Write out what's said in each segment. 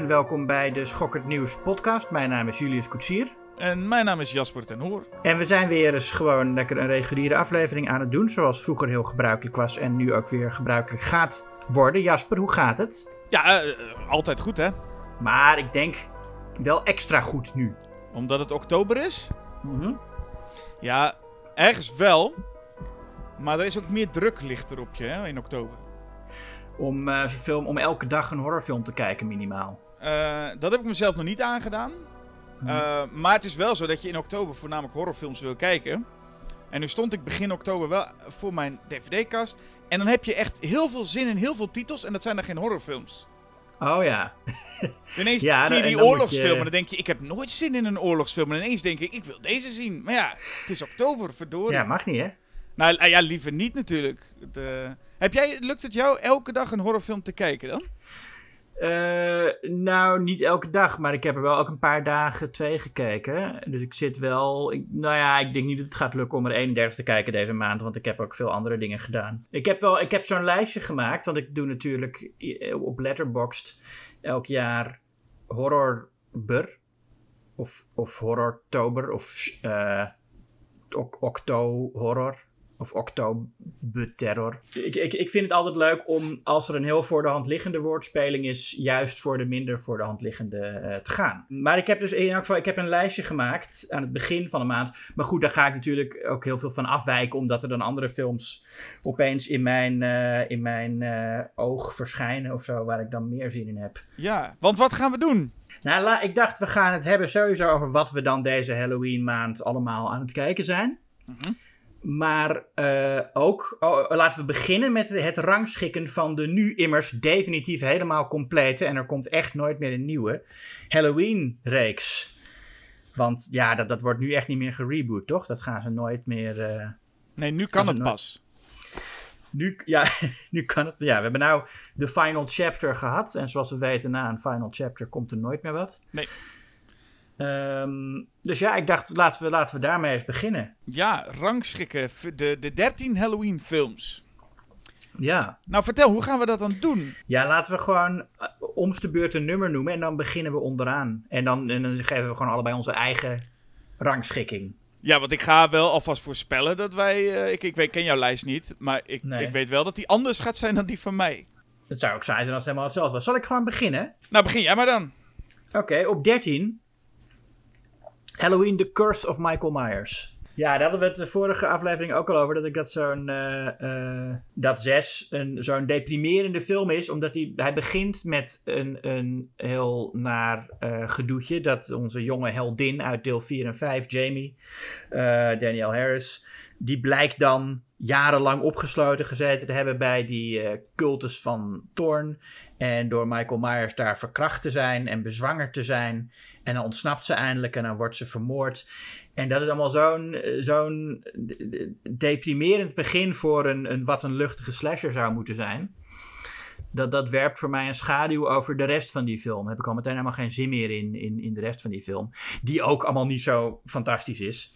en welkom bij de Schokkend Nieuws podcast. Mijn naam is Julius Koetsier. En mijn naam is Jasper ten Hoor. En we zijn weer eens gewoon lekker een reguliere aflevering aan het doen, zoals vroeger heel gebruikelijk was en nu ook weer gebruikelijk gaat worden. Jasper, hoe gaat het? Ja, uh, altijd goed hè. Maar ik denk wel extra goed nu. Omdat het oktober is? Mhm. Ja, ergens wel. Maar er is ook meer druk ligt er op je hè, in oktober. Om, uh, film, om elke dag een horrorfilm te kijken minimaal. Uh, dat heb ik mezelf nog niet aangedaan. Uh, maar het is wel zo dat je in oktober voornamelijk horrorfilms wil kijken. En nu stond ik begin oktober wel voor mijn dvd-kast. En dan heb je echt heel veel zin in heel veel titels. En dat zijn dan geen horrorfilms. Oh ja. ineens ja, zie je die oorlogsfilm. Je... En dan denk je, ik heb nooit zin in een oorlogsfilm. En ineens denk ik, ik wil deze zien. Maar ja, het is oktober, verdorie. Ja, mag niet hè? Nou ja, liever niet natuurlijk. De... Heb jij, lukt het jou elke dag een horrorfilm te kijken dan? Uh, nou, niet elke dag, maar ik heb er wel ook een paar dagen twee gekeken. Dus ik zit wel. Ik, nou ja, ik denk niet dat het gaat lukken om er 31 te kijken deze maand, want ik heb ook veel andere dingen gedaan. Ik heb wel, ik heb zo'n lijstje gemaakt, want ik doe natuurlijk op Letterboxd elk jaar horrorber. Of, of horrortober, of uh, octo horror. Of Oktoberterror. Ik, ik, ik vind het altijd leuk om, als er een heel voor de hand liggende woordspeling is, juist voor de minder voor de hand liggende uh, te gaan. Maar ik heb dus in elk geval ik heb een lijstje gemaakt aan het begin van de maand. Maar goed, daar ga ik natuurlijk ook heel veel van afwijken, omdat er dan andere films opeens in mijn, uh, in mijn uh, oog verschijnen of zo, waar ik dan meer zin in heb. Ja, want wat gaan we doen? Nou, la, ik dacht, we gaan het hebben sowieso over wat we dan deze Halloween maand allemaal aan het kijken zijn. Mm maar uh, ook, oh, laten we beginnen met het rangschikken van de nu immers definitief helemaal complete, en er komt echt nooit meer een nieuwe, Halloween-reeks. Want ja, dat, dat wordt nu echt niet meer gereboot, toch? Dat gaan ze nooit meer. Uh, nee, nu kan het nooit... pas. Nu, ja, nu kan het. Ja, we hebben nou de final chapter gehad. En zoals we weten, na een final chapter komt er nooit meer wat. Nee. Um, dus ja, ik dacht, laten we, laten we daarmee eens beginnen. Ja, rangschikken. De, de 13 Halloween films. Ja. Nou, vertel, hoe gaan we dat dan doen? Ja, laten we gewoon uh, omste beurt een nummer noemen en dan beginnen we onderaan. En dan, en dan geven we gewoon allebei onze eigen rangschikking. Ja, want ik ga wel alvast voorspellen dat wij... Uh, ik, ik weet, ken jouw lijst niet, maar ik, nee. ik weet wel dat die anders gaat zijn dan die van mij. Dat zou ook saai zijn als het helemaal hetzelfde was. Zal ik gewoon beginnen? Nou, begin jij maar dan. Oké, okay, op 13 Halloween, The Curse of Michael Myers. Ja, daar hadden we het de vorige aflevering ook al over. Dat ik dat zo'n. Uh, uh, dat 6 een, zo'n deprimerende film is. Omdat hij, hij begint met een, een heel naar uh, gedoetje. Dat onze jonge heldin uit deel 4 en 5, Jamie, Danielle Harris. Die blijkt dan jarenlang opgesloten gezeten te hebben bij die cultus van Thorn. En door Michael Myers daar verkracht te zijn en bezwangerd te zijn. En dan ontsnapt ze eindelijk en dan wordt ze vermoord. En dat is allemaal zo'n zo'n deprimerend begin voor een, een wat een luchtige slasher zou moeten zijn. Dat, dat werpt voor mij een schaduw over de rest van die film. Heb ik al meteen helemaal geen zin meer in, in, in de rest van die film. Die ook allemaal niet zo fantastisch is.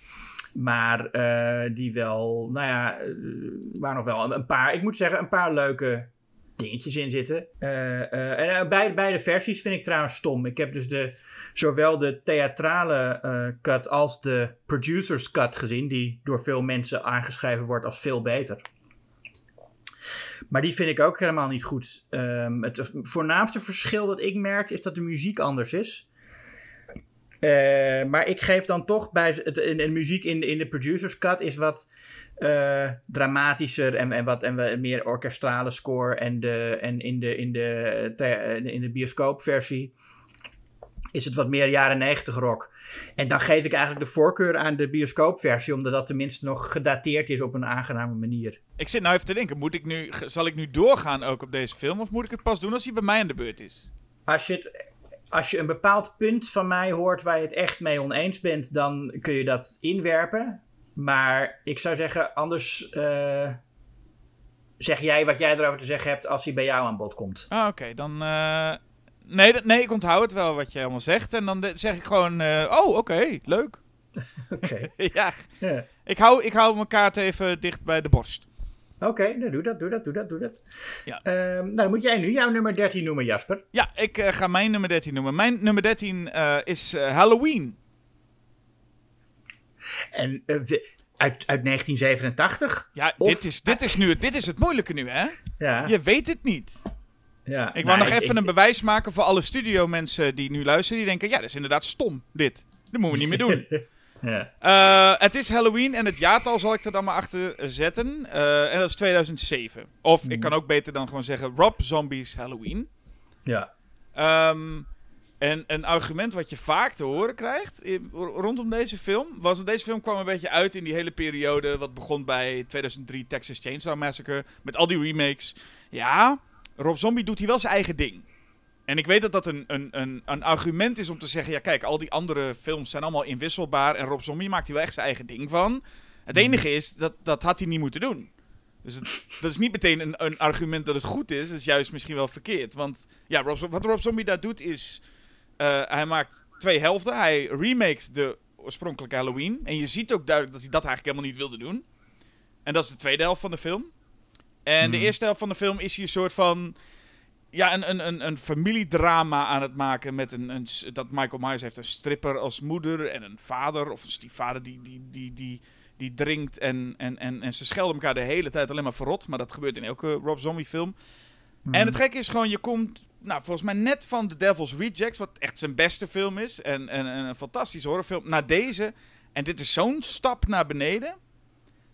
Maar uh, die wel, nou ja, uh, waar nog wel een paar, ik moet zeggen, een paar leuke dingetjes in zitten. Uh, en beide, beide versies vind ik trouwens stom. Ik heb dus de, zowel de theatrale cut als de producers cut gezien, die door veel mensen aangeschreven wordt als veel beter. Maar die vind ik ook helemaal niet goed. Um, het voornaamste verschil dat ik merk is dat de muziek anders is. Uh, maar ik geef dan toch bij het, in, in muziek in, in de producers cut is wat uh, dramatischer en, en wat en meer orkestrale score. En, de, en in de, in de, in de bioscoopversie is het wat meer jaren 90 rock. En dan geef ik eigenlijk de voorkeur aan de bioscoopversie, omdat dat tenminste nog gedateerd is op een aangename manier. Ik zit nou even te denken, moet ik nu, zal ik nu doorgaan ook op deze film, of moet ik het pas doen als hij bij mij aan de beurt is? Als je, het, als je een bepaald punt van mij hoort waar je het echt mee oneens bent, dan kun je dat inwerpen. Maar ik zou zeggen, anders uh, zeg jij wat jij erover te zeggen hebt als hij bij jou aan bod komt. Ah, oké. Dan, uh, Nee, nee, ik onthoud het wel wat je allemaal zegt. En dan zeg ik gewoon, uh, oh, oké, okay, leuk. Oké. ja. ja. Ik, hou, ik hou mijn kaart even dicht bij de borst. Oké, nou, doe dat, doe dat, doe dat, doe dat. Ja. Ehm, nou, dan moet jij nu jouw nummer 13 noemen, Jasper. Ja, ik eh, ga mijn nummer 13 noemen. Mijn nummer 13 eh, is eh, Halloween. En uit, uit 1987? Ja, Of- dit, is, dit, is nu, dit is het moeilijke nu, hè? Ja. Je weet het niet. ja. Ik Nou, wou nog even ik- een bewijs maken voor alle studiomensen die nu luisteren. Die denken, ja, dat is inderdaad stom, dit. Dat moeten we niet meer doen. Ja. Eh, het is Halloween en het jaartal zal ik er dan maar achter zetten. Eh, en dat is 2007. Of ik kan ook beter dan gewoon zeggen Rob Zombies Halloween. ja. Ehm, en een argument wat je vaak te horen krijgt in- rondom deze film... was dat deze film kwam een beetje uit in die hele periode... wat begon bij 2003 Texas Chainsaw Massacre... met al die remakes. Ja, Rob Zombie doet hier wel zijn eigen ding. En ik weet dat dat een, een, een, een argument is om te zeggen... ja, kijk, al die andere films zijn allemaal inwisselbaar... en Rob Zombie maakt hier wel echt zijn eigen ding van. Het enige is, dat, dat had hij niet moeten doen. Dus het, dat is niet meteen een, een argument dat het goed is. Dat is juist misschien wel verkeerd. Want ja, Rob, wat Rob Zombie daar doet is... eh, hij maakt twee helften. Hij remaked de oorspronkelijke Halloween. En je ziet ook duidelijk dat hij dat eigenlijk helemaal niet wilde doen. En dat is de tweede helft van de film. En de Hmm. eerste helft van de film is hij een soort van... Ja, een, een, een, een familiedrama aan het maken met een, een... Dat Michael Myers heeft een stripper als moeder en een vader of een stiefvader die, die, die, die, die drinkt en, en, en, en ze schelden elkaar de hele tijd alleen maar verrot. Maar dat gebeurt in elke Rob Zombie film. En het gekke is gewoon, je komt, nou, volgens mij net van The Devil's Rejects, wat echt zijn beste film is. En, en, en een fantastische horrorfilm, naar deze. En dit is zo'n stap naar beneden.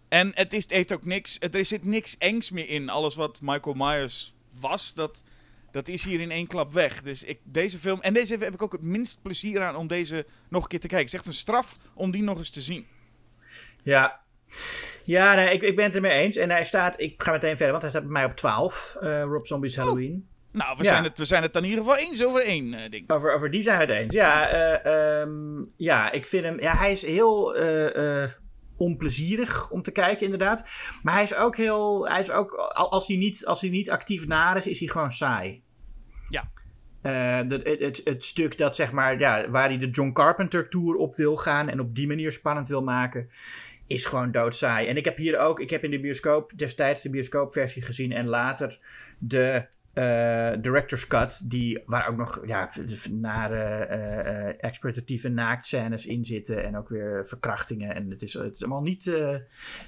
En het, is, het heeft ook niks, er zit niks engs meer in. Alles wat Michael Myers was, dat, dat is hier in één klap weg. Dus ik, deze film, en deze heb ik ook het minst plezier aan om deze nog een keer te kijken. Het is echt een straf om die nog eens te zien. Ja, ja nee, ik, ik ben het ermee eens. En hij staat, ik ga meteen verder, want hij staat bij mij op 12. eh, Rob Zombies Halloween. Nou, we, Ja. zijn, het, we zijn het dan in ieder geval eens over één eh, ding. Over, over die zijn we het eens. Ja, eh, ehm, ja ik vind hem. Ja, hij is heel onplezierig om te kijken, inderdaad. Maar hij is ook heel. Hij is ook, al- als hij niet, als hij niet actief naar is, is hij gewoon saai. Ja. Eh, het, het stuk dat zeg maar, ja, waar hij de John Carpenter tour op wil gaan en op die manier spannend wil maken, is gewoon doodsaai. En ik heb hier ook, ik heb in de bioscoop destijds de bioscoopversie gezien en later de eh, director's cut, die, waar ook nog ja, nare, eh, exploitatieve naaktscènes in zitten en ook weer verkrachtingen. En het is, het is allemaal niet,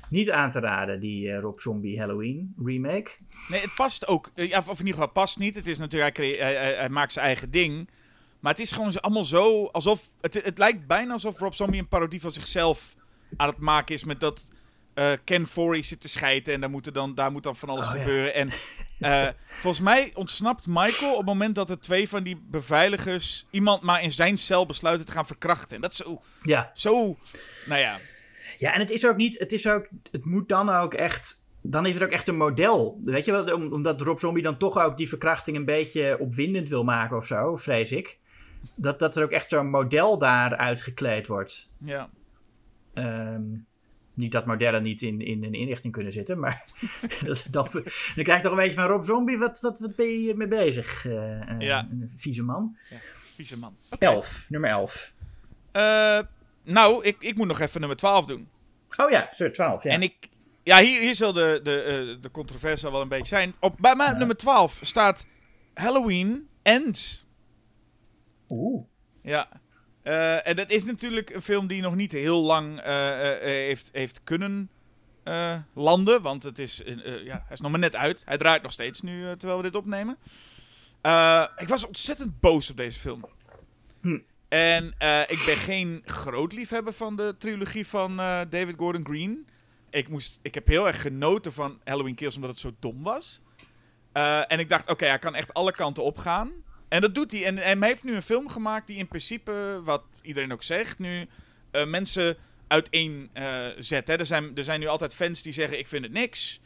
niet aan te raden, die Rob Zombie Halloween remake. Nee, het past ook. Ja, of in ieder geval past niet. Het is natuurlijk, hij, hij, maakt zijn eigen ding. Maar het is gewoon allemaal zo alsof. Het, het lijkt bijna alsof Rob Zombie een parodie van zichzelf aan het maken is. Met dat eh, Ken Forey zit te schijten. En daar moet, er dan, daar moet dan van alles Oh, ja. gebeuren. En eh, volgens mij ontsnapt Michael op het moment dat er twee van die beveiligers. iemand maar in zijn cel besluiten te gaan verkrachten. En dat is zo. Ja. zo nou ja. Ja, en het is ook niet, het is ook, het moet dan ook echt, dan is het ook echt een model. Weet je wel, om- omdat Rob Zombie dan toch ook die verkrachting een beetje opwindend wil maken of zo, vrees ik. Dat, dat er ook echt zo'n model daar uitgekleed wordt. ja. Ehm, niet dat modellen niet in, in een inrichting kunnen zitten, maar dat, dan, dan krijg je toch een beetje van Rob Zombie, wat, wat, wat ben je hiermee bezig? Ja. Een vieze man. Vieze man. 11, nummer 11. Eh, nou, ik, ik moet nog even nummer 12 doen. Oh ja, sorry, 12. Ja. En ik. Ja, hier, hier zal de, de, de controverse wel een beetje zijn. Op, bij mij nummer 12 staat Halloween Ends. Oeh. Ja. Eh, en dat is natuurlijk een film die nog niet heel lang eh, eh, heeft, heeft kunnen landen. Want het is, ja, hij is nog maar net uit. Hij draait nog steeds nu, terwijl we dit opnemen. Ik was ontzettend boos op deze film. Hm. En ik ben geen groot liefhebber van de trilogie van David Gordon Green. Ik, moest, ik heb heel erg genoten van Halloween Kills omdat het zo dom was. En ik dacht, oké, hij kan echt alle kanten opgaan. En dat doet hij. En, hij heeft nu een film gemaakt die in principe, wat iedereen ook zegt, nu eh, mensen uiteen eh zet. Er, zijn, er zijn nu altijd fans die zeggen, ik vind het niks.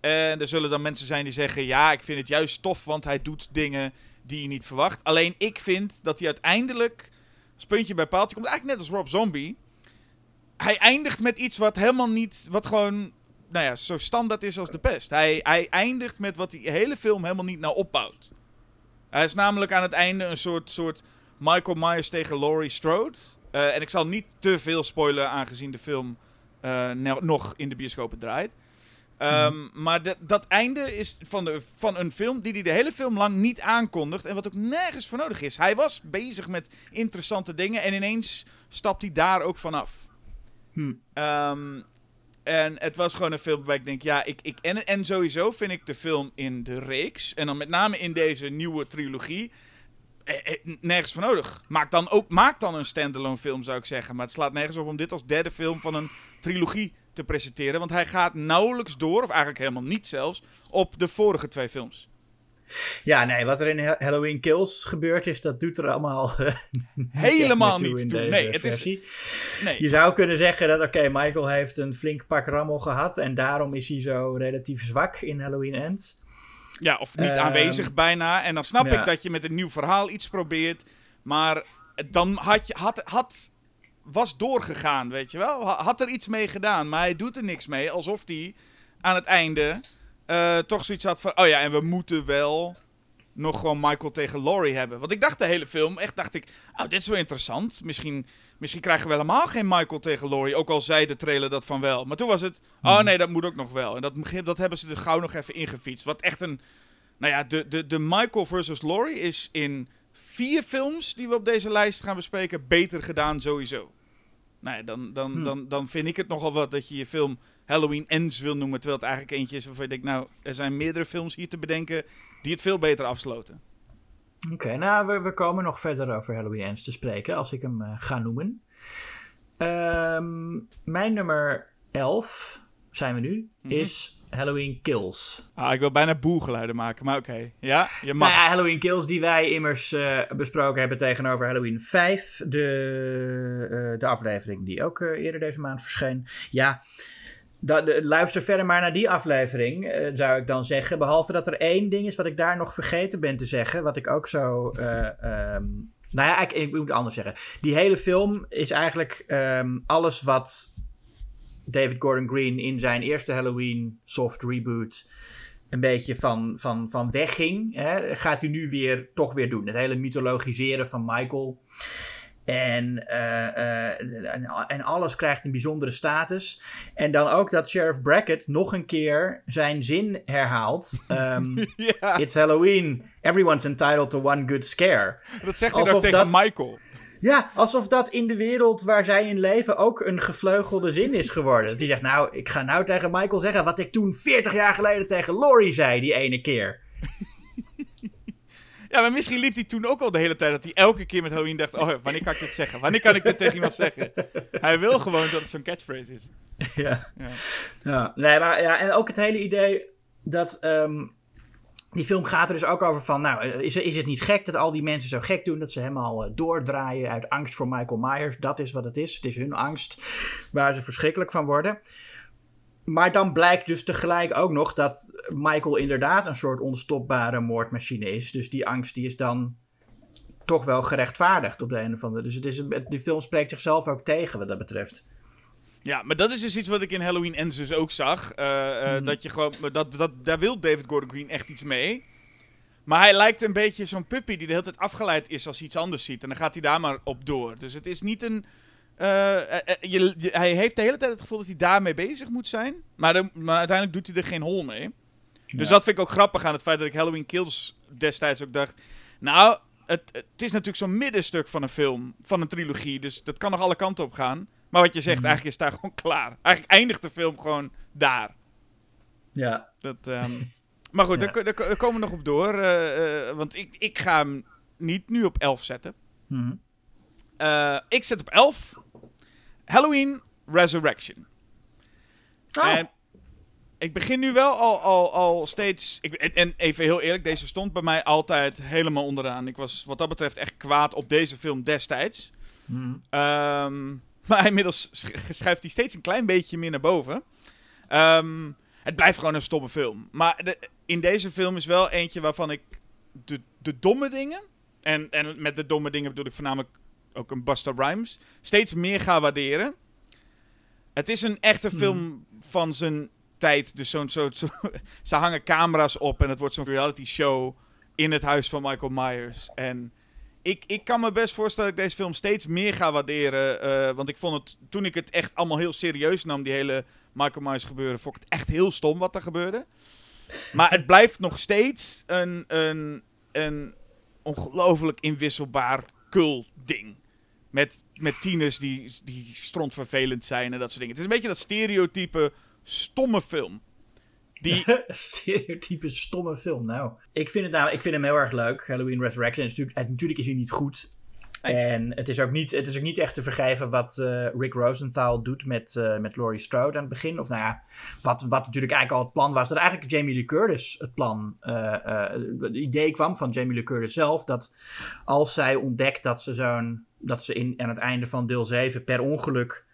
En er zullen dan mensen zijn die zeggen, ja, ik vind het juist tof, want hij doet dingen die je niet verwacht. Alleen ik vind dat hij uiteindelijk, als puntje bij paaltje komt, eigenlijk net als Rob Zombie. Hij eindigt met iets wat helemaal niet, wat gewoon, nou ja, zo standaard is als de pest. Hij, hij eindigt met wat die hele film helemaal niet nou opbouwt. Hij is namelijk aan het einde een soort, soort Michael Myers tegen Laurie Strode. Eh, en ik zal niet te veel spoilen aangezien de film eh, nog in de bioscopen draait. Ehm, Maar dat- dat einde is van, de, van een film die hij de hele film lang niet aankondigt. En wat ook nergens voor nodig is. Hij was bezig met interessante dingen en ineens stapt hij daar ook vanaf. Hm. Ehm, en het was gewoon een film waarbij ik denk, ja, ik, ik, en, en sowieso vind ik de film in de reeks, en dan met name in deze nieuwe trilogie, eh, eh, nergens voor nodig. Maak dan, ook, maak dan een standalone film, zou ik zeggen. Maar het slaat nergens op om dit als derde film van een trilogie te presenteren. Want hij gaat nauwelijks door, of eigenlijk helemaal niet zelfs, op de vorige twee films. Ja, nee, wat er in Ha- Halloween Kills gebeurd is, dat doet er allemaal eh, niet Helemaal meer niet toe. Nee, het is-. Nee. Je zou kunnen zeggen dat, oké, Michael heeft een flink pak rammel gehad en daarom is hij zo relatief zwak in Halloween Ends. Ja, of niet Ehm, aanwezig bijna. En dan snap ja. ik dat je met een nieuw verhaal iets probeert. Maar dan had je, had, had, was doorgegaan, weet je wel. Ha- Had er iets mee gedaan, maar hij doet er niks mee. Alsof hij aan het einde eh, toch zoiets had van... Oh ja, en we moeten wel nog gewoon Michael tegen Laurie hebben. Want ik dacht de hele film, echt dacht ik... Oh, dit is wel interessant. Misschien, misschien krijgen we helemaal geen Michael tegen Laurie. Ook al zei de trailer dat van wel. Maar toen was het... Oh nee, dat moet ook nog wel. En dat, dat hebben ze er gauw nog even ingefietst. Wat echt een... Nou ja, de, de, de Michael versus Laurie is in vier films die we op deze lijst gaan bespreken beter gedaan sowieso. Nou ja, dan, dan, Hm. dan, dan vind ik het nogal wat dat je je film Halloween Ends wil noemen. Terwijl het eigenlijk eentje is waarvan je denkt, nou, er zijn meerdere films hier te bedenken die het veel beter afsloten. Oké, nou, we, we komen nog verder over Halloween Ends te spreken als ik hem eh, ga noemen. Ehm, mijn nummer 11, zijn we nu, Mhm. is Halloween Kills. Ah, ik wil bijna boegeluiden maken, maar oké. Ja, je mag. Nou ja, Halloween Kills die wij immers eh, besproken hebben tegenover Halloween 5. De, eh, de aflevering die ook eerder deze maand verscheen. Ja, da- de- luister verder maar naar die aflevering, eh, zou ik dan zeggen. Behalve dat er één ding is wat ik daar nog vergeten ben te zeggen. Wat ik ook zo... eh, ehm, nou ja, ik, ik moet het anders zeggen. Die hele film is eigenlijk ehm, alles wat David Gordon Green in zijn eerste Halloween soft reboot een beetje van, van, van wegging, hè, gaat hij nu weer toch weer doen. Het hele mythologiseren van Michael. En, eh, eh, en, en alles krijgt een bijzondere status. En dan ook dat Sheriff Brackett nog een keer zijn zin herhaalt. Ehm, ja, It's Halloween. Everyone's entitled to one good scare. dat zegt hij alsof tegen dat- Michael. Ja, alsof dat in de wereld waar zij in leven ook een gevleugelde zin is geworden. Die zegt, nou, ik ga nou tegen Michael zeggen wat ik toen 40 jaar geleden tegen Laurie zei, die ene keer. Ja, maar misschien liep hij toen ook al de hele tijd dat hij elke keer met Halloween dacht: Oh, wanneer kan ik dit zeggen? Wanneer kan ik dit tegen iemand zeggen? Hij wil gewoon dat het zo'n catchphrase is. ja. Ja. ja. Nee, maar ja, en ook het hele idee dat. ehm, die film gaat er dus ook over van, nou, is, is het niet gek dat al die mensen zo gek doen dat ze helemaal eh, doordraaien uit angst voor Michael Myers? Dat is wat het is. Het is hun angst waar ze verschrikkelijk van worden. Maar dan blijkt dus tegelijk ook nog dat Michael inderdaad een soort onstopbare moordmachine is. Dus die angst die is dan toch wel gerechtvaardigd op de een of andere. Dus het is een, die film spreekt zichzelf ook tegen wat dat betreft. Ja, maar dat is dus iets wat ik in Halloween Ends dus ook zag. Eh, eh, Mhm. Dat je gewoon, dat, dat, daar wil David Gordon Green echt iets mee. Maar hij lijkt een beetje zo'n puppy die de hele tijd afgeleid is als hij iets anders ziet. En dan gaat hij daar maar op door. Dus het is niet een. Eh, eh, eh, je, je- hij heeft de hele tijd het gevoel dat hij daarmee bezig moet zijn. Maar, maar uiteindelijk doet hij er geen hol mee. Dus dat vind ik ook grappig aan het feit dat ik Halloween Kills destijds ook dacht. Nou, het, het is natuurlijk zo'n middenstuk van een film, van een trilogie. Dus dat kan nog alle kanten op gaan. Maar wat je zegt, Mhm. eigenlijk is daar gewoon klaar. Eigenlijk eindigt de film gewoon daar. Ja, Dat, ehm, maar goed, Ja. daar, daar, daar komen we nog op door. want ik, ik ga hem niet nu op 11 zetten. Mhm. Ik zet op 11 Halloween Resurrection. Oh. En ik begin nu wel al, al, al steeds. Ik, en, en even heel eerlijk, deze stond bij mij altijd helemaal onderaan. Ik was wat dat betreft echt kwaad op deze film destijds. Mhm. Ehm, maar inmiddels sch- schuift hij steeds een klein beetje meer naar boven. Ehm, het blijft gewoon een stomme film. Maar de, in deze film is wel eentje waarvan ik de, de domme dingen. En, en met de domme dingen bedoel ik voornamelijk ook een Buster Rhymes. Steeds meer ga waarderen. Het is een echte Hmm. film van zijn tijd. Dus zo'n. Zo, zo, ze hangen camera's op en het wordt zo'n reality show in het huis van Michael Myers. En ik, ik kan me best voorstellen dat ik deze film steeds meer ga waarderen. eh, want ik vond het, toen ik het echt allemaal heel serieus nam, die hele Michael Myers gebeuren, vond ik het echt heel stom wat er gebeurde. Maar het blijft nog steeds een, een, een ongelooflijk inwisselbaar kul ding. Met, met tieners die, die strontvervelend zijn en dat soort dingen. Het is een beetje dat stereotype stomme film. Die... stereotype stomme film. Nou, ik vind, het nou, ik vind hem heel erg leuk. Halloween Resurrection. Is natuurlijk, natuurlijk is hij niet goed. En het is, ook niet, het is ook niet echt te vergeven wat uh, Rick Rosenthal doet met, uh, met Laurie Strode aan het begin. Of nou ja, wat, wat natuurlijk eigenlijk al het plan was. Dat eigenlijk Jamie Lee Curtis het plan, uh, het idee kwam van Jamie Lee Curtis zelf. Dat als zij ontdekt dat ze zo'n, dat ze in, aan het einde van deel 7 per ongeluk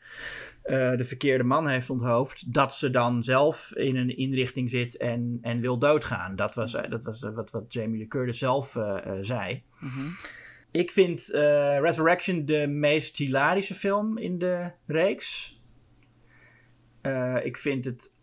de verkeerde man heeft onthoofd, dat ze dan zelf in een inrichting zit en, en wil doodgaan. Dat was, dat was wat, wat Jamie Lee Curtis zelf zei. Mm -hmm. Ik vind uh, Resurrection de meest hilarische film in de reeks. Uh, ik vind het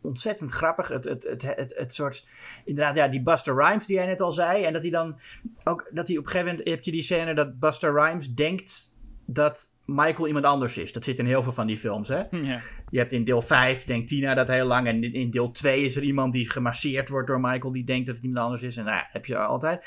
ontzettend grappig. Het, het, het, het, het, soort. Inderdaad, ja, die Buster Rhymes die jij net al zei. En dat hij dan ook. Dat hij op een gegeven moment. Heb je die scène dat Buster Rhymes denkt dat Michael iemand anders is. Dat zit in heel veel van die films, hè? Ja. Je hebt in deel 5, denkt Tina dat heel lang. En in deel 2 is er iemand die gemasseerd wordt door Michael... die denkt dat het iemand anders is. En nou ja, heb je altijd.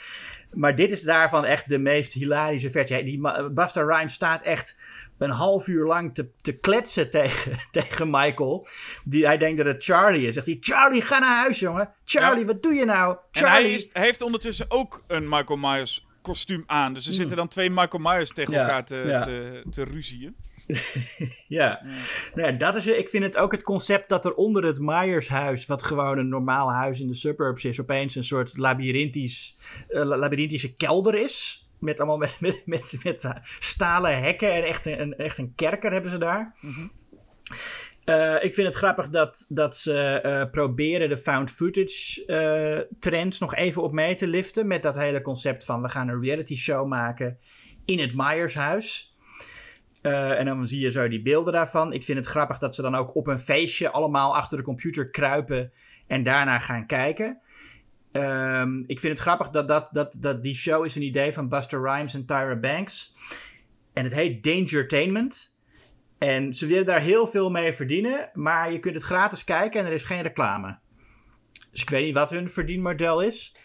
Maar dit is daarvan echt de meest hilarische versie. Die Buster Rhymes staat echt een half uur lang te, te kletsen tegen, tegen Michael. Die, hij denkt dat het Charlie is. Zegt hij, Charlie, ga naar huis, jongen. Charlie, wat doe je nou? Charlie. En hij, is, heeft ondertussen ook een Michael Myers kostuum aan. Dus er zitten dan twee Michael Myers tegen elkaar te, ja. te, te ruzien. ja. ja. Nou, dat is, ik vind het ook het concept dat er onder het Myers-huis, wat gewoon een normaal huis in de suburbs is, opeens een soort labyrinthisch, uh, labyrinthische kelder is. Met allemaal met, met, met, met stalen hekken en echt een, echt een kerker hebben ze daar. Mm -hmm. Uh, ik vind het grappig dat, dat ze uh, proberen de found footage uh, trends nog even op mee te liften. Met dat hele concept van we gaan een reality show maken in het Myers huis. En dan zie je zo die beelden daarvan. Ik vind het grappig dat ze dan ook op een feestje allemaal achter de computer kruipen en daarna gaan kijken. Um, ik vind het grappig dat, dat, dat, dat die show is een idee van Buster Rhymes en Tyra Banks. En het heet Dangertainment. En ze willen daar heel veel mee verdienen, maar je kunt het gratis kijken en er is geen reclame. Dus ik weet niet wat hun verdienmodel is.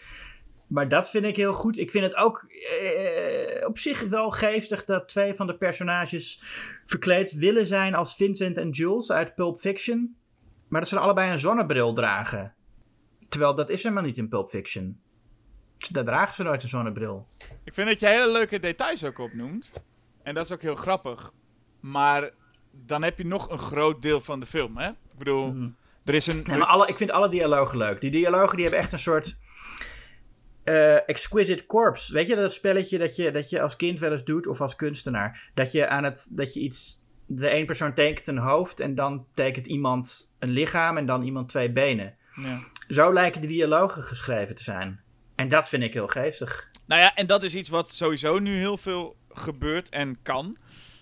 Maar dat vind ik heel goed. Ik vind het ook eh, op zich wel geestig dat twee van de personages verkleed willen zijn als Vincent en Jules uit Pulp Fiction. Maar dat ze allebei een zonnebril dragen. Terwijl dat is helemaal niet in Pulp Fiction. Daar dragen ze nooit een zonnebril. Ik vind dat je hele leuke details ook opnoemt. En dat is ook heel grappig. Maar dan heb je nog een groot deel van de film, hè? Ik bedoel, mm. er is een... maar alle, ik vind alle dialogen leuk. Die dialogen die hebben echt een soort... Uh, exquisite corpse. Weet je dat spelletje dat je, dat je als kind wel eens doet of als kunstenaar? Dat je aan het... Dat je iets... De een persoon tekent een hoofd en dan tekent iemand een lichaam en dan iemand twee benen. Ja. Zo lijken de dialogen geschreven te zijn. En dat vind ik heel geestig. Nou ja, en dat is iets wat sowieso nu heel veel gebeurt en kan.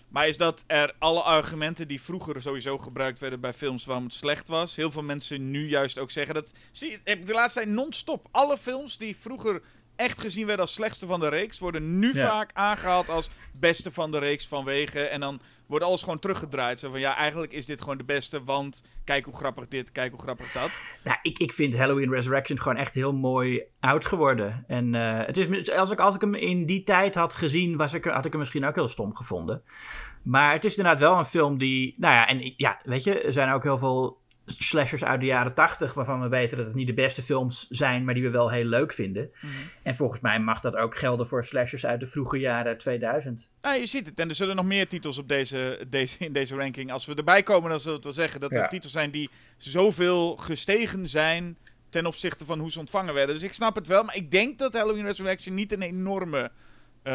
Maar is dat er alle argumenten die vroeger sowieso gebruikt werden bij films waarom het slecht was, heel veel mensen nu juist ook zeggen dat. Zie, de laatste tijd non-stop. Alle films die vroeger echt gezien werden als slechtste van de reeks, worden nu vaak aangehaald als beste van de reeks vanwege. En dan wordt alles gewoon teruggedraaid. Zo van ja, eigenlijk is dit gewoon de beste, want kijk hoe grappig dit, kijk hoe grappig dat. Nou, ik, ik vind Halloween Resurrection gewoon echt heel mooi oud geworden. En uh, het is, als, ik, als ik hem in die tijd had gezien, was ik, had ik hem misschien ook heel stom gevonden. Maar het is inderdaad wel een film die. Nou ja, en ja, weet je, er zijn ook heel veel slashers uit de jaren 80 waarvan we weten dat het niet de beste films zijn, maar die we wel heel leuk vinden. Mhm. En volgens mij mag dat ook gelden voor slashers uit de vroege jaren 2000. Ja, je ziet het. En er zullen nog meer titels op deze, deze, in deze ranking. Als we erbij komen, dan zullen we het wel zeggen dat er titels zijn die zoveel gestegen zijn ten opzichte van hoe ze ontvangen werden. Dus ik snap het wel, maar ik denk dat Halloween Resurrection niet een enorme... Uh,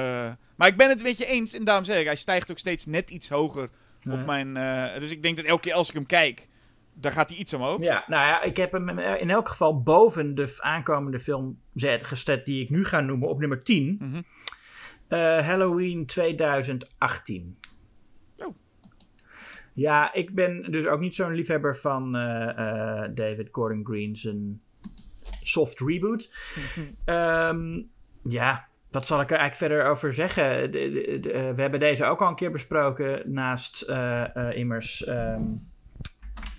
maar ik ben het met je eens en daarom zeg ik, hij stijgt ook steeds net iets hoger op mijn... Uh, dus ik denk dat elke keer als ik hem kijk daar gaat hij iets omhoog. Ja, nou ja, ik heb hem in elk geval boven de aankomende film gezet die ik nu ga noemen op nummer 10. Mm -hmm. uh, Halloween 2018. Oh. Ja, ik ben dus ook niet zo'n liefhebber van uh, uh, David Gordon Green's een soft reboot. um, ja, wat zal ik er eigenlijk verder over zeggen? De, de, de, we hebben deze ook al een keer besproken naast immers... Um,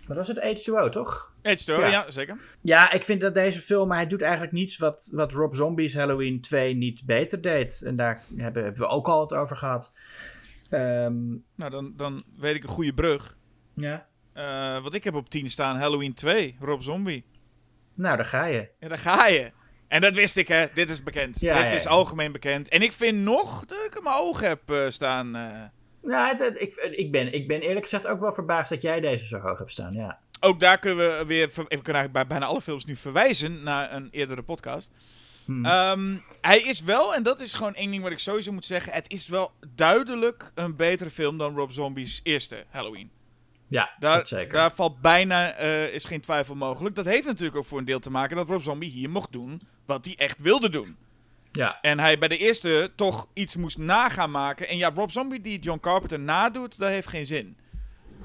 Wat was het? H2O, toch? H2O, Ja. ja. zeker. Ja, ik vind dat deze film, hij doet eigenlijk niets wat, wat Rob Zombie's Halloween 2 niet beter deed. En daar hebben, hebben we ook al het over gehad. Ehm, Nou, dan, dan weet ik een goede brug. ja. Eh, wat ik heb op 10 staan, Halloween 2, Rob Zombie. Nou, daar ga je. En daar ga je. En dat wist ik, hè. Dit is bekend. Ja, Dit ja, is ja. algemeen bekend. En ik vind nog dat ik in mijn ogen heb eh, staan. eh. Ja, dat, ik, ik, ben, ik ben eerlijk gezegd ook wel verbaasd dat jij deze zo hoog hebt staan, ja. Ook daar kunnen we weer... We kunnen eigenlijk bij bijna alle films nu verwijzen naar een eerdere podcast. Hm. Ehm, hij is wel, en dat is gewoon één ding wat ik sowieso moet zeggen. Het is wel duidelijk een betere film dan Rob Zombie's eerste Halloween. ja, Daar, dat zeker. daar valt bijna, eh, is geen twijfel mogelijk. Dat heeft natuurlijk ook voor een deel te maken dat Rob Zombie hier mocht doen wat hij echt wilde doen. Ja, En hij bij de eerste toch iets moest nagaan maken. En ja, Rob Zombie die John Carpenter nadoet, dat heeft geen zin.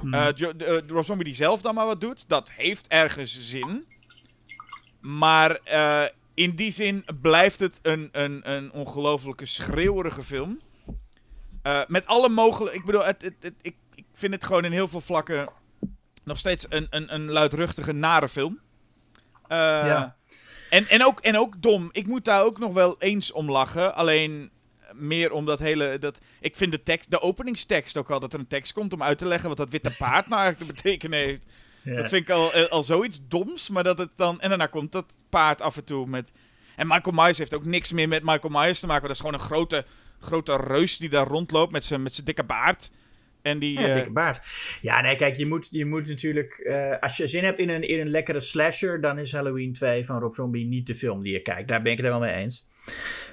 Hm. Eh, Jo- eh, Rob Zombie die zelf dan maar wat doet, dat heeft ergens zin. Maar eh, in die zin blijft het een, een, een ongelofelijke schreeuwerige film. Met alle mogelijke... Ik bedoel, het, het, het- ik, ik vind het gewoon in heel veel vlakken nog steeds een, een, een luidruchtige, nare film. Ja. En, en, ook, en ook dom. Ik moet daar ook nog wel eens om lachen. Alleen meer om dat hele... Dat, ik vind de, tekst, de openingstekst ook al, dat er een tekst komt om uit te leggen wat dat witte paard nou eigenlijk te betekenen heeft. ja. Dat vind ik al, eh, al zoiets doms, maar dat het dan... En daarna komt dat paard af en toe met... En Michael Myers heeft ook niks meer met Michael Myers te maken. Dat is gewoon een grote, grote reus die daar rondloopt met zijn met zijn dikke baard. En die... Ja, eh, dikke baard. Ja, nee, kijk, je moet, je moet natuurlijk... eh, als je zin hebt in een, in een lekkere slasher... dan is Halloween 2 van Rob Zombie niet de film die je kijkt. Daar ben ik het er wel mee eens.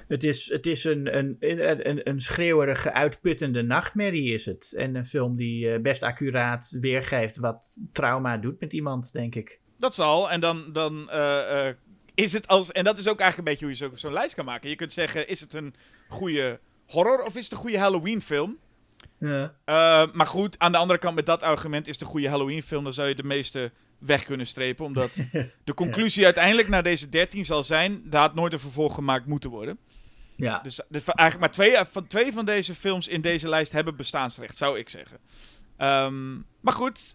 Het is, het is een, een, een, een, schreeuwerige, uitputtende nachtmerrie is het. En een film die eh, best accuraat weergeeft... wat trauma doet met iemand, denk ik. Dat zal. En dan, dan is het als... En dat is ook eigenlijk een beetje hoe je zo- zo'n lijst kan maken. Je kunt zeggen, is het een goede horror of is het een goede Halloween film? Ja. Eh, maar goed, aan de andere kant met dat argument is een goede Halloween film. Dan zou je de meeste weg kunnen strepen. Omdat de conclusie uiteindelijk naar deze 13 zal zijn... daar had nooit een vervolg gemaakt moeten worden. ja. Dus, dus eigenlijk maar twee van, twee van deze films in deze lijst hebben bestaansrecht, zou ik zeggen. Ehm, maar goed,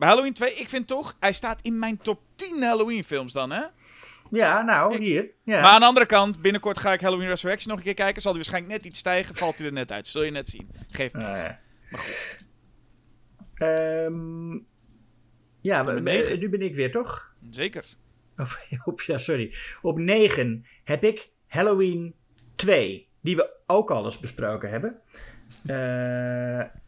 bij Halloween 2, ik vind toch, hij staat in mijn top 10 Halloween films dan, hè? Ja, nou, hier. Ja. Maar aan de andere kant, binnenkort ga ik Halloween Resurrection nog een keer kijken. Zal hij waarschijnlijk net iets stijgen, valt hij er net uit. Zul je net zien. Niks. Ah, ja. Maar goed. Ehm, ja, nu ben ik weer, toch? Zeker. Op, ja, sorry. Op 9 heb ik Halloween 2, die we ook al eens besproken hebben. Eh,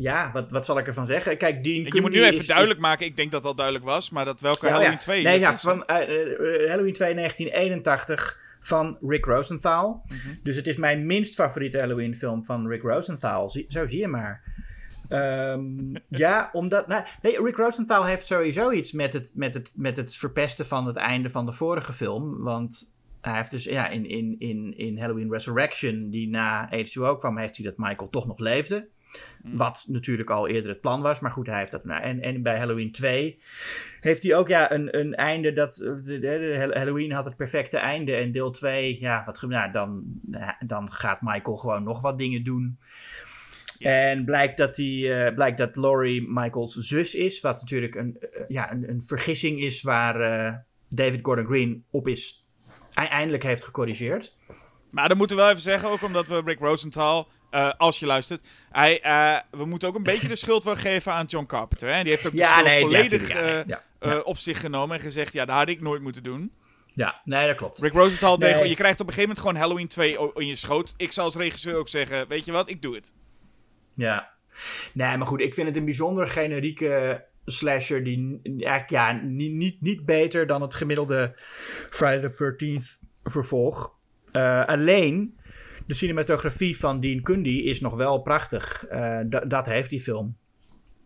ja, wat, wat zal ik ervan zeggen? Kijk, Dean Je moet nu even is- duidelijk maken, ik denk dat dat duidelijk was, maar dat welke Ja, Halloween ja. 2 Nee, ja, is. van eh, eh, Halloween 2 1981 van Rick Rosenthal. Mhm. Dus het is mijn minst favoriete Halloween film van Rick Rosenthal. Zo zie je maar. Ehm, ja, omdat... Nou, nee, Rick Rosenthal heeft sowieso iets met het, met, het, met het verpesten van het einde van de vorige film. Want hij heeft dus ja, in, in, in, in Halloween Resurrection, die na H2O kwam, heeft hij dat Michael toch nog leefde. Mhm. Wat natuurlijk al eerder het plan was, maar goed, hij heeft dat. Nou, en, en bij Halloween 2 heeft hij ook ja, een, een einde dat. eh, De, de- de Halloween had het perfecte einde. En deel 2, ja, wat, nou, dan, ja, dan gaat Michael gewoon nog wat dingen doen. En blijkt dat, die, eh, blijkt dat Laurie Michaels zus is. Wat natuurlijk een, eh, ja, een, een vergissing is waar eh, David Gordon Green op is. Eindelijk heeft gecorrigeerd. Maar dan moeten we wel even zeggen, ook omdat we Rick Rosenthal, eh, als je luistert, hij, eh, we moeten ook een beetje de schuld wel geven aan John Carpenter. Hè? Die heeft ook de schuld ja, volledig ja, eh, ja, op zich genomen en gezegd, ja, dat had ik nooit moeten doen. ja, nee, dat klopt. Rick Rosenthal, Nee. gewoon- je krijgt op een gegeven moment gewoon Halloween 2 o- in je schoot. Ik zal als regisseur ook zeggen, weet je wat, ik doe het. Ja. Nee, maar goed, ik vind het een bijzonder generieke slasher die eigenlijk ja, niet, niet, niet beter dan het gemiddelde Friday the 13th vervolg. Alleen de cinematografie van Dean Cundey is nog wel prachtig. Eh, da- dat heeft die film.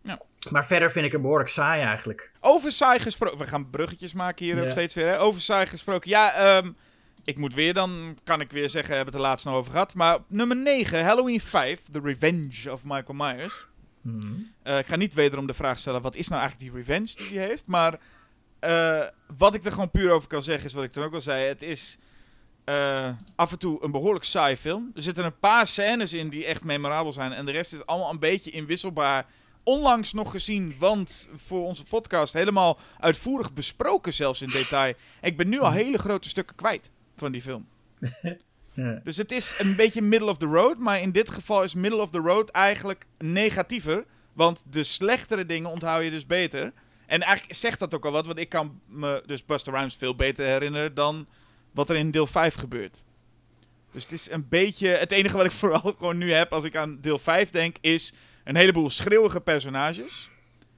Ja. Maar verder vind ik hem behoorlijk saai eigenlijk. Over saai gesproken, we gaan bruggetjes maken hier ook steeds weer. Hè? Over saai gesproken, ja, ehm, ik moet weer, dan kan ik weer zeggen, we hebben het er laatst nog over gehad. Maar nummer 9, Halloween 5, The Revenge of Michael Myers. Eh, ik ga niet wederom de vraag stellen, wat is nou eigenlijk die revenge die hij heeft? Maar eh, wat ik er gewoon puur over kan zeggen, is wat ik toen ook al zei. Het is eh, af en toe een behoorlijk saai film. Er zitten een paar scènes in die echt memorabel zijn. En de rest is allemaal een beetje inwisselbaar onlangs nog gezien, want voor onze podcast helemaal uitvoerig besproken zelfs in detail. Ik ben nu al hele grote stukken kwijt van die film. Ja. Dus het is een beetje middle of the road, maar in dit geval is middle of the road eigenlijk negatiever. Want de slechtere dingen onthoud je dus beter. En eigenlijk zegt dat ook al wat, want ik kan me dus Buster Rhymes veel beter herinneren dan wat er in deel 5 gebeurt. Dus het is een beetje. Het enige wat ik vooral gewoon nu heb als ik aan deel 5 denk, is een heleboel schreeuwige personages.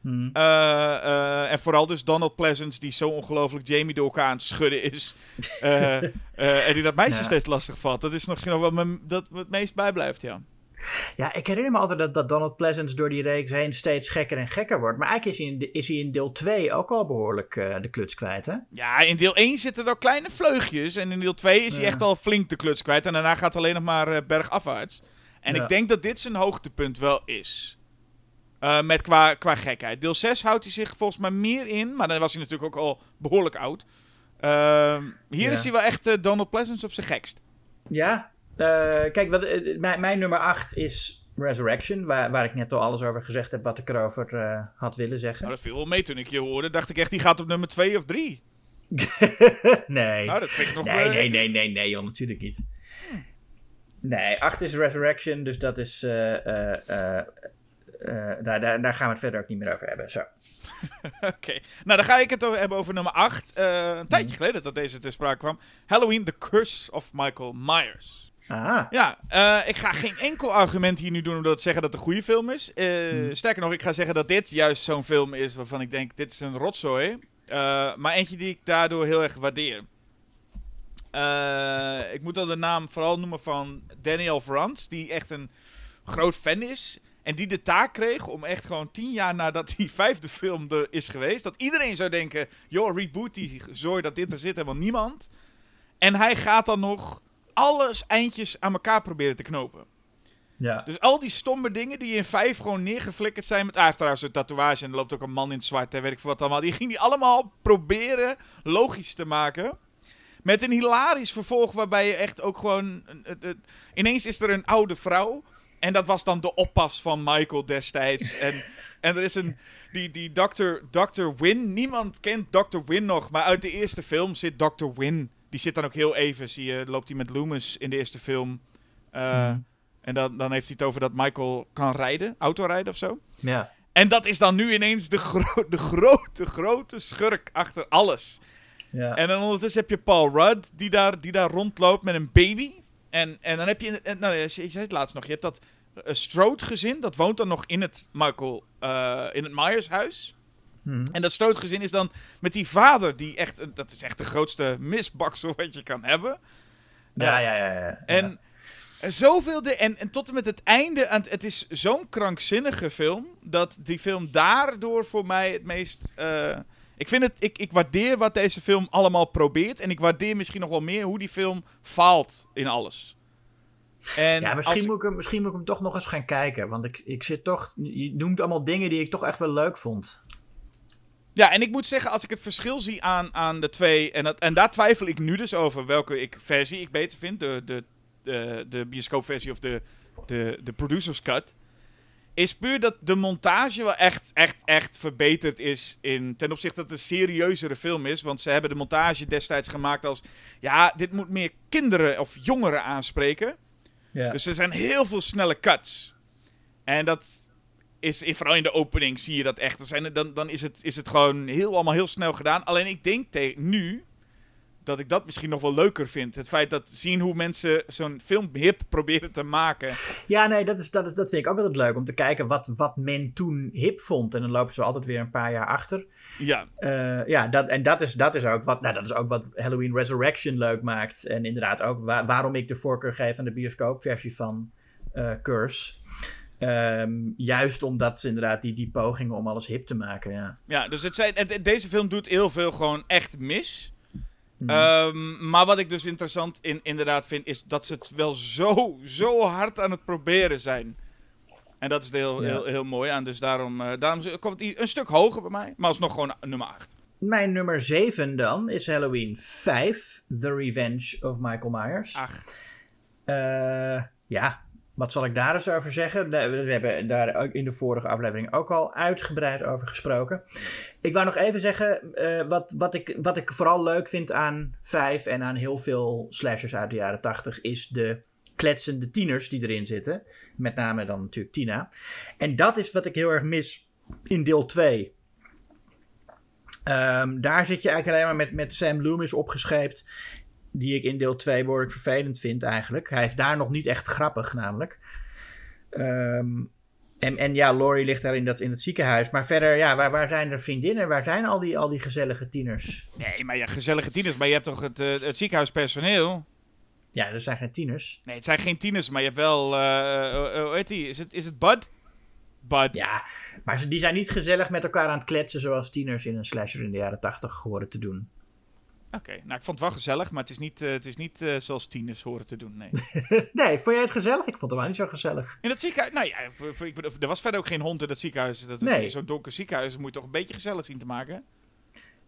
Hm. Eh, eh, en vooral dus Donald Pleasance, die zo ongelooflijk Jamie door elkaar aan het schudden is. Eh, en die dat meisje Ja. steeds lastig valt. Dat is nog misschien nog wat me dat me het meest bijblijft, ja. Ja, ik herinner me altijd dat, dat Donald Pleasance door die reeks heen steeds gekker en gekker wordt. Maar eigenlijk is hij in, is hij in deel 2 ook al behoorlijk eh, de kluts kwijt, hè? Ja, in deel 1 zitten er kleine vleugjes. En in deel 2 is hij echt al flink de kluts kwijt. En daarna gaat het alleen nog maar eh, bergafwaarts. En Ja. ik denk dat dit zijn hoogtepunt wel is. Eh, met qua, qua gekheid. Deel 6 houdt hij zich volgens mij meer in. Maar dan was hij natuurlijk ook al behoorlijk oud. Ehm, hier Ja. is hij wel echt Donald Pleasance op zijn gekst. Ja. Eh, kijk, wat, eh, mijn, mijn nummer 8 is Resurrection. Waar, waar ik net al alles over gezegd heb wat ik erover eh, had willen zeggen. Nou, dat viel wel mee toen ik je hoorde. Dacht ik echt, die gaat op nummer 2 of 3. nee. Nou, dat vind ik nog nee, nee, nee, nee, nee, joh, natuurlijk niet. Nee, 8 is Resurrection, dus dat is. eh, eh, eh, eh, daar, daar, daar gaan we het verder ook niet meer over hebben. Zo. Oké. Nou, dan ga ik het over hebben over nummer 8. een tijdje Mhm. geleden dat deze ter sprake kwam. Halloween, The Curse of Michael Myers. Ah, Ja, eh, ik ga geen enkel argument hier nu doen om te zeggen dat het een goede film is. Eh, Hmm. Sterker nog, ik ga zeggen dat dit juist zo'n film is waarvan ik denk, dit is een rotzooi. Eh, maar eentje die ik daardoor heel erg waardeer. Ik moet dan de naam vooral noemen van Daniel Frans, die echt een groot fan is. En die de taak kreeg om echt gewoon tien jaar nadat die vijfde film er is geweest, dat iedereen zou denken, joh, reboot die zooi dat dit er zit, helemaal niemand. En hij gaat dan nog alles eindjes aan elkaar proberen te knopen. ja. Dus al die stomme dingen die in vijf gewoon neergeflikkerd zijn. Met, ah, hij heeft trouwens een tatoeage en er loopt ook een man in het zwart. En weet ik veel wat allemaal. Die ging die allemaal proberen logisch te maken. Met een hilarisch vervolg waarbij je echt ook gewoon... een- een- een- ineens is er een oude vrouw. En dat was dan de oppas van Michael destijds. En, en er is een... Die, die Dr. Dr. Win. Niemand kent Dr. Win nog. Maar uit de eerste film zit Dr. Win. Die zit dan ook heel even. Zie je, loopt hij met Loomis in de eerste film. Eh, Mhm. En dan, dan heeft hij het over dat Michael kan rijden. Autorijden of zo. ja. En dat is dan nu ineens de, gro- de grote, grote schurk achter alles. ja. En dan ondertussen heb je Paul Rudd, die daar, die daar rondloopt met een baby. En, en dan heb je, en, nou, je zei het laatst nog, je hebt dat uh, Strode-gezin, dat woont dan nog in het Michael, eh, in het Myers-huis. Mhm. En dat Strode-gezin is dan met die vader, die echt, dat is echt de grootste misbaksel wat je kan hebben. ja, ja, ja, ja. En, en zoveel de, en, en tot en met het einde, het, is zo'n krankzinnige film, dat die film daardoor voor mij het meest... eh, ik vind het, ik, ik waardeer wat deze film allemaal probeert. En ik waardeer misschien nog wel meer hoe die film faalt in alles. En ja, misschien, als- moet ik hem, misschien moet ik hem toch nog eens gaan kijken. Want ik, ik zit toch. Je noemt allemaal dingen die ik toch echt wel leuk vond. Ja, en ik moet zeggen, als ik het verschil zie aan, aan de twee... En, dat, en daar twijfel ik nu dus over welke ik, versie ik beter vind. De, de, de, de bioscoopversie of de, de, de producer's cut. Is puur dat de montage wel echt, echt, echt verbeterd is. In, ten opzichte dat het een serieuzere film is. Want ze hebben de montage destijds gemaakt als... Ja, dit moet meer kinderen of jongeren aanspreken. Ja. Dus er zijn heel veel snelle cuts. En dat is, vooral in de opening zie je dat echt. Zijn, dan dan is, het, is het gewoon heel, allemaal heel snel gedaan. Alleen ik denk nu dat ik dat misschien nog wel leuker vind. Het feit dat zien hoe mensen zo'n film hip proberen te maken. Ja, nee, dat, is, dat, is, dat vind ik ook altijd leuk om te kijken wat, wat men toen hip vond. En dan lopen ze altijd weer een paar jaar achter. Ja, Eh, ja, dat, en dat is, dat, is ook wat, nou, dat is ook wat Halloween Resurrection leuk maakt. En inderdaad ook wa- waarom ik de voorkeur geef aan de bioscoopversie van eh, Curse. Ehm, juist omdat inderdaad die, die pogingen om alles hip te maken. Ja. ja dus het zijn, het- deze film doet heel veel gewoon echt mis. Mhm. Ehm, maar wat ik dus interessant in, inderdaad vind, is dat ze het wel zo, zo hard aan het proberen zijn. En dat is heel, Ja. heel, heel mooi aan. Dus daarom, eh, daarom komt hij een stuk hoger bij mij. Maar alsnog gewoon nummer 8. Mijn nummer 7 dan is Halloween 5, The Revenge of Michael Myers. Ach, Eh, ja, wat zal ik daar eens over zeggen? We hebben daar in de vorige aflevering ook al uitgebreid over gesproken. Ik wou nog even zeggen, uh, wat, wat, ik, wat ik vooral leuk vind aan 5 en aan heel veel slashers uit de jaren 80 is de kletsende tieners die erin zitten. Met name dan natuurlijk Tina. En dat is wat ik heel erg mis in deel 2. Um, daar zit je eigenlijk alleen maar met, met Sam Loomis opgescheept. Die ik in deel 2 behoorlijk vervelend vind eigenlijk. Hij is daar nog niet echt grappig namelijk. Um, en, en ja, Laurie ligt daar in, dat, in het ziekenhuis. Maar verder, ja, waar, waar zijn er vriendinnen? Waar zijn al die, al die gezellige tieners? Nee, maar ja, gezellige tieners. Maar je hebt toch het, uh, het ziekenhuispersoneel? Ja, dat zijn geen tieners. Nee, het zijn geen tieners, maar je hebt wel... Uh, hoe heet die? Is het, is het Bud? Bud. Ja, maar die zijn niet gezellig met elkaar aan het kletsen... zoals tieners in een slasher in de jaren tachtig horen te doen. Oké, nou ik vond het wel gezellig, maar het is niet, uh, het is niet uh, zoals tieners horen te doen, nee. nee, vond jij het gezellig? Ik vond het wel niet zo gezellig. In dat ziekenhuis, nou ja, voor, voor, er was verder ook geen hond in dat ziekenhuis. Dat is nee. zo'n donker ziekenhuis, moet je toch een beetje gezellig zien te maken?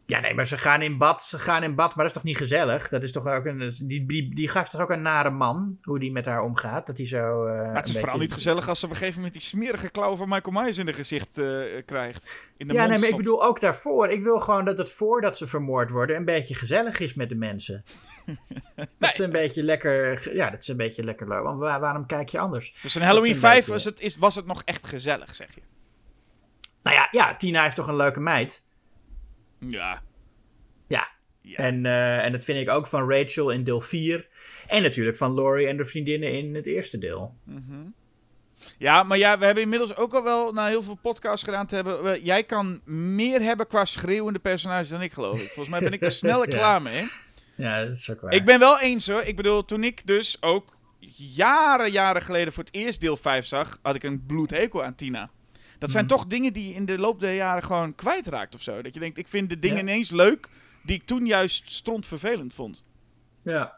Ja, nee, maar ze gaan in bad, ze gaan in bad, maar dat is toch niet gezellig? Dat is toch ook een, die, die, die gaf toch ook een nare man, hoe die met haar omgaat, dat hij zo... Uh, maar het is vooral niet gezellig als ze op een gegeven moment die smerige klauw van Michael Myers in de gezicht uh, krijgt. In de ja, nee, maar ik bedoel ook daarvoor. Ik wil gewoon dat het voordat ze vermoord worden een beetje gezellig is met de mensen. nee. Dat is een beetje lekker, ja, dat is een beetje lekker leuk. Want waar, waarom kijk je anders? Dus in Halloween 5 was, het, is, was het nog echt gezellig, zeg je? Nou ja, ja, Tina is toch een leuke meid? Ja. Ja. En, uh, en dat vind ik ook van Rachel in deel 4. En natuurlijk van Laurie en de vriendinnen in het eerste deel. Mm -hmm. Ja, maar ja, we hebben inmiddels ook al wel na heel veel podcasts gedaan te hebben. Jij kan meer hebben qua schreeuwende personages dan ik, geloof ik. Volgens mij ben ik er sneller ja. klaar mee. Ja, dat is ook waar. Ik ben wel eens hoor. Ik bedoel, toen ik dus ook jaren, jaren geleden voor het eerst deel 5 zag, had ik een bloedhekel aan Tina. Dat zijn mm. toch dingen die je in de loop der jaren gewoon kwijtraakt of zo. Dat je denkt, ik vind de dingen ja. ineens leuk die ik toen juist stront vervelend vond. Ja.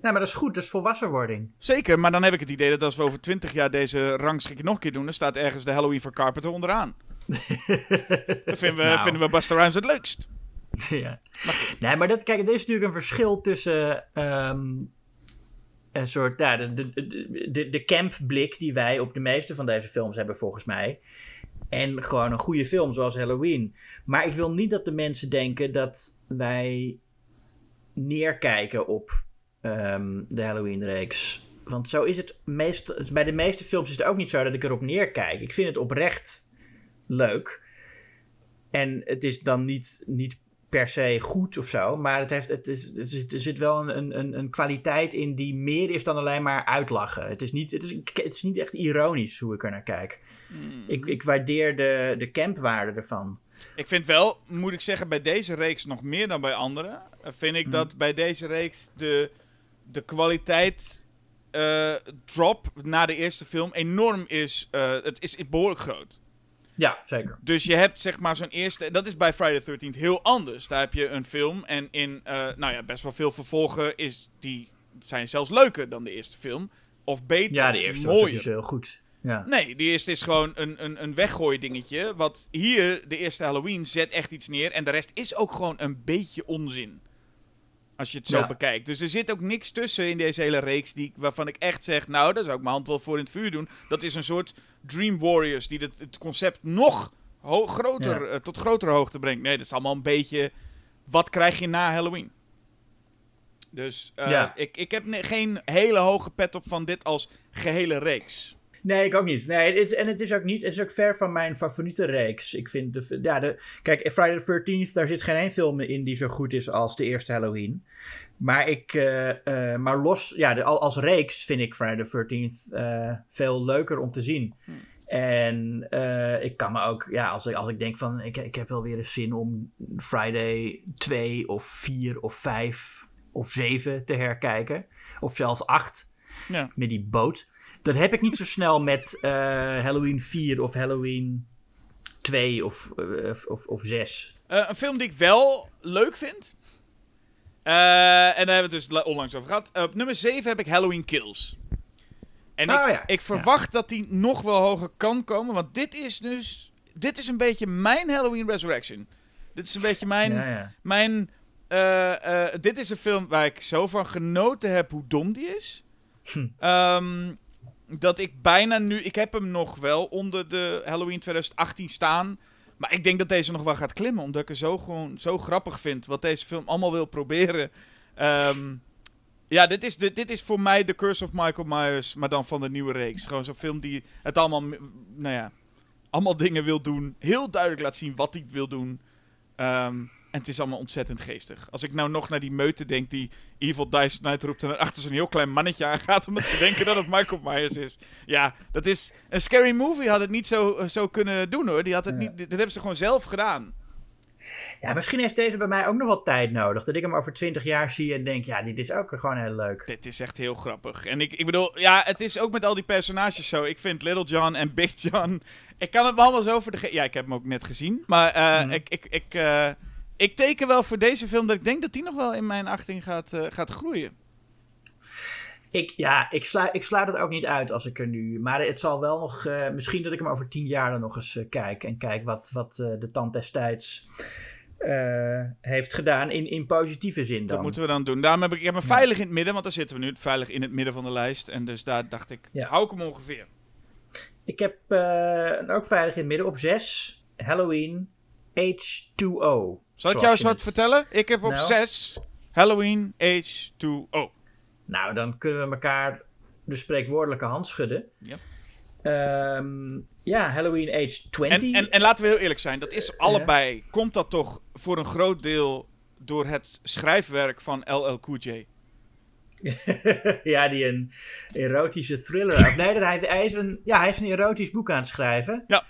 Ja, maar dat is goed, dat is volwassenwording. Zeker, maar dan heb ik het idee dat als we over 20 jaar deze rangschikking nog een keer doen, dan staat ergens de Halloween van Carpenter onderaan. dat vinden we, nou. vinden we Buster Rhymes het leukst. ja. Maar nee, maar dat, kijk, er is natuurlijk een verschil tussen um, een soort, ja, de, de, de, de campblik die wij op de meeste van deze films hebben, volgens mij. En gewoon een goede film zoals Halloween. Maar ik wil niet dat de mensen denken dat wij neerkijken op um, de Halloween-reeks. Want zo is het meest, bij de meeste films is het ook niet zo dat ik erop neerkijk. Ik vind het oprecht leuk. En het is dan niet, niet per se goed of zo. Maar het heeft, het is, het is, er zit wel een, een, een kwaliteit in die meer is dan alleen maar uitlachen. Het is niet, het is, het is niet echt ironisch hoe ik er naar kijk. Mm. Ik, ik waardeer de, de campwaarde ervan. Ik vind wel, moet ik zeggen, bij deze reeks nog meer dan bij andere. Vind ik mm. dat bij deze reeks de, de kwaliteit uh, drop na de eerste film enorm is. Uh, het is behoorlijk groot. Ja, zeker. Dus je hebt zeg maar zo'n eerste. Dat is bij Friday the 13th heel anders. Daar heb je een film en in uh, nou ja, best wel veel vervolgen is die zijn zelfs leuker dan de eerste film. Of beter. Ja, de eerste mooier. was heel goed. Ja. Nee, die eerste is gewoon een, een, een weggooi dingetje. Wat hier, de eerste Halloween, zet echt iets neer. En de rest is ook gewoon een beetje onzin. Als je het zo ja. bekijkt. Dus er zit ook niks tussen in deze hele reeks die, waarvan ik echt zeg... Nou, daar zou ik mijn hand wel voor in het vuur doen. Dat is een soort Dream Warriors die het, het concept nog groter, ja. uh, tot grotere hoogte brengt. Nee, dat is allemaal een beetje... Wat krijg je na Halloween? Dus uh, ja. ik, ik heb geen hele hoge pet op van dit als gehele reeks. Nee, ik ook niet. Nee, het, en het is ook niet. Het is ook ver van mijn favoriete reeks. Ik vind de. Ja, de kijk, Friday the 13th, daar zit geen één film in die zo goed is als de eerste Halloween. Maar ik. Uh, uh, maar los. Ja, de, als reeks vind ik Friday the 13th uh, eh, veel leuker om te zien. Hm. En ik kan me ook. Ja, als ik, als ik denk van. Ik, ik heb wel weer eens zin om Friday 2 of 4 of 5 of 7 te herkijken. Of zelfs 8. Ja. Met die boot. Dat heb ik niet zo snel met uh, Halloween 4 of Halloween 2 of, uh, of, of 6. Uh, een film die ik wel leuk vind. en daar hebben we het dus onlangs over gehad. op nummer 7 heb ik Halloween Kills. En oh, ik, ja. ik, verwacht ja. dat die nog wel hoger kan komen. Want dit is dus. Dit is een beetje mijn Halloween Resurrection. Dit is een beetje mijn. Ja, mijn dit is een film waar ik zo van genoten heb hoe dom die is. Hm. Um, dat ik bijna nu... Ik heb hem nog wel onder de Halloween 2018 staan. Maar ik denk dat deze nog wel gaat klimmen. Omdat ik het zo, gewoon, zo grappig vind. Wat deze film allemaal wil proberen. Ehm, ja, dit is, de, dit is voor mij The Curse of Michael Myers. Maar dan van de nieuwe reeks. Gewoon zo'n film die het allemaal... Nou ja, allemaal dingen wil doen. Heel duidelijk laat zien wat hij wil doen. Ehm, en het is allemaal ontzettend geestig. Als ik nou nog naar die meute denk die Evil Dice Night roept en achter zo'n heel klein mannetje aangaat omdat ze denken dat het Michael Myers is. Ja, dat is... Een scary movie had het niet zo, zo kunnen doen hoor. Die had het niet... Dat hebben ze gewoon zelf gedaan. Ja, misschien heeft deze bij mij ook nog wel tijd nodig. Dat ik hem over 20 jaar zie en denk, ja, dit is ook gewoon heel leuk. Dit is echt heel grappig. En ik, ik bedoel, ja, het is ook met al die personages zo. Ik vind Little John en Big John... Ik kan het me allemaal zo voor de... Ja, ik heb hem ook net gezien. Maar uh, ik... ik, ik uh, ik teken wel voor deze film dat ik denk dat die nog wel in mijn achting gaat, uh, gaat groeien. Ik, ja, ik sla, ik sla het ook niet uit als ik er nu. Maar het zal wel nog. Uh, misschien dat ik hem over tien jaar dan nog eens uh, kijk. En kijk wat, wat de tand destijds heeft gedaan. In, in positieve zin dan. Dat moeten we dan doen. Daarom heb ik, ik heb hem veilig in het midden. Want daar zitten we nu veilig in het midden van de lijst. En dus daar dacht ik. Ja. Hou ik hem ongeveer. Ik heb ook veilig in het midden op zes. Halloween H2O. Zal ik jou eens wat vertellen? Ik heb op nou. 6 Halloween H2O. Nou, dan kunnen we elkaar de spreekwoordelijke hand schudden. Ja. Um, ja, Halloween Age 20. En, en, en, laten we heel eerlijk zijn, dat is allebei. Komt dat toch voor een groot deel door het schrijfwerk van LL Cool J? ja, die een erotische thriller. nee, hij, hij, is een, ja, hij is een erotisch boek aan het schrijven. Ja.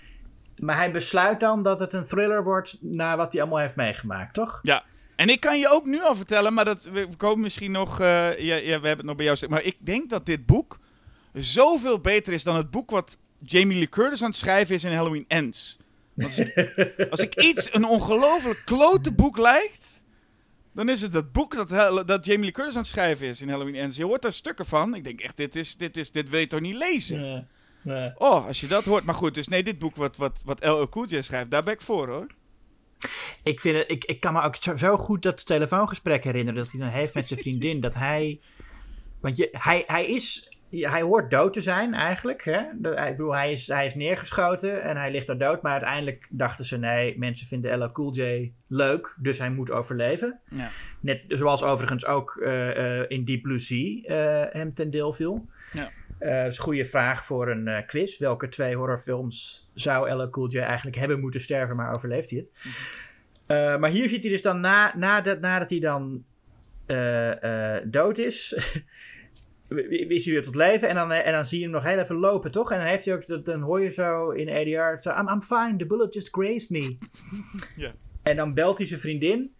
Maar hij besluit dan dat het een thriller wordt na wat hij allemaal heeft meegemaakt, toch? Ja. En ik kan je ook nu al vertellen, maar dat, we komen misschien nog. Uh, ja, ja, we hebben het nog bij jou. Maar ik denk dat dit boek zoveel beter is dan het boek wat Jamie Lee Curtis aan het schrijven is in Halloween Ends. Als ik, als ik iets een ongelooflijk klote boek lijkt, dan is het het boek dat, dat Jamie Lee Curtis aan het schrijven is in Halloween Ends. Je hoort daar stukken van. Ik denk echt, dit, is, dit, is, dit weet je toch niet lezen? Ja. Nee. Oh, als je dat hoort. Maar goed, dus nee, dit boek wat, wat, wat. Cool schrijft, daar ben ik voor hoor. Ik, vind het, ik, ik kan me ook zo, zo goed dat telefoongesprek herinneren dat hij dan heeft met zijn vriendin. dat hij. Want je, hij, hij is. Hij hoort dood te zijn eigenlijk. Hè? ik bedoel, hij is, hij is neergeschoten en hij ligt daar dood. Maar uiteindelijk dachten ze: nee, mensen vinden LL Cool J leuk, dus hij moet overleven. Ja. Net zoals overigens ook uh, uh, in Deep Blue Sea uh, hem ten deel viel. Ja. Uh, dat is een goede vraag voor een uh, quiz. Welke twee horrorfilms zou LL Cool J eigenlijk hebben moeten sterven, maar overleeft hij het? Mm -hmm. uh, maar hier zit hij dus dan na, nadat, nadat hij dan dood is, is hij weer tot leven. En dan, en dan zie je hem nog heel even lopen, toch? En dan, heeft hij ook, dan hoor je zo in ADR, zo, I'm, I'm fine, the bullet just grazed me. yeah. En dan belt hij zijn vriendin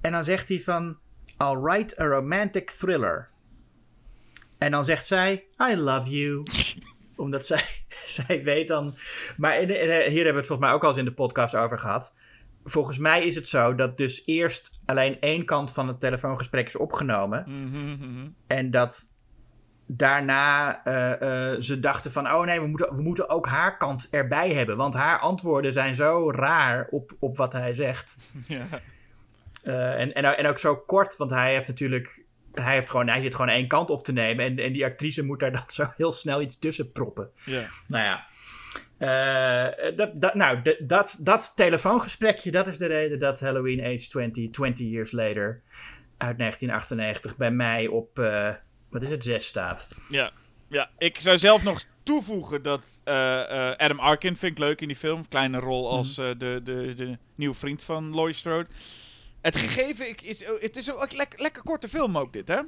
en dan zegt hij van, I'll write a romantic thriller. En dan zegt zij, I love you. Omdat zij, zij weet dan... Maar in, in, hier hebben we het volgens mij ook al eens in de podcast over gehad. Volgens mij is het zo dat dus eerst alleen één kant van het telefoongesprek is opgenomen. Mm -hmm. En dat daarna uh, uh, ze dachten van... oh nee, we moeten, we moeten ook haar kant erbij hebben. Want haar antwoorden zijn zo raar op, op wat hij zegt. Ja. Uh, en, en, en ook zo kort, want hij heeft natuurlijk hij, heeft gewoon, hij zit gewoon één kant op te nemen. En, en die actrice moet daar dan zo heel snel iets tussen proppen. Ja. Nou ja. Uh, dat, dat, nou, dat, dat telefoongesprekje, dat is de reden dat Halloween Age 20, 20 Years Later uit 1998 bij mij op, uh, wat is het, 6 staat. Ja. ja, ik zou zelf nog toevoegen dat uh, Adam Arkin vind ik leuk in die film. Kleine rol als mm. de, de, de nieuwe vriend van Laurie Strode. Het gegeven is, het is ook lekker, lekker korte film ook dit, hè?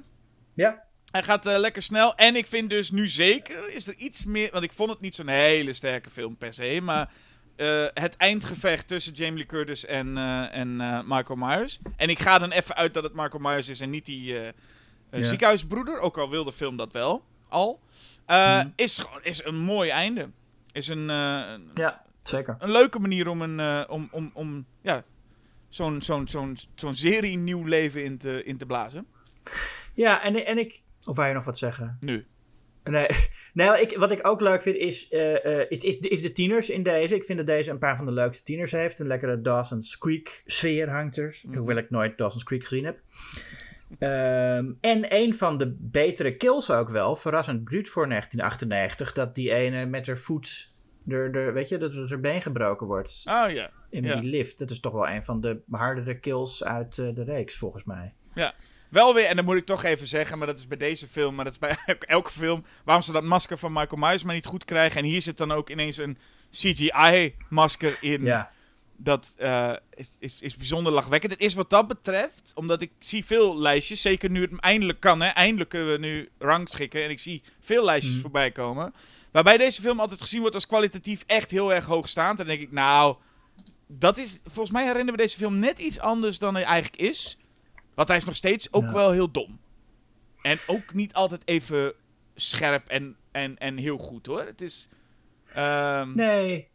Ja. Hij gaat uh, lekker snel. En ik vind dus nu zeker, is er iets meer... Want ik vond het niet zo'n hele sterke film per se, maar... Uh, het eindgevecht tussen Jamie Lee Curtis en, uh, en Michael Myers. En ik ga dan even uit dat het Michael Myers is en niet die ja. ziekenhuisbroeder. Ook al wil de film dat wel, al. Mm. is, is een mooi einde. Is een, ja, zeker. een leuke manier om, een, om, om, om ja, zo'n zo'n zo'n zo'n serie nieuw leven in te, in te blazen. Ja, en, en ik... Of wou je nog wat zeggen? Nu. Nee, nou, ik, wat ik ook leuk vind is, uh, uh, is, is, is, de tieners in deze. Ik vind dat deze een paar van de leukste tieners heeft. Een lekkere Dawson's Creek sfeer hangt er. Mm. Hoewel ik nooit Dawson's Creek gezien heb. Ehm, en een van de betere kills ook wel, verrassend bruut voor 1998, dat die ene met haar voet, de, de, weet je, dat haar been gebroken wordt Oh ja. in Ja. die lift. Dat is toch wel een van de hardere kills uit eh, de reeks, volgens mij. Ja. Wel weer, en dan moet ik toch even zeggen, maar dat is bij deze film, maar dat is bij elke- film, waarom ze dat masker van Michael Myers maar niet goed krijgen. En hier zit dan ook ineens een CGI-masker in. Ja, Dat eh, is, is, is bijzonder lachwekkend. Het is wat dat betreft, omdat ik zie veel lijstjes, zeker nu het eindelijk kan, hè, eindelijk kunnen we nu rangschikken. En ik zie veel lijstjes Mhm. voorbij komen. Waarbij deze film altijd gezien wordt als kwalitatief echt heel erg hoogstaand. En dan denk ik, nou, dat is, volgens mij herinneren we deze film net iets anders dan hij eigenlijk is. Want hij is nog steeds ook Ja. wel heel dom. En ook niet altijd even scherp en, en, en heel goed hoor. Het is. ehm, nee.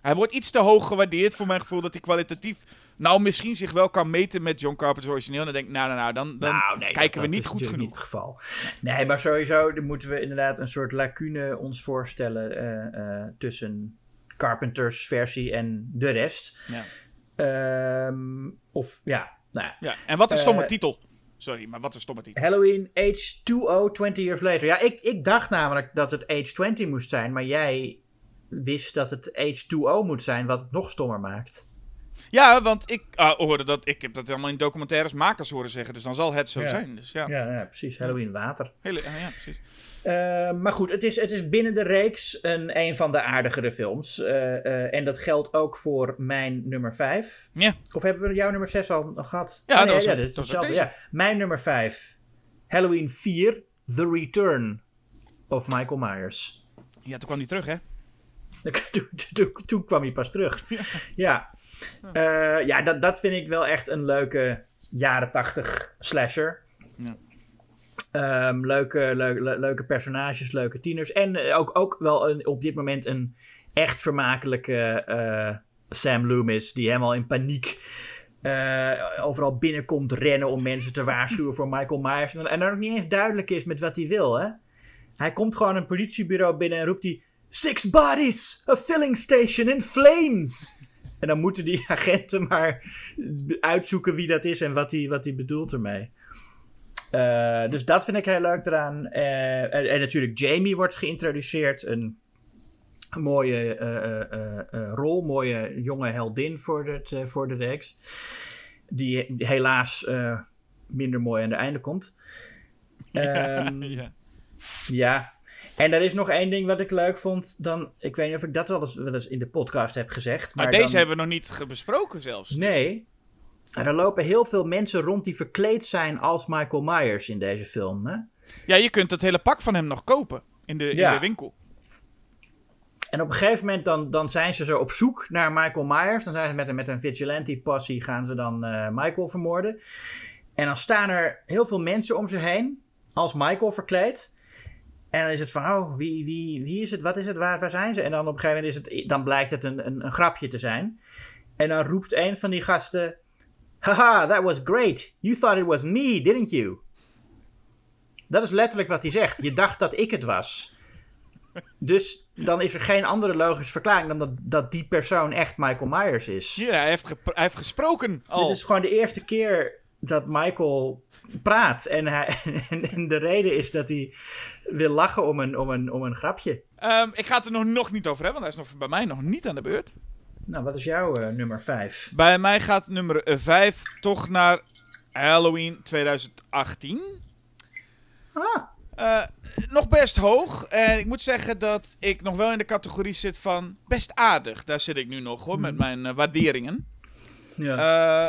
Hij wordt iets te hoog gewaardeerd voor mijn gevoel dat hij kwalitatief. Nou, misschien zich wel kan meten met John Carpenter's origineel. En dan denk ik, nou, nou, nou, dan, dan nou, nee, kijken we dat niet goed genoeg. niet het geval. Nee, maar sowieso dan moeten we inderdaad een soort lacune ons voorstellen eh, eh, tussen Carpenter's versie en de rest. Ja. Ehm, of ja, nou ja. Ja. En wat een stomme Eh, titel. Sorry, maar wat een stomme titel. Halloween Age 20, 20 years later. Ja, ik, ik dacht namelijk dat het Age 20 moest zijn, maar jij wist dat het Age 20 moet zijn, wat het nog stommer maakt. Ja, want ik ah, hoorde dat. Ik heb dat helemaal in documentaires makers horen zeggen. Dus dan zal het zo Ja. zijn. Dus ja. Ja, ja precies. Halloween water. Hele, ah, ja, precies. Eh, maar goed, het is, het is binnen de reeks een, een van de aardigere films. Eh, eh, en dat geldt ook voor mijn nummer 5. Ja. Of hebben we jouw nummer 6 al gehad? Ja, Oh, dat ja, is hetzelfde. Ja. Mijn nummer 5. Halloween 4. The Return of Michael Myers. Ja, toen kwam hij terug, hè? Toen, toen, toen kwam hij pas terug. Ja, ja. ja dat, dat vind ik wel echt een leuke jaren 80 slasher. Ja. Ehm, leuke, leuke, le- leuke personages, leuke tieners. En eh, ook, ook wel een, op dit moment een echt vermakelijke eh, Sam Loomis, die helemaal in paniek eh, overal binnenkomt rennen om mensen te waarschuwen voor Michael Myers. En, en dan ook niet eens duidelijk is met wat hij wil. Hè? Hij komt gewoon een politiebureau binnen en roept hij... Six bodies! A filling station in flames! En dan moeten die agenten maar uitzoeken wie dat is en wat hij wat hij bedoelt ermee. Eh, dus dat vind ik heel leuk eraan. Eh, en, en natuurlijk Jamie wordt geïntroduceerd. Een mooie eh, rol, mooie jonge heldin voor, het, voor de reeks. Die helaas minder mooi aan het einde komt. Ehm, ja. ja. En er is nog één ding wat ik leuk vond. Dan, ik weet niet of ik dat wel eens, wel eens in de podcast heb gezegd. Maar, Maar, deze dan- hebben we nog niet besproken zelfs. Nee. En er lopen heel veel mensen rond die verkleed zijn als Michael Myers in deze film. Hè? Ja, je kunt het hele pak van hem nog kopen in de, in de winkel. En op een gegeven moment dan, dan zijn ze zo op zoek naar Michael Myers. Dan zijn ze met een, met een vigilante passie gaan ze dan eh, Michael vermoorden. En dan staan er heel veel mensen om ze heen als Michael verkleed. En dan is het van, oh, wie, wie, wie is het? Wat is het? Waar, waar zijn ze? En dan op een gegeven moment is het, dan blijkt het een, een, een grapje te zijn. En dan roept een van die gasten, haha, that was great. You thought it was me, didn't you? Dat is letterlijk wat hij zegt. Je dacht dat ik het was. Dus dan is er geen andere logische verklaring dan dat, dat die persoon echt Michael Myers is. Ja, hij heeft, hij heeft gesproken al. Dit is gewoon de eerste keer dat Michael praat. En, hij, en, en de reden is dat hij wil lachen om een, om een, om een grapje. Ehm, ik ga het er nog, nog niet over hebben, want hij is nog bij mij nog niet aan de beurt. Nou, wat is jouw eh, nummer 5? Bij mij gaat nummer 5 toch naar Halloween 2018. Ah, Eh, nog best hoog. En ik moet zeggen dat ik nog wel in de categorie zit van best aardig. Daar zit ik nu nog hoor, met mijn eh, waarderingen. Ja.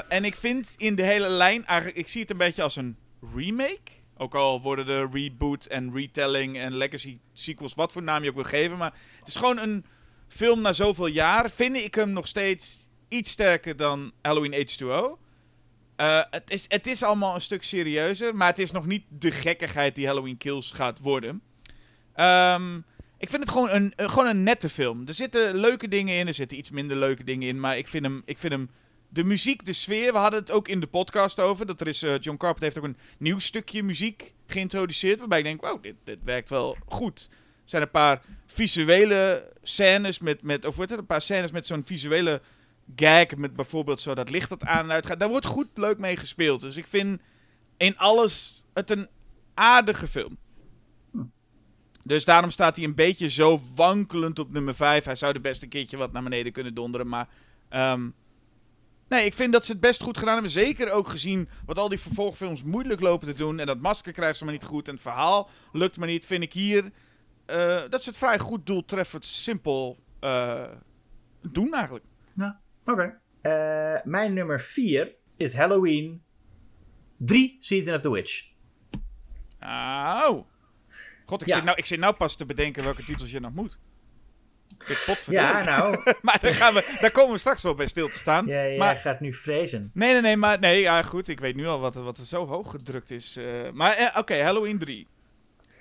Eh, en ik vind in de hele lijn eigenlijk, ik zie het een beetje als een remake. Ook al worden de reboot en retelling en legacy sequels, wat voor naam je ook wil geven. Maar het is gewoon een film na zoveel jaar. Vind ik hem nog steeds iets sterker dan Halloween H2O. Eh, het, is, het is allemaal een stuk serieuzer, maar het is nog niet de gekkigheid die Halloween Kills gaat worden. Ehm, ik vind het gewoon een, een- gewoon een nette film. Er zitten leuke dingen in, er zitten iets minder leuke dingen in, maar ik vind hem, ik vind hem de muziek, de sfeer, we hadden het ook in de podcast over. Dat er is, eh, John Carpenter heeft ook een nieuw stukje muziek geïntroduceerd. Waarbij ik denk, wow, dit, dit werkt wel goed. Er zijn een paar visuele scènes met, met of wordt het, een paar scènes met zo'n visuele gag. Met bijvoorbeeld zo dat licht dat aan en uit gaat. Daar wordt goed leuk mee gespeeld. Dus ik vind in alles het een aardige film. Dus daarom staat hij een beetje zo wankelend op nummer 5. Hij zou de best een keertje wat naar beneden kunnen donderen. Maar ehm, nee, ik vind dat ze het best goed gedaan hebben. Zeker ook gezien wat al die vervolgfilms moeilijk lopen te doen. En dat masker krijgt ze maar niet goed. En het verhaal lukt maar niet. Vind ik hier eh, dat ze het vrij goed doeltreffend simpel uh, doen eigenlijk. Ja, oké. Okay. Uh, mijn nummer 4 is Halloween 3 Season of the Witch. Oh. God, ik, ja. zit nou, ik zit nou pas te bedenken welke titels je nog moet. Ja, nou. maar daar, gaan we, daar komen we straks wel bij stil te staan. Ja, jij maar, gaat nu vrezen. Nee, nee, nee, maar nee, ja, goed. Ik weet nu al wat, wat er zo hoog gedrukt is. Uh, maar eh, oké, okay, Halloween 3.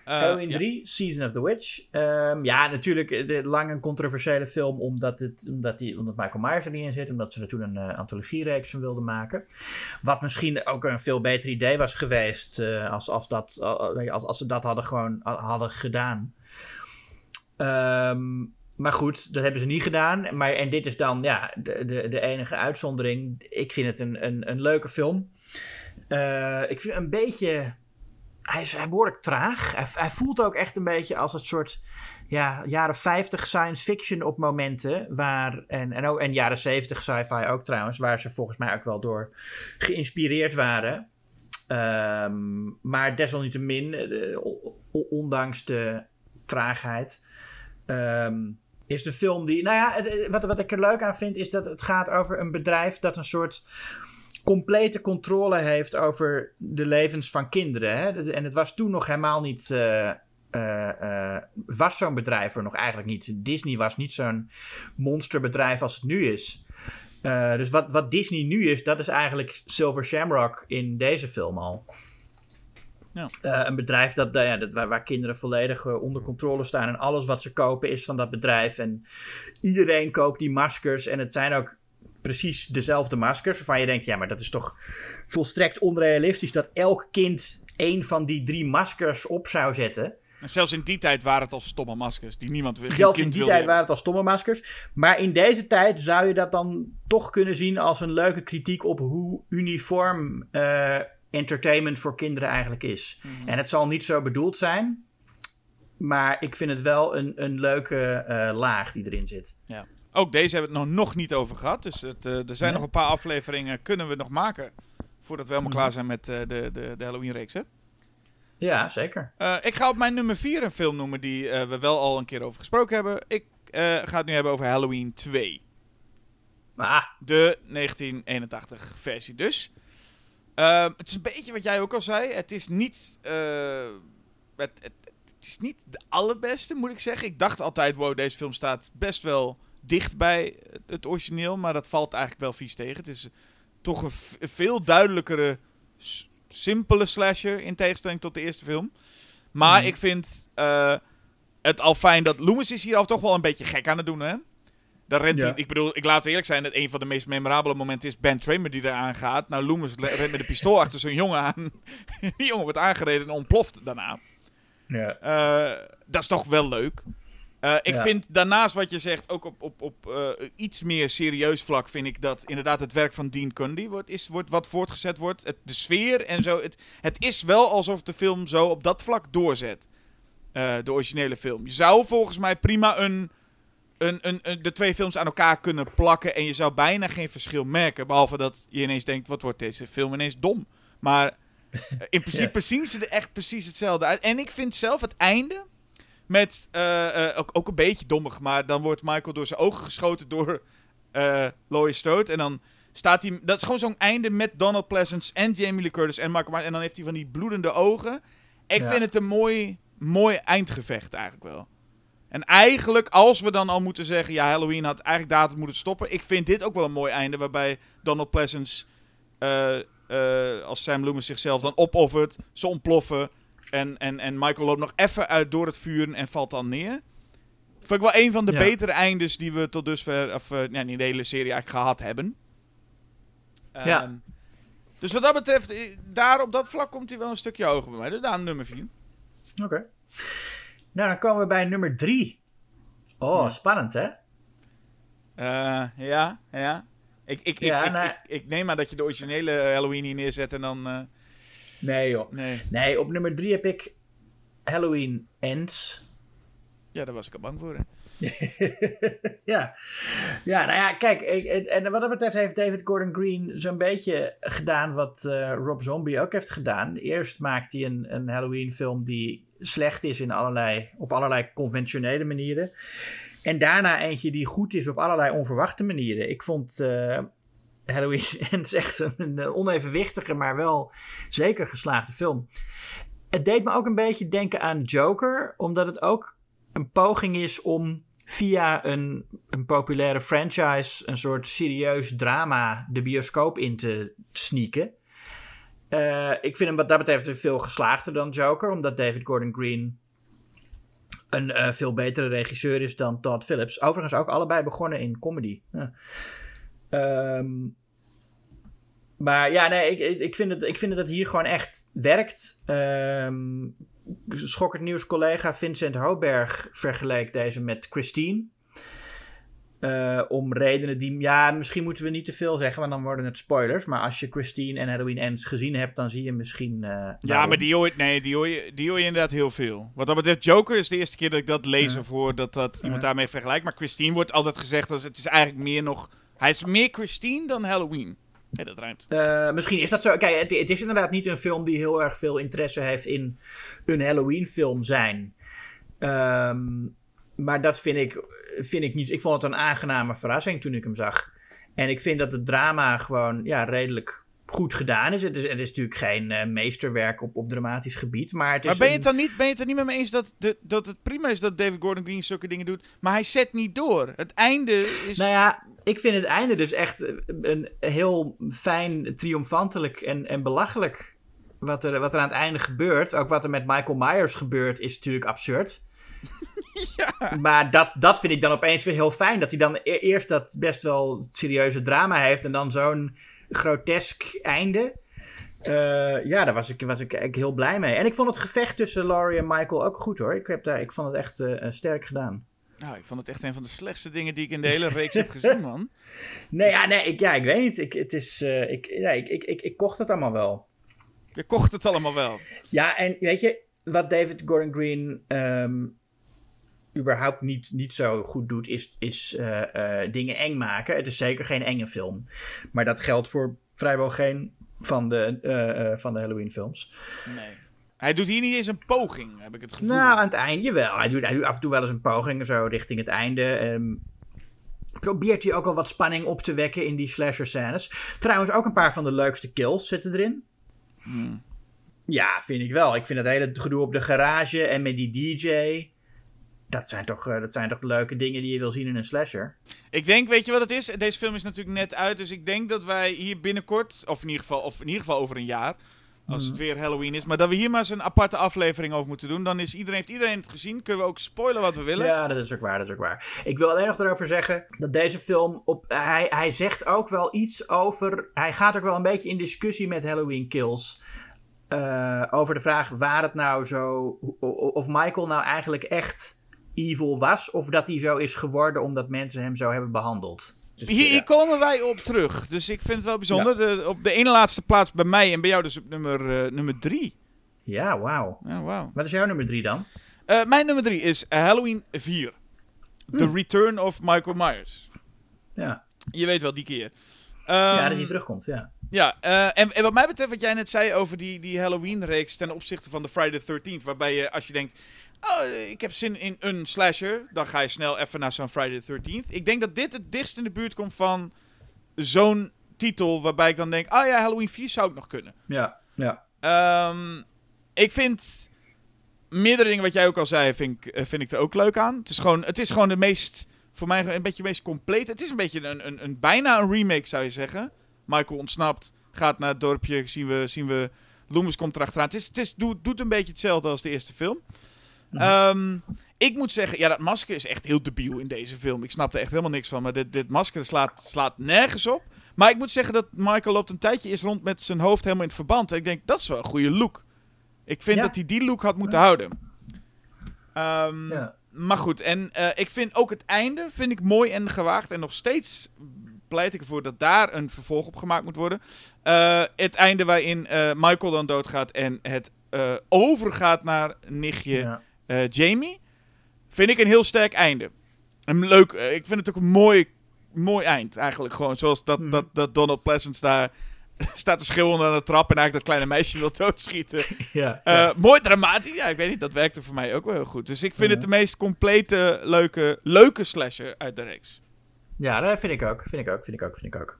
Uh, Halloween ja. 3, Season of the Witch. Um, ja, natuurlijk de lang een controversiële film, omdat, het, omdat, die, omdat Michael Myers er niet in zit. Omdat ze er toen een uh, antologiereeks van wilden maken. Wat misschien ook een veel beter idee was geweest uh, als, als, dat, als, als ze dat hadden gewoon hadden gedaan. Um, maar goed, dat hebben ze niet gedaan. Maar, en dit is dan ja, de, de, de enige uitzondering. Ik vind het een, een, een leuke film. Uh, ik vind een beetje. Hij is, hij behoorlijk traag. Hij, voelt ook echt een beetje als het soort ja, jaren 50 science fiction op momenten. Waar, en, en, ook, en jaren 70 sci-fi ook trouwens. Waar ze volgens mij ook wel door geïnspireerd waren. Um, maar desalniettemin, uh, ondanks de traagheid. Um, is de film die. Nou ja, wat, wat ik er leuk aan vind, is dat het gaat over een bedrijf dat een soort complete controle heeft over de levens van kinderen. Hè? En het was toen nog helemaal niet. Uh, uh, uh, was zo'n bedrijf er nog eigenlijk niet. Disney was niet zo'n monsterbedrijf als het nu is. dus wat, wat Disney nu is, dat is eigenlijk Silver Shamrock in deze film al. Ja. Uh, een bedrijf dat, uh, ja, dat, waar, waar, kinderen volledig uh, onder controle staan. En alles wat ze kopen is van dat bedrijf. En iedereen koopt die maskers. En het zijn ook precies dezelfde maskers. Waarvan je denkt, ja, maar dat is toch volstrekt onrealistisch. Dat elk kind één van die drie maskers op zou zetten. En zelfs in die tijd waren het al stomme maskers. Die niemand wil. Zelfs in die tijd waren het al stomme maskers. Maar in deze tijd zou je dat dan toch kunnen zien als een leuke kritiek op hoe uniform entertainment voor kinderen eigenlijk is. Mhm. En het zal niet zo bedoeld zijn, maar ik vind het wel een, een leuke uh, laag die erin zit. Ja. Ook deze hebben we het nog, nog niet over gehad. Dus het, uh, er zijn nog een paar afleveringen kunnen we nog maken. Voordat we helemaal klaar zijn met uh, de, de, de Halloween-reeks, hè? Ja, zeker. ik ga op mijn nummer 4 een film noemen die we wel al een keer over gesproken hebben. Ik ga het nu hebben over Halloween 2. Ah. De 1981 versie dus. Uh, het is een beetje wat jij ook al zei. Het is niet. Uh, het, het, het, is niet de allerbeste, moet ik zeggen. Ik dacht altijd, wow, deze film staat best wel dicht bij het origineel. Maar dat valt eigenlijk wel vies tegen. Het is toch een, veel duidelijkere, simpele slasher. In tegenstelling tot de eerste film. Maar mm. ik vind uh, het al fijn dat Loomis is hier al toch wel een beetje gek aan het doen, hè? Dan rent hij, ik bedoel, ik laat het eerlijk zijn dat een van de meest memorabele momenten is Ben Tramer die eraan gaat. Nou, Loomis rent met een pistool achter zo'n jongen aan. die jongen wordt aangereden en ontploft daarna. Ja. Uh, dat is toch wel leuk. Uh, ik ja. vind daarnaast wat je zegt, ook op, op, op uh, iets meer serieus vlak, vind ik dat inderdaad het werk van Dean Cundy wordt, is, wordt, wat voortgezet wordt. Het, de sfeer en zo. Het, het is wel alsof de film zo op dat vlak doorzet. de originele film. Je zou volgens mij prima een een, een, een, de twee films aan elkaar kunnen plakken en je zou bijna geen verschil merken. Behalve dat je ineens denkt, wat wordt deze film ineens dom. Maar eh, in principe ja. zien ze er echt precies hetzelfde uit. En ik vind zelf het einde met, uh, uh, ook, ook een beetje dommig, maar dan wordt Michael door zijn ogen geschoten door uh, Lois Strode. En dan staat hij, dat is gewoon zo'n einde met Donald Pleasance en Jamie Lee Curtis en Michael Myers. En dan heeft hij van die bloedende ogen. Ik ja. vind het een mooi, mooi eindgevecht eigenlijk wel. En eigenlijk, als we dan al moeten zeggen, ja, Halloween had eigenlijk daar moeten stoppen. Ik vind dit ook wel een mooi einde, waarbij Donald Pleasance uh, uh, als Sam Loomis zichzelf dan opoffert, ze ontploffen. En, en, en Michael loopt nog even uit door het vuur en valt dan neer. Vind ik wel een van de ja. betere eindes die we tot dusver, of uh, ja, in de hele serie eigenlijk gehad hebben. Um, ja. Dus wat dat betreft, daar op dat vlak komt hij wel een stukje hoger bij mij. Dus daar nummer 4. Oké. Okay. Nou, dan komen we bij nummer drie. Oh, ja. spannend hè? Uh, ja, ja. Ik, ik, Ja, ik, nou- ik, ik, neem maar dat je de originele Halloween hier neerzet en dan... Uh... Nee joh. Nee. Nee, op nummer drie heb ik Halloween Ends. Ja, daar was ik al bang voor. Hè. ja. ja, nou ja, kijk, en wat dat betreft heeft David Gordon Green zo'n beetje gedaan wat eh, Rob Zombie ook heeft gedaan. Eerst maakt hij een, een Halloween film die slecht is in allerlei, op allerlei conventionele manieren. En daarna eentje die goed is op allerlei onverwachte manieren. Ik vond eh, Halloween echt een onevenwichtige, maar wel zeker geslaagde film. Het deed me ook een beetje denken aan Joker, omdat het ook een poging is om via een, een populaire franchise een soort serieus drama de bioscoop in te sneaken. Eh, ik vind hem wat dat betreft veel geslaagder dan Joker, omdat David Gordon Green een eh, veel betere regisseur is dan Todd Phillips. Overigens ook allebei begonnen in comedy. Ehm, maar ja, nee, ik, ik, vind het, ik vind dat het hier gewoon echt werkt. Ehm Schokkend Nieuws collega Vincent Hoberg vergeleek deze met Christine. Eh, om redenen die. Ja, misschien moeten we niet te veel zeggen, want dan worden het spoilers. Maar als je Christine en Halloween Ends gezien hebt, dan zie je misschien. eh, Ja, maar die hoor, nee, die, hoor je, die hoor je inderdaad heel veel. Wat dat betreft, Joker is de eerste keer dat ik dat lees of hoor dat, dat iemand daarmee vergelijkt. Maar Christine wordt altijd gezegd als het is eigenlijk meer nog... Hij is meer Christine dan Halloween. Ja, dat ruimt. Eh, misschien is dat zo. Kijk, het, het is inderdaad niet een film die heel erg veel interesse heeft in een Halloween-film zijn. Ehm, maar dat vind ik, vind ik niet. Ik vond het een aangename verrassing toen ik hem zag. En ik vind dat het drama gewoon ja, redelijk goed gedaan is. Het is, het is natuurlijk geen eh, meesterwerk op, op dramatisch gebied. Maar, het is Maar ben je, het dan niet, ben je het er niet met me eens dat, de, dat het prima is dat David Gordon Green zulke dingen doet, maar hij zet niet door. Het einde is... Nou ja, ik vind het einde dus echt eh, een heel fijn, triomfantelijk en, en belachelijk. Wat er, wat er aan het einde gebeurt, ook wat er met Michael Myers gebeurt, is natuurlijk absurd. Ja. Maar dat, dat vind ik dan opeens weer heel fijn. Dat hij dan e- eerst dat best wel serieuze drama heeft en dan zo'n grotesk einde. Eh, ja, daar was ik, was ik heel blij mee. En ik vond het gevecht tussen Laurie en Michael ook goed hoor. Ik, heb daar, ik vond het echt eh, sterk gedaan. Nou, ik vond het echt een van de slechtste dingen die ik in de hele reeks heb gezien, man. Nee, ja, nee ik, ja, ik weet niet. Ik, het is, eh, ik, ja, ik, ik, ik, ik kocht het allemaal wel. Je kocht het allemaal wel. Ja, en weet je, wat David Gordon Green ehm, überhaupt niet, niet zo goed doet, is, is eh, eh, dingen eng maken. Het is zeker geen enge film. Maar dat geldt voor vrijwel geen van de, eh, van de Halloween films. Nee. Hij doet hier niet eens een poging, heb ik het gevoel. Nou, aan het einde wel. Hij doet, hij doet af en toe wel eens een poging, zo richting het einde. Ehm, probeert hij ook wel wat spanning op te wekken in die slasher scènes. Trouwens, ook een paar van de leukste kills zitten erin. Hmm. Ja, vind ik wel. Ik vind het hele gedoe op de garage en met die DJ. Dat zijn toch, eh, dat zijn toch leuke dingen die je wil zien in een slasher. Ik denk, weet je wat het is? Deze film is natuurlijk net uit, dus ik denk dat wij hier binnenkort, of in ieder geval, of in ieder geval over een jaar, als Mhm. het weer Halloween is, maar dat we hier maar eens een aparte aflevering over moeten doen. Dan is iedereen, heeft iedereen het gezien, kunnen we ook spoilen wat we willen. Ja, dat is ook waar, dat is ook waar. Ik wil alleen nog erover zeggen dat deze film op. Hij, hij zegt ook wel iets over. Hij gaat ook wel een beetje in discussie met Halloween Kills. eh, over de vraag waar het nou zo. Of Michael nou eigenlijk echt evil was. Of dat hij zo is geworden omdat mensen hem zo hebben behandeld. Dus, Hier, komen wij op terug, dus ik vind het wel bijzonder. De, op de ene laatste plaats bij mij en bij jou dus op nummer, eh, nummer drie. Ja, wauw. Ja, wauw. Wat is jouw nummer drie dan? Eh, mijn nummer drie is Halloween 4. The Return of Michael Myers. Ja, Je weet wel, die keer. ja Ehm, dat hij terugkomt, ja. Ja, eh, en, en wat mij betreft, wat jij net zei over die, die Halloween-reeks ten opzichte van de Friday the 13th, waarbij je als je denkt, oh, ik heb zin in een slasher, dan ga je snel even naar zo'n Friday the 13th. Ik denk dat dit het dichtst in de buurt komt van zo'n titel, waarbij ik dan denk, ah ja, Halloween 4 zou ik nog kunnen. Ja, ja. Ehm, ik vind meerdere dingen wat jij ook al zei, vind ik, eh, vind ik er ook leuk aan. Het is gewoon, het is gewoon de meest, voor mij een beetje de meest compleet. Het is een beetje een, een, een bijna een remake zou je zeggen. Michael ontsnapt, gaat naar het dorpje, zien we, zien we Loomis komt erachteraan. Het, is, het is, doet, doet een beetje hetzelfde als de eerste film. Ehm, ik moet zeggen, ja, dat masker is echt heel debiel in deze film. Ik snap er echt helemaal niks van, maar dit, dit masker slaat, slaat nergens op. Maar ik moet zeggen dat Michael loopt een tijdje eerst rond met zijn hoofd helemaal in het verband. En ik denk, dat is wel een goede look. Ik vind Ja. dat hij die look had moeten houden. Ehm, ja. Maar goed, en eh, ik vind ook het einde vind ik mooi en gewaagd. En nog steeds pleit ik ervoor dat daar een vervolg op gemaakt moet worden. Uh, het einde waarin uh, Michael dan doodgaat en het overgaat naar nichtje ja. Jamie. Vind ik een heel sterk einde. Een leuk, ik vind het ook een mooi, mooi eind eigenlijk. Gewoon zoals dat, hmm. dat, dat Donald Pleasance daar staat te schreeuwen aan de trap en eigenlijk dat kleine meisje wil doodschieten. ja, ja. mooi dramatisch. Ja, ik weet niet, dat werkte voor mij ook wel heel goed. Dus ik vind het de meest complete, leuke, leuke slasher uit de reeks. Ja, dat vind ik ook. Vind ik ook, vind ik ook, vind ik ook.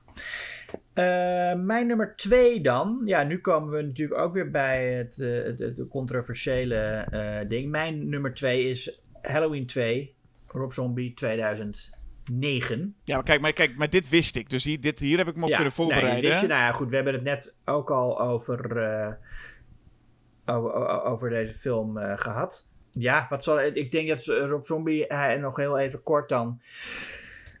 Uh, mijn nummer twee dan. Ja, nu komen we natuurlijk ook weer bij het, uh, het, het controversiële uh, ding. Mijn nummer twee is Halloween 2, Rob Zombie 2009. Ja, maar kijk, maar, kijk, maar dit wist ik. Dus hier, dit, hier heb ik me op kunnen voorbereiden. Nee, wist je, nou ja, goed, we hebben het net ook al over, over, over, deze film gehad. Ja, wat zal, ik denk dat Rob Zombie, nog heel even kort dan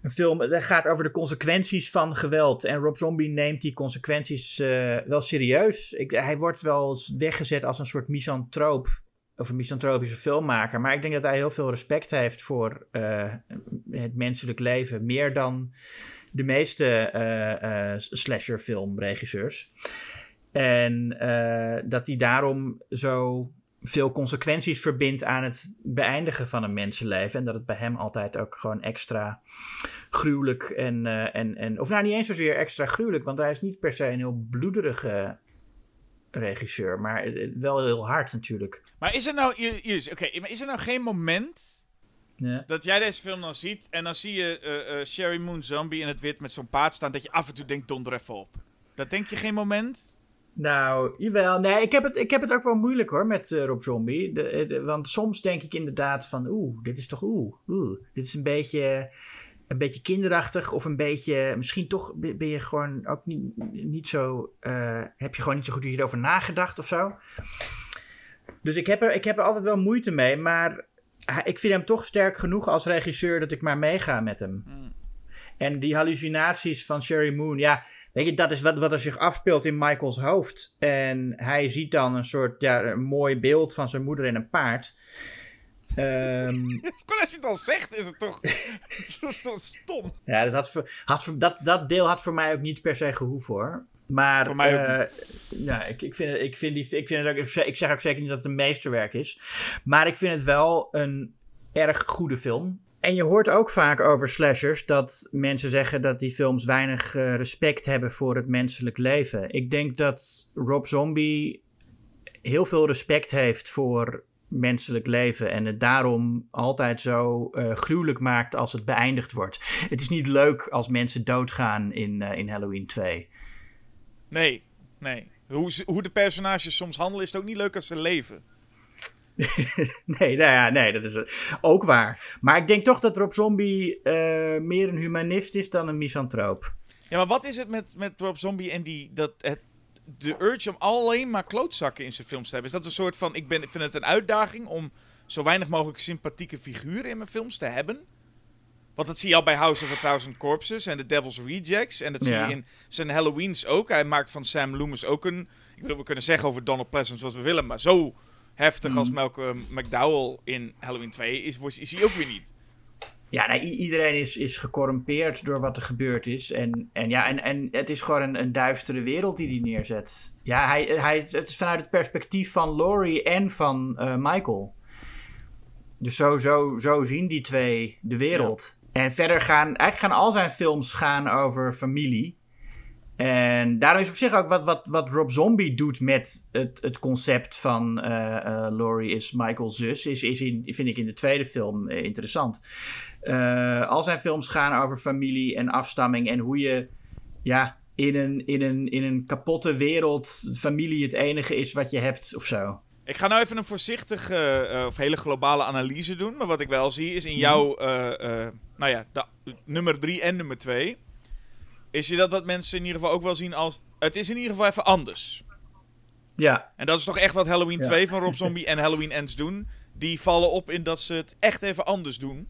een film gaat over de consequenties van geweld. En Rob Zombie neemt die consequenties uh, wel serieus. Ik, hij wordt wel weggezet als een soort misantroop. Of een misantropische filmmaker. Maar ik denk dat hij heel veel respect heeft voor uh, het menselijk leven. Meer dan de meeste uh, slasher filmregisseurs. En dat hij daarom zo veel consequenties verbindt aan het beëindigen van een mensenleven. En dat het bij hem altijd ook gewoon extra gruwelijk en, uh, en, en. Of nou, niet eens zozeer extra gruwelijk, want hij is niet per se een heel bloederige regisseur, maar wel heel hard natuurlijk. Maar is er nou. Oké, maar is er nou geen moment. Ja. Dat jij deze film dan ziet en dan zie je uh, uh, Sherry Moon Zombie in het wit met zo'n paard staan, dat je af en toe denkt: donder even op. Dat denk je geen moment? Nou, jawel. Nee, ik heb het, ik heb het ook wel moeilijk hoor met uh, Rob Zombie. De, want soms denk ik inderdaad van, oeh, dit is toch oeh, oeh. Dit is een beetje, een beetje kinderachtig of een beetje, misschien toch ben je gewoon ook niet, niet zo, uh, heb je gewoon niet zo goed hierover nagedacht of zo. Dus ik heb, er, ik heb er altijd wel moeite mee, maar ik vind hem toch sterk genoeg als regisseur dat ik maar meega met hem. Hmm. En die hallucinaties van Sherry Moon, ja, weet je, dat is wat, wat er zich afspeelt in Michaels hoofd. En hij ziet dan een soort, ja, een mooi beeld van zijn moeder en een paard. Um, als je het al zegt, is het toch, is toch stom. Ja, dat, had voor, had dat, dat deel had voor mij ook niet per se gehoeven hoor. Maar voor mij ook uh, ja, ik, ik, vind, ik, vind die, ik, vind het ook, ik zeg ook zeker niet dat het een meesterwerk is. Maar ik vind het wel een erg goede film. En je hoort ook vaak over slashers dat mensen zeggen dat die films weinig uh, respect hebben voor het menselijk leven. Ik denk dat Rob Zombie heel veel respect heeft voor menselijk leven en het daarom altijd zo uh, gruwelijk maakt als het beëindigd wordt. Het is niet leuk als mensen doodgaan in, uh, in Halloween 2. Nee, nee. Hoe, hoe de personages soms handelen is het ook niet leuk als ze leven. nee, nou ja, nee, dat is ook waar. Maar ik denk toch dat Rob Zombie uh, meer een humanist is dan een misantroop. Ja, maar wat is het met, met Rob Zombie en die, dat, het, de urge om alleen maar klootzakken in zijn films te hebben? Is dat een soort van, ik, ben, ik vind het een uitdaging om zo weinig mogelijk sympathieke figuren in mijn films te hebben? Want dat zie je al bij House of a Thousand Corpses en The Devil's Rejects. En dat zie je in zijn Halloweens ook. Hij maakt van Sam Loomis ook een... Ik bedoel, we kunnen zeggen over Donald Pleasance wat we willen, maar zo heftig als mhm. Malcolm McDowell in Halloween 2 is, is hij ook weer niet. Ja, nee, iedereen is, is gecorrumpeerd door wat er gebeurd is. En, en, ja, en, en het is gewoon een, een duistere wereld die hij neerzet. Ja, hij, hij, het is vanuit het perspectief van Laurie en van uh, Michael. Dus zo, zo, zo zien die twee de wereld. En verder gaan, eigenlijk gaan al zijn films gaan over familie. En daarom is op zich ook wat, wat, wat Rob Zombie doet met het, het concept van uh, uh, Laurie is Michael's zus, is, is in, vind ik in de tweede film uh, interessant. al zijn films gaan over familie en afstamming en hoe je ja, in, een, in, een, in een kapotte wereld familie het enige is wat je hebt of zo. Ik ga nou even een voorzichtige of hele globale analyse doen, maar wat ik wel zie is in mhm. jouw, nou ja, de, nummer drie en nummer twee is je dat wat mensen in ieder geval ook wel zien als... Het is in ieder geval even anders. Ja. En dat is toch echt wat Halloween 2 van Rob Zombie en Halloween Ends doen. Die vallen op in dat ze het echt even anders doen.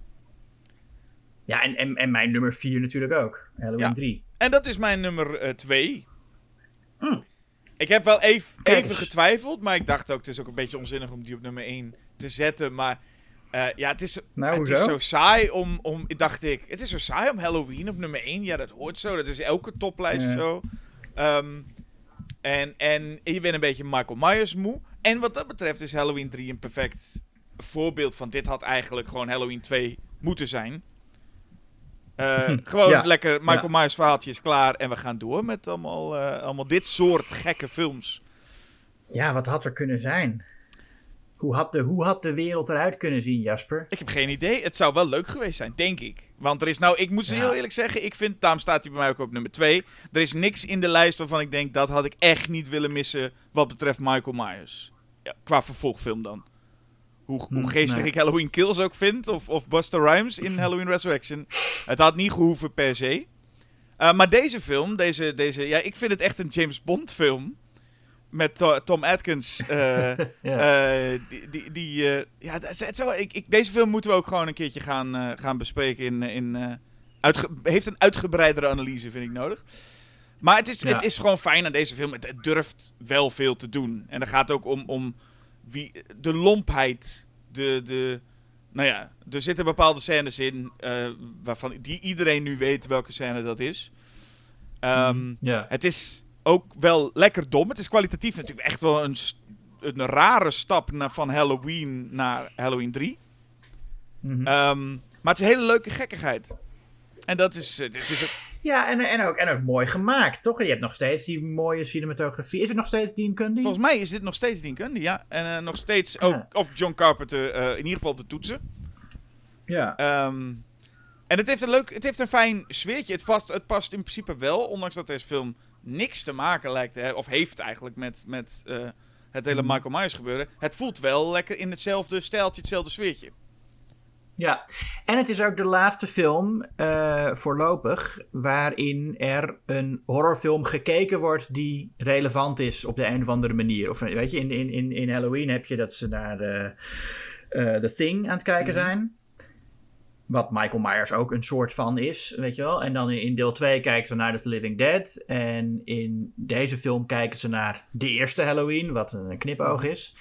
Ja, en, en, en mijn nummer 4 natuurlijk ook. Halloween ja. 3. En dat is mijn nummer 2. Uh, hm. Ik heb wel even, even getwijfeld, maar ik dacht ook, het is ook een beetje onzinnig om die op nummer 1 te zetten. Maar Eh, ja, het is, Nou, het is zo saai om, om, dacht ik, het is zo saai om Halloween op nummer 1. Ja, dat hoort zo. Dat is elke toplijst Ja. zo. Ehm, en, en je bent een beetje Michael Myers moe. En wat dat betreft is Halloween 3 een perfect voorbeeld van dit had eigenlijk gewoon Halloween 2 moeten zijn. Eh, gewoon Ja. lekker Michael Myers verhaaltje is klaar en we gaan door met allemaal, eh, allemaal dit soort gekke films. Ja, wat had er kunnen zijn? Hoe had, de, hoe had de wereld eruit kunnen zien, Jasper? Ik heb geen idee. Het zou wel leuk geweest zijn, denk ik. Want er is nou, ik moet ze Ja. heel eerlijk zeggen, ik vind, daarom staat hij bij mij ook op nummer 2. Er is niks in de lijst waarvan ik denk, dat had ik echt niet willen missen wat betreft Michael Myers. Ja, qua vervolgfilm dan. Hoe, hoe Hm, geestig nee. ik Halloween Kills ook vind, of, of Buster Rhymes in Halloween Resurrection. Het had niet gehoeven per se. Uh, maar deze film, deze, deze, ja, ik vind het echt een James Bond film. Met To- Tom Atkins. eh, Ja. eh, die, die, die, eh, ja, het, het, het zou- ik, ik, deze film moeten we ook gewoon een keertje gaan, gaan bespreken. In, in, heeft een uitgebreidere analyse, vind ik nodig. Maar het is, Ja. het is gewoon fijn aan deze film. Het, het durft wel veel te doen. En dan gaat ook om, om wie, de lompheid. De, de, nou ja, er zitten bepaalde scènes in waarvan die iedereen nu weet welke scène dat is. Ehm, ja. het is ook wel lekker dom. Het is kwalitatief natuurlijk echt wel een, een rare stap naar, van Halloween naar Halloween 3. Mhm. Ehm, maar het is een hele leuke gekkigheid. En dat is, eh, het is ook, ja, en, en, ook, en ook mooi gemaakt, toch? Je hebt nog steeds die mooie cinematografie. Is het nog steeds Dean Cundy? volgens mij is dit nog steeds Dean Cundy, ja. En eh, nog steeds ook, Ja. of John Carpenter, eh, in ieder geval op de toetsen. Ja. Ehm, en het heeft een leuk, het heeft een fijn sfeertje. Het past, het past in principe wel, ondanks dat deze film niks te maken lijkt te hebben, of heeft eigenlijk met, met eh, het hele Mhm. Michael Myers gebeuren. Het voelt wel lekker in hetzelfde stijltje, hetzelfde sfeertje. Ja, en het is ook de laatste film eh, voorlopig waarin er een horrorfilm gekeken wordt die relevant is op de een of andere manier. Of weet je, in, in, in, in Halloween heb je dat ze naar eh, The Thing aan het kijken Mhm. zijn. Wat Michael Myers ook een soort van is, weet je wel. En dan in, deel 2 kijken ze naar The Living Dead. En in deze film kijken ze naar de eerste Halloween, wat een knipoog is.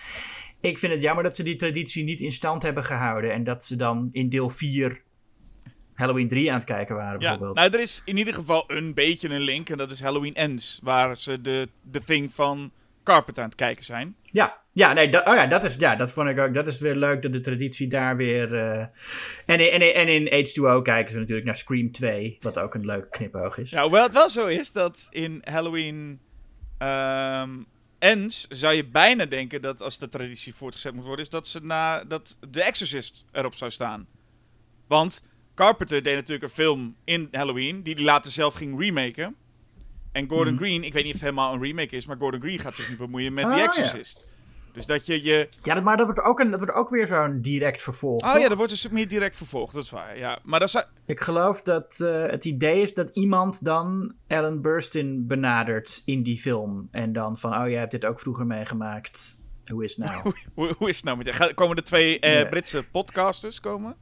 Ik vind het jammer dat ze die traditie niet in stand hebben gehouden. En dat ze dan in deel 4 Halloween 3 aan het kijken waren, Ja, bijvoorbeeld. nou, er is in ieder geval een beetje een link. En dat is Halloween Ends. Waar ze de, de thing van Carpenter aan het kijken zijn. Ja, ja, nee, dat, oh ja, dat is, ja, dat vond ik ook. Dat is weer leuk dat de traditie daar weer. eh, en, in, en, en in H2O kijken ze natuurlijk naar Scream 2, wat ook een leuk knipoog is. Ja, hoewel het wel zo is dat in Halloween ehm Ends zou je bijna denken dat als de traditie voortgezet moet worden, is dat, ze na, dat The Exorcist erop zou staan. Want Carpenter deed natuurlijk een film in Halloween, die hij later zelf ging remaken. En Gordon Mhm. Green, ik weet niet of het helemaal een remake is, maar Gordon Green gaat zich nu bemoeien met The Ah, ja. Exorcist. Dus dat je je Ja, dat, maar dat wordt, ook een, dat wordt ook weer zo'n direct vervolg. Oh toch? ja, dat wordt dus meer direct vervolgd, dat is waar. Ja. Maar dat zou... Ik geloof dat eh, het idee is dat iemand dan Ellen Burstyn benadert in die film. En dan van, oh, jij hebt dit ook vroeger meegemaakt. Hoe is het nou? Hoe, hoe is het nou met je? Komen de twee eh. Britse podcasters komen?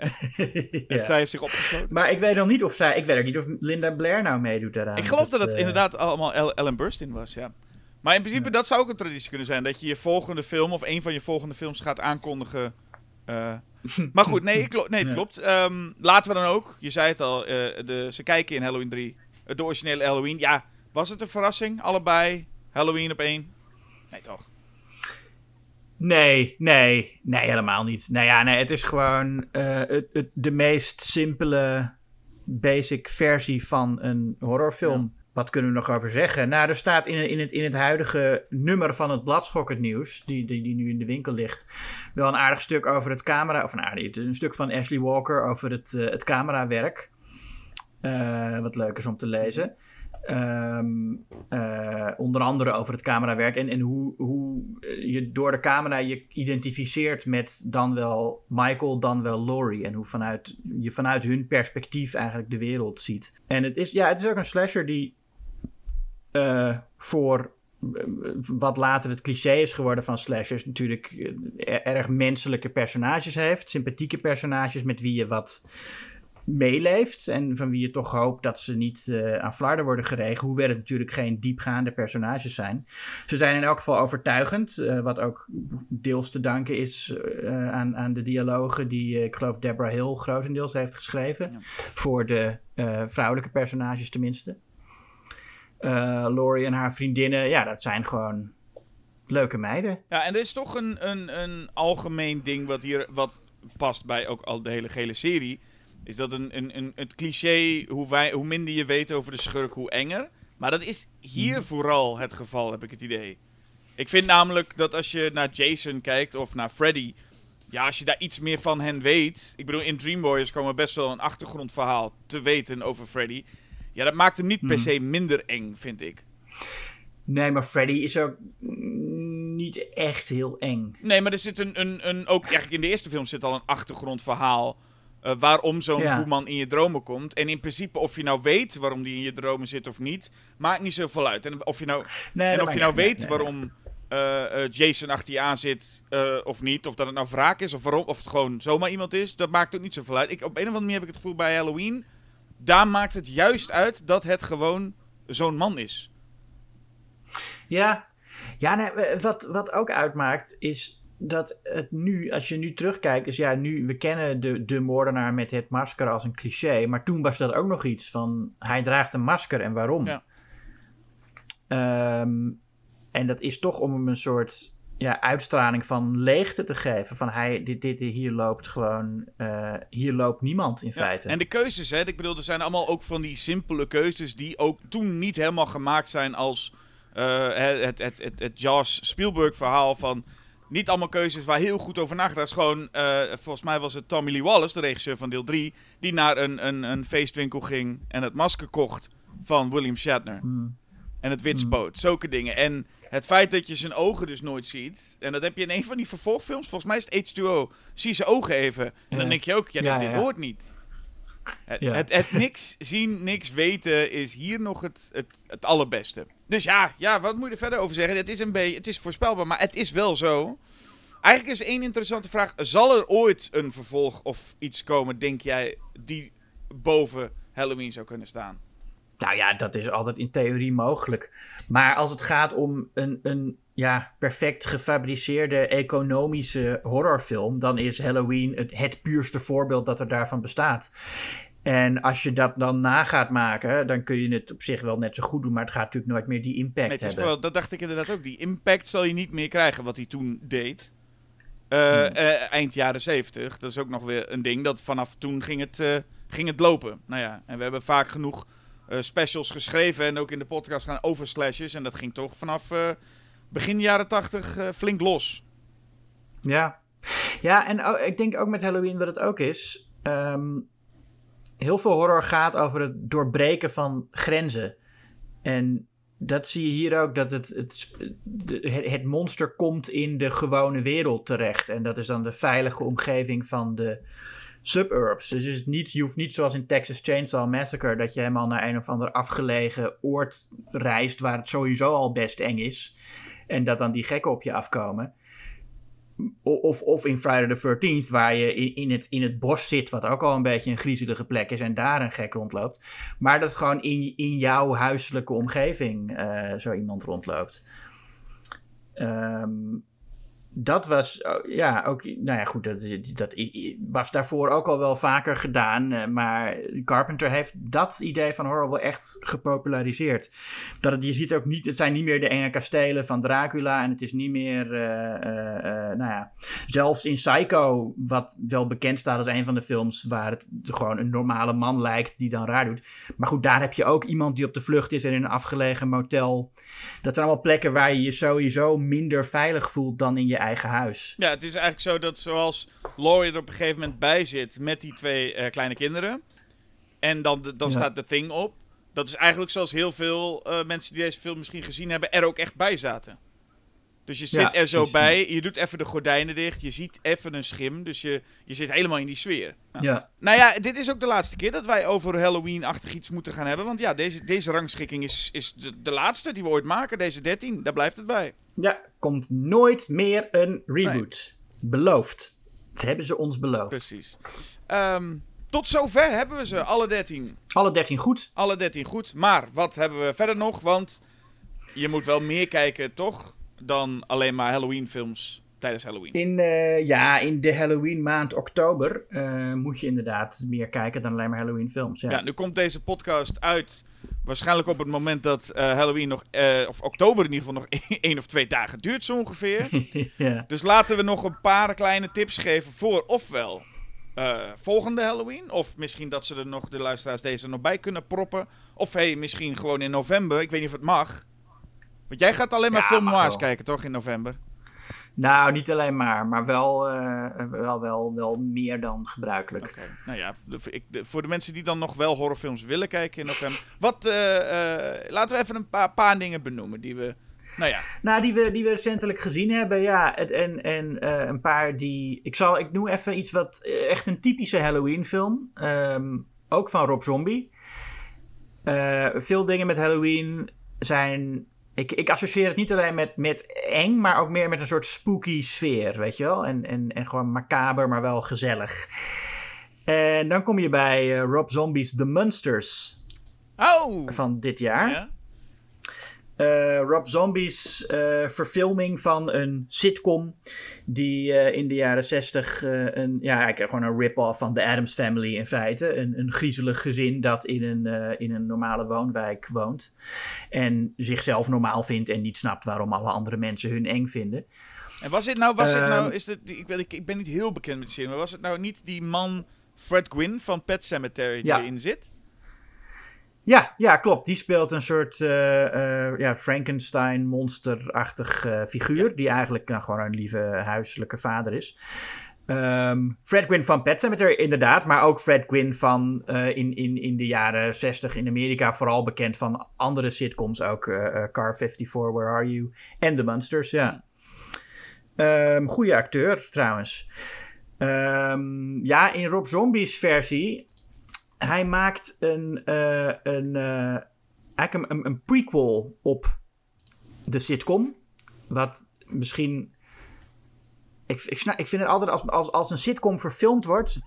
En zij heeft zich opgesloten. Maar ik weet nog niet of zij, ik weet ook niet of Linda Blair nou meedoet daaraan. Ik geloof dat het eh, inderdaad allemaal El- Ellen Burstyn was, ja. Maar in principe, dat zou ook een traditie kunnen zijn. Dat je je volgende film of een van je volgende films gaat aankondigen. eh. maar goed, nee, klo- nee het Ja. klopt. Ehm, laten we dan ook, je zei het al, eh, de, ze kijken in Halloween 3. eh, De originele Halloween. Ja, was het een verrassing? Allebei? Halloween op één? Nee, toch? Nee, nee, nee, helemaal niet. Nou ja, nee, het is gewoon eh, het, het, de meest simpele, basic versie van een horrorfilm. Wat kunnen we nog over zeggen? Nou, er staat in, in, het, in het huidige nummer van het Bladschokkend Nieuws, die, die, die nu in de winkel ligt, wel een aardig stuk over het camera, of een, aardig, een stuk van Ashley Walker over het, eh, het camerawerk. Eh, wat leuk is om te lezen. Ehm, eh, onder andere over het camerawerk en, en hoe, hoe eh, je door de camera je identificeert met dan wel Michael, dan wel Laurie. En hoe vanuit, je vanuit hun perspectief eigenlijk de wereld ziet. En het is, ja, het is ook een slasher die eh, voor wat later het cliché is geworden van slashers, natuurlijk erg menselijke personages heeft. Sympathieke personages met wie je wat meeleeft. En van wie je toch hoopt dat ze niet uh, aan flarden worden geregen. Hoewel het natuurlijk geen diepgaande personages zijn. Ze zijn in elk geval overtuigend. Uh, wat ook deels te danken is uh, aan, aan de dialogen die ik geloof Deborah Hill grotendeels heeft geschreven. Ja. Voor de vrouwelijke personages tenminste. Laurie en haar vriendinnen, ja, dat zijn gewoon leuke meiden. Ja, en er is toch een, een, een algemeen ding wat hier wat past bij ook al de hele gele serie. Is dat een, een, een, het cliché, hoe, wij, hoe minder je weet over de schurk, hoe enger. Maar dat is hier mhm. vooral het geval, heb ik het idee. Ik vind namelijk dat als je naar Jason kijkt of naar Freddy... Ja, als je daar iets meer van hen weet... Ik bedoel, in Dream Warriors komen best wel een achtergrondverhaal te weten over Freddy. Ja, dat maakt hem niet per mhm. se minder eng, vind ik. Nee, maar Freddy is ook niet echt heel eng. Nee, maar er zit een, een, een ook eigenlijk in de eerste film zit al een achtergrondverhaal. Uh, waarom zo'n ja. boeman in je dromen komt. En in principe, of je nou weet waarom die in je dromen zit of niet, maakt niet zoveel uit. En of je nou, en of je nou weet waarom uh, uh, Jason achter je aan zit of niet, of dat het nou wraak is, of, waarom, of het gewoon zomaar iemand is, dat maakt ook niet zoveel uit. Ik, op een of andere manier heb ik het gevoel bij Halloween, daar maakt het juist uit dat het gewoon zo'n man is. Ja, ja wat, wat ook uitmaakt is dat het nu, als je nu terugkijkt, is ja, nu, we kennen de, de moordenaar met het masker als een cliché, maar toen was dat ook nog iets van, hij draagt een masker en waarom? Ja. Ehm, en dat is toch om hem een soort ja, uitstraling van leegte te geven. Van hij, dit, dit hier loopt gewoon, uh, hier loopt niemand in feite. En de keuzes, hè, ik bedoel, er zijn allemaal ook van die simpele keuzes die ook toen niet helemaal gemaakt zijn als uh, het, het, het, het Josh Spielberg verhaal van niet allemaal keuzes waar heel goed over nagedacht is. Gewoon, uh, volgens mij was het Tommy Lee Wallace, de regisseur van deel 3, die naar een, een, een feestwinkel ging en het masker kocht van William Shatner. Hmm. En het witspoot, hmm. zulke dingen. En het feit dat je zijn ogen dus nooit ziet. En dat heb je in een van die vervolgfilms, volgens mij is het H2O. Zie zijn ogen even. En dan denk je ook, ja, dit, hoort niet. Het, het, het, niks zien, niks weten is hier nog het, het, het allerbeste. Dus ja, ja, wat moet je er verder over zeggen? Het is een beetje, het is voorspelbaar, maar het is wel zo. Eigenlijk is één interessante vraag. Zal er ooit een vervolg of iets komen, denk jij, die boven Halloween zou kunnen staan? Nou ja, dat is altijd in theorie mogelijk. Maar als het gaat om een, een ja, perfect gefabriceerde economische horrorfilm, dan is Halloween het, het puurste voorbeeld dat er daarvan bestaat. En als je dat dan na gaat maken, dan kun je het op zich wel net zo goed doen, maar het gaat natuurlijk nooit meer die impact nee, hebben. Vooral, dat dacht ik inderdaad ook. Die impact zal je niet meer krijgen wat hij toen deed. Uh, hmm. uh, eind jaren zeventig. Dat is ook nog weer een ding. Dat vanaf toen ging het, uh, ging het lopen. Nou ja, en we hebben vaak genoeg specials geschreven en ook in de podcast gaan over slashes. En dat ging toch vanaf begin jaren tachtig flink los. Ja, ja en ik denk ook met Halloween wat het ook is. Um, heel veel horror gaat over het doorbreken van grenzen. En dat zie je hier ook, dat het, het, het monster komt in de gewone wereld terecht. En dat is dan de veilige omgeving van de suburbs. Dus is niet, je hoeft niet zoals in Texas Chainsaw Massacre... dat je helemaal naar een of ander afgelegen oord reist... waar het sowieso al best eng is. En dat dan die gekken op je afkomen. Of, of in Friday the 13th, waar je in, in, het, in het bos zit, wat ook al een beetje een griezelige plek is, en daar een gek rondloopt. Maar dat gewoon in, in jouw huiselijke omgeving uh, zo iemand rondloopt. Um, dat was, oh, ja, ook, nou ja, goed, dat, dat was daarvoor ook al wel vaker gedaan. Eh, maar Carpenter heeft dat idee van horror wel echt gepopulariseerd. Dat het, je ziet ook niet, het zijn niet meer de enge kastelen van Dracula. En het is niet meer, uh, uh, nou ja, zelfs in Psycho, wat wel bekend staat als een van de films waar het gewoon een normale man lijkt die dan raar doet. Maar goed, daar heb je ook iemand die op de vlucht is en in een afgelegen motel. Dat zijn allemaal plekken waar je je sowieso minder veilig voelt dan in je eigen huis. Ja, het is eigenlijk zo dat zoals Laurie er op een gegeven moment bij zit met die twee uh, kleine kinderen. En dan, dan staat de thing op. Dat is eigenlijk zoals heel veel uh, mensen die deze film misschien gezien hebben er ook echt bij zaten. Dus je zit er zo bij, je doet even de gordijnen dicht, je ziet even een schim, dus je, je zit helemaal in die sfeer. Nou, ja. nou ja, dit is ook de laatste keer dat wij over Halloween-achtig iets moeten gaan hebben. Want ja, deze, deze rangschikking is, is de, de laatste die we ooit maken, deze 13, daar blijft het bij. Ja, komt nooit meer een reboot. Beloofd. Dat hebben ze ons beloofd. Precies. Um, tot zover hebben we ze, alle 13. Alle 13 goed. Alle 13 goed. Maar wat hebben we verder nog? Want je moet wel meer kijken, toch? Dan alleen maar Halloween films tijdens Halloween. In, uh, ja, in de Halloween maand oktober uh, moet je inderdaad meer kijken dan alleen maar Halloween films. Ja. ja, nu komt deze podcast uit waarschijnlijk op het moment dat uh, Halloween nog, of oktober in ieder geval nog één of twee dagen duurt zo ongeveer. ja. Dus laten we nog een paar kleine tips geven voor ofwel volgende Halloween. Of misschien dat ze er nog, de luisteraars deze nog bij kunnen proppen. Of hey, misschien gewoon in november. Ik weet niet of het mag. Want jij gaat alleen maar ja, film noirs kijken, toch, in november? Nou, niet alleen maar, maar wel, uh, wel, wel, wel meer dan gebruikelijk. Okay. Nou ja, ik, voor de mensen die dan nog wel horrorfilms willen kijken in november. Wat, uh, uh, laten we even een paar, paar dingen benoemen die we. Nou ja. Nou, die we, die we recentelijk gezien hebben, ja. Het, en en een paar die. Ik, zal, ik noem even iets wat echt een typische Halloween-film. Um, ook van Rob Zombie. veel dingen met Halloween zijn ik, ik associeer het niet alleen met, met eng, maar ook meer met een soort spooky sfeer, weet je wel? En, en, en gewoon macaber, maar wel gezellig. En dan kom je bij uh, Rob Zombie's The Monsters. Oh! Van dit jaar. Ja. Uh, Rob Zombie's uh, verfilming van een sitcom. Die uh, in de jaren 60 een, ja, gewoon een rip-off van The Addams Family in feite. Een, een griezelig gezin dat in een, in een normale woonwijk woont. En zichzelf normaal vindt en niet snapt waarom alle andere mensen hun eng vinden. En was het nou, was het nou, ehm, is het, ik, ben, ik, ik ben niet heel bekend met de serie, maar was het nou niet die man Fred Gwynn van Pet Cemetery die erin zit? Ja, ja, klopt. Die speelt een soort uh, uh, ja, Frankenstein-monsterachtig uh, figuur. Die eigenlijk nou, gewoon een lieve huiselijke vader is. Um, Fred Gwynn van Pet Sematary, inderdaad. Maar ook Fred Gwynn van in, in, in de jaren 60 in Amerika. Vooral bekend van andere sitcoms ook. Car 54, Where Are You? En The Monsters, ja. Um, goede acteur trouwens. Um, ja, in Rob Zombie's versie hij maakt een, uh, een, een, een, prequel op de sitcom. Wat misschien. Ik, ik, ik vind het altijd als, als, als een sitcom verfilmd wordt.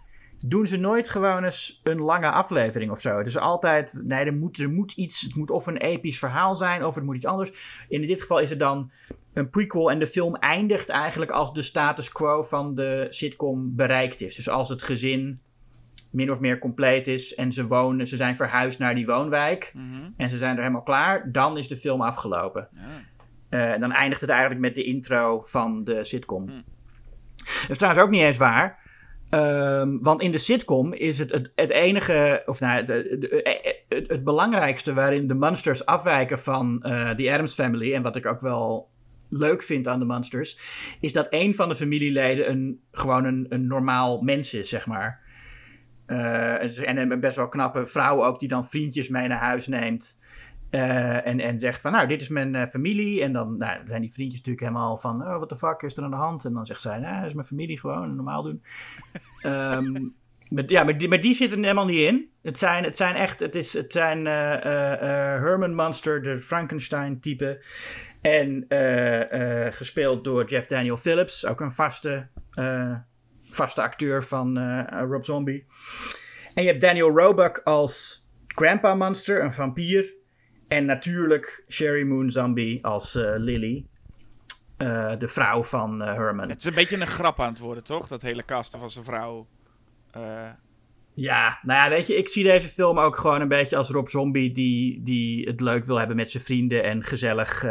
Doen ze nooit gewoon eens een lange aflevering of zo. Het is altijd. Nee, er moet, er moet iets. Het moet of een episch verhaal zijn. Of het moet iets anders. In dit geval is het dan een prequel. En de film eindigt eigenlijk als de status quo van de sitcom bereikt is. Dus als het gezin min of meer compleet is en ze wonen, ze zijn verhuisd naar die woonwijk mhm. en ze zijn er helemaal klaar, dan is de film afgelopen. Ja. Uh, dan eindigt het eigenlijk met de intro van de sitcom. Mm. Dat is trouwens ook niet eens waar. Um, want in de sitcom is het het, het enige, of nou, het, het, het, belangrijkste waarin de monsters afwijken van uh, The Adams Family. En wat ik ook wel leuk vind aan de monsters, is dat een van de familieleden een, gewoon een, een normaal mens is, zeg maar. Uh, en een best wel knappe vrouw ook, die dan vriendjes mee naar huis neemt. Uh, en, en zegt van, nou, dit is mijn uh, familie. En dan nou, zijn die vriendjes natuurlijk helemaal van, oh, what the fuck is er aan de hand? En dan zegt zij, nou, dat is mijn familie, gewoon normaal doen. um, met, ja, maar die, maar die zitten er helemaal niet in. Het zijn, het zijn echt, het, is, het zijn Herman Munster, de Frankenstein-type. En gespeeld door Jeff Daniel Phillips, ook een vaste vaste acteur van uh, Rob Zombie. En je hebt Daniel Roebuck als Grandpa Monster, een vampier. En natuurlijk Sherry Moon Zombie als uh, Lily. Uh, de vrouw van Herman. Het is een beetje een grap aan het worden, toch? Dat hele casten van zijn vrouw. Ja, nou ja, weet je, ik zie deze film ook gewoon een beetje als Rob Zombie die, die het leuk wil hebben met zijn vrienden en gezellig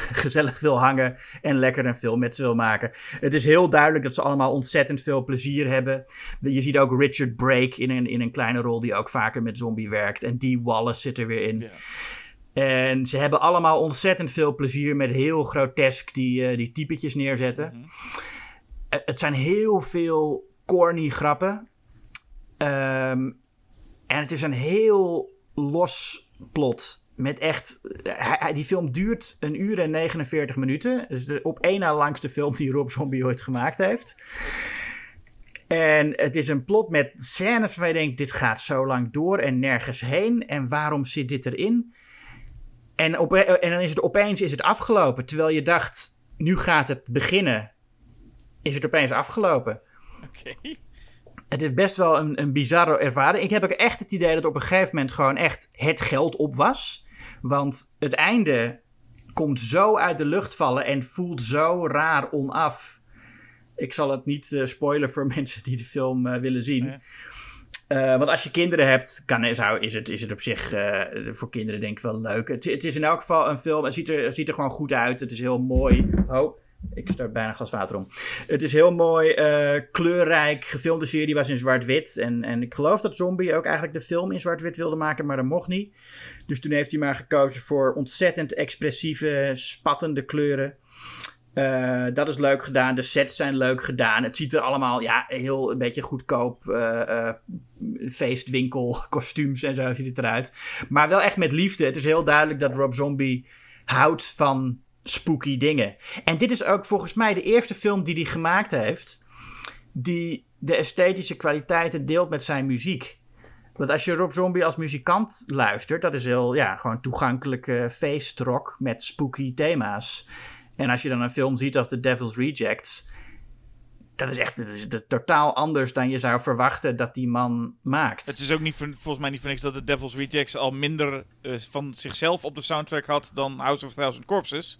gezellig wil hangen en lekker een film met ze wil maken. Het is heel duidelijk dat ze allemaal ontzettend veel plezier hebben. Je ziet ook Richard Brake in een, in een kleine rol die ook vaker met zombie werkt. En Dee Wallace zit er weer in. Ja. En ze hebben allemaal ontzettend veel plezier met heel grotesk die, uh, die typetjes neerzetten. Mhm. Eh, het zijn heel veel corny grappen. Ehm, en het is een heel los plot met echt. die film duurt een uur en 49 minuten. Dus de op één na langste film die Rob Zombie ooit gemaakt heeft. En het is een plot met scènes waar je denkt: dit gaat zo lang door en nergens heen. En waarom zit dit erin? En, op, en dan is het opeens is het afgelopen. Terwijl je dacht: nu gaat het beginnen. Is het opeens afgelopen. Oké. Het is best wel een, een bizarre ervaring. Ik heb ook echt het idee dat op een gegeven moment gewoon echt het geld op was. Want het einde komt zo uit de lucht vallen en voelt zo raar onaf. Ik zal het niet uh, spoilen voor mensen die de film uh, willen zien. Nee. Uh, want als je kinderen hebt, kan, zou, is, het, is het op zich voor kinderen denk ik wel leuk. Het, het, is in elk geval een film, het ziet, er, het ziet er gewoon goed uit. Het is heel mooi. Oh, ik start bijna glas water om. Het is heel mooi, uh, kleurrijk, gefilmde serie was in zwart-wit. En, en ik geloof dat Zombie ook eigenlijk de film in zwart-wit wilde maken, maar dat mocht niet. Dus toen heeft hij maar gekozen voor ontzettend expressieve, spattende kleuren. Uh, dat is leuk gedaan. De sets zijn leuk gedaan. Het ziet er allemaal ja, heel een beetje goedkoop uh, feestwinkel kostuums en zo ziet het eruit. Maar wel echt met liefde. Het is heel duidelijk dat Rob Zombie houdt van spooky dingen. En dit is ook volgens mij de eerste film die hij gemaakt heeft... die de esthetische kwaliteiten deelt met zijn muziek. Want als je Rob Zombie als muzikant luistert... dat is heel, ja, gewoon toegankelijke feestrock met spooky thema's... En als je dan een film ziet als The Devil's Rejects, dat is echt dat is totaal anders dan je zou verwachten dat die man maakt. Het is ook niet volgens mij niet voor niks dat The Devil's Rejects al minder uh, van zichzelf op de soundtrack had dan House of Thousand Corpses.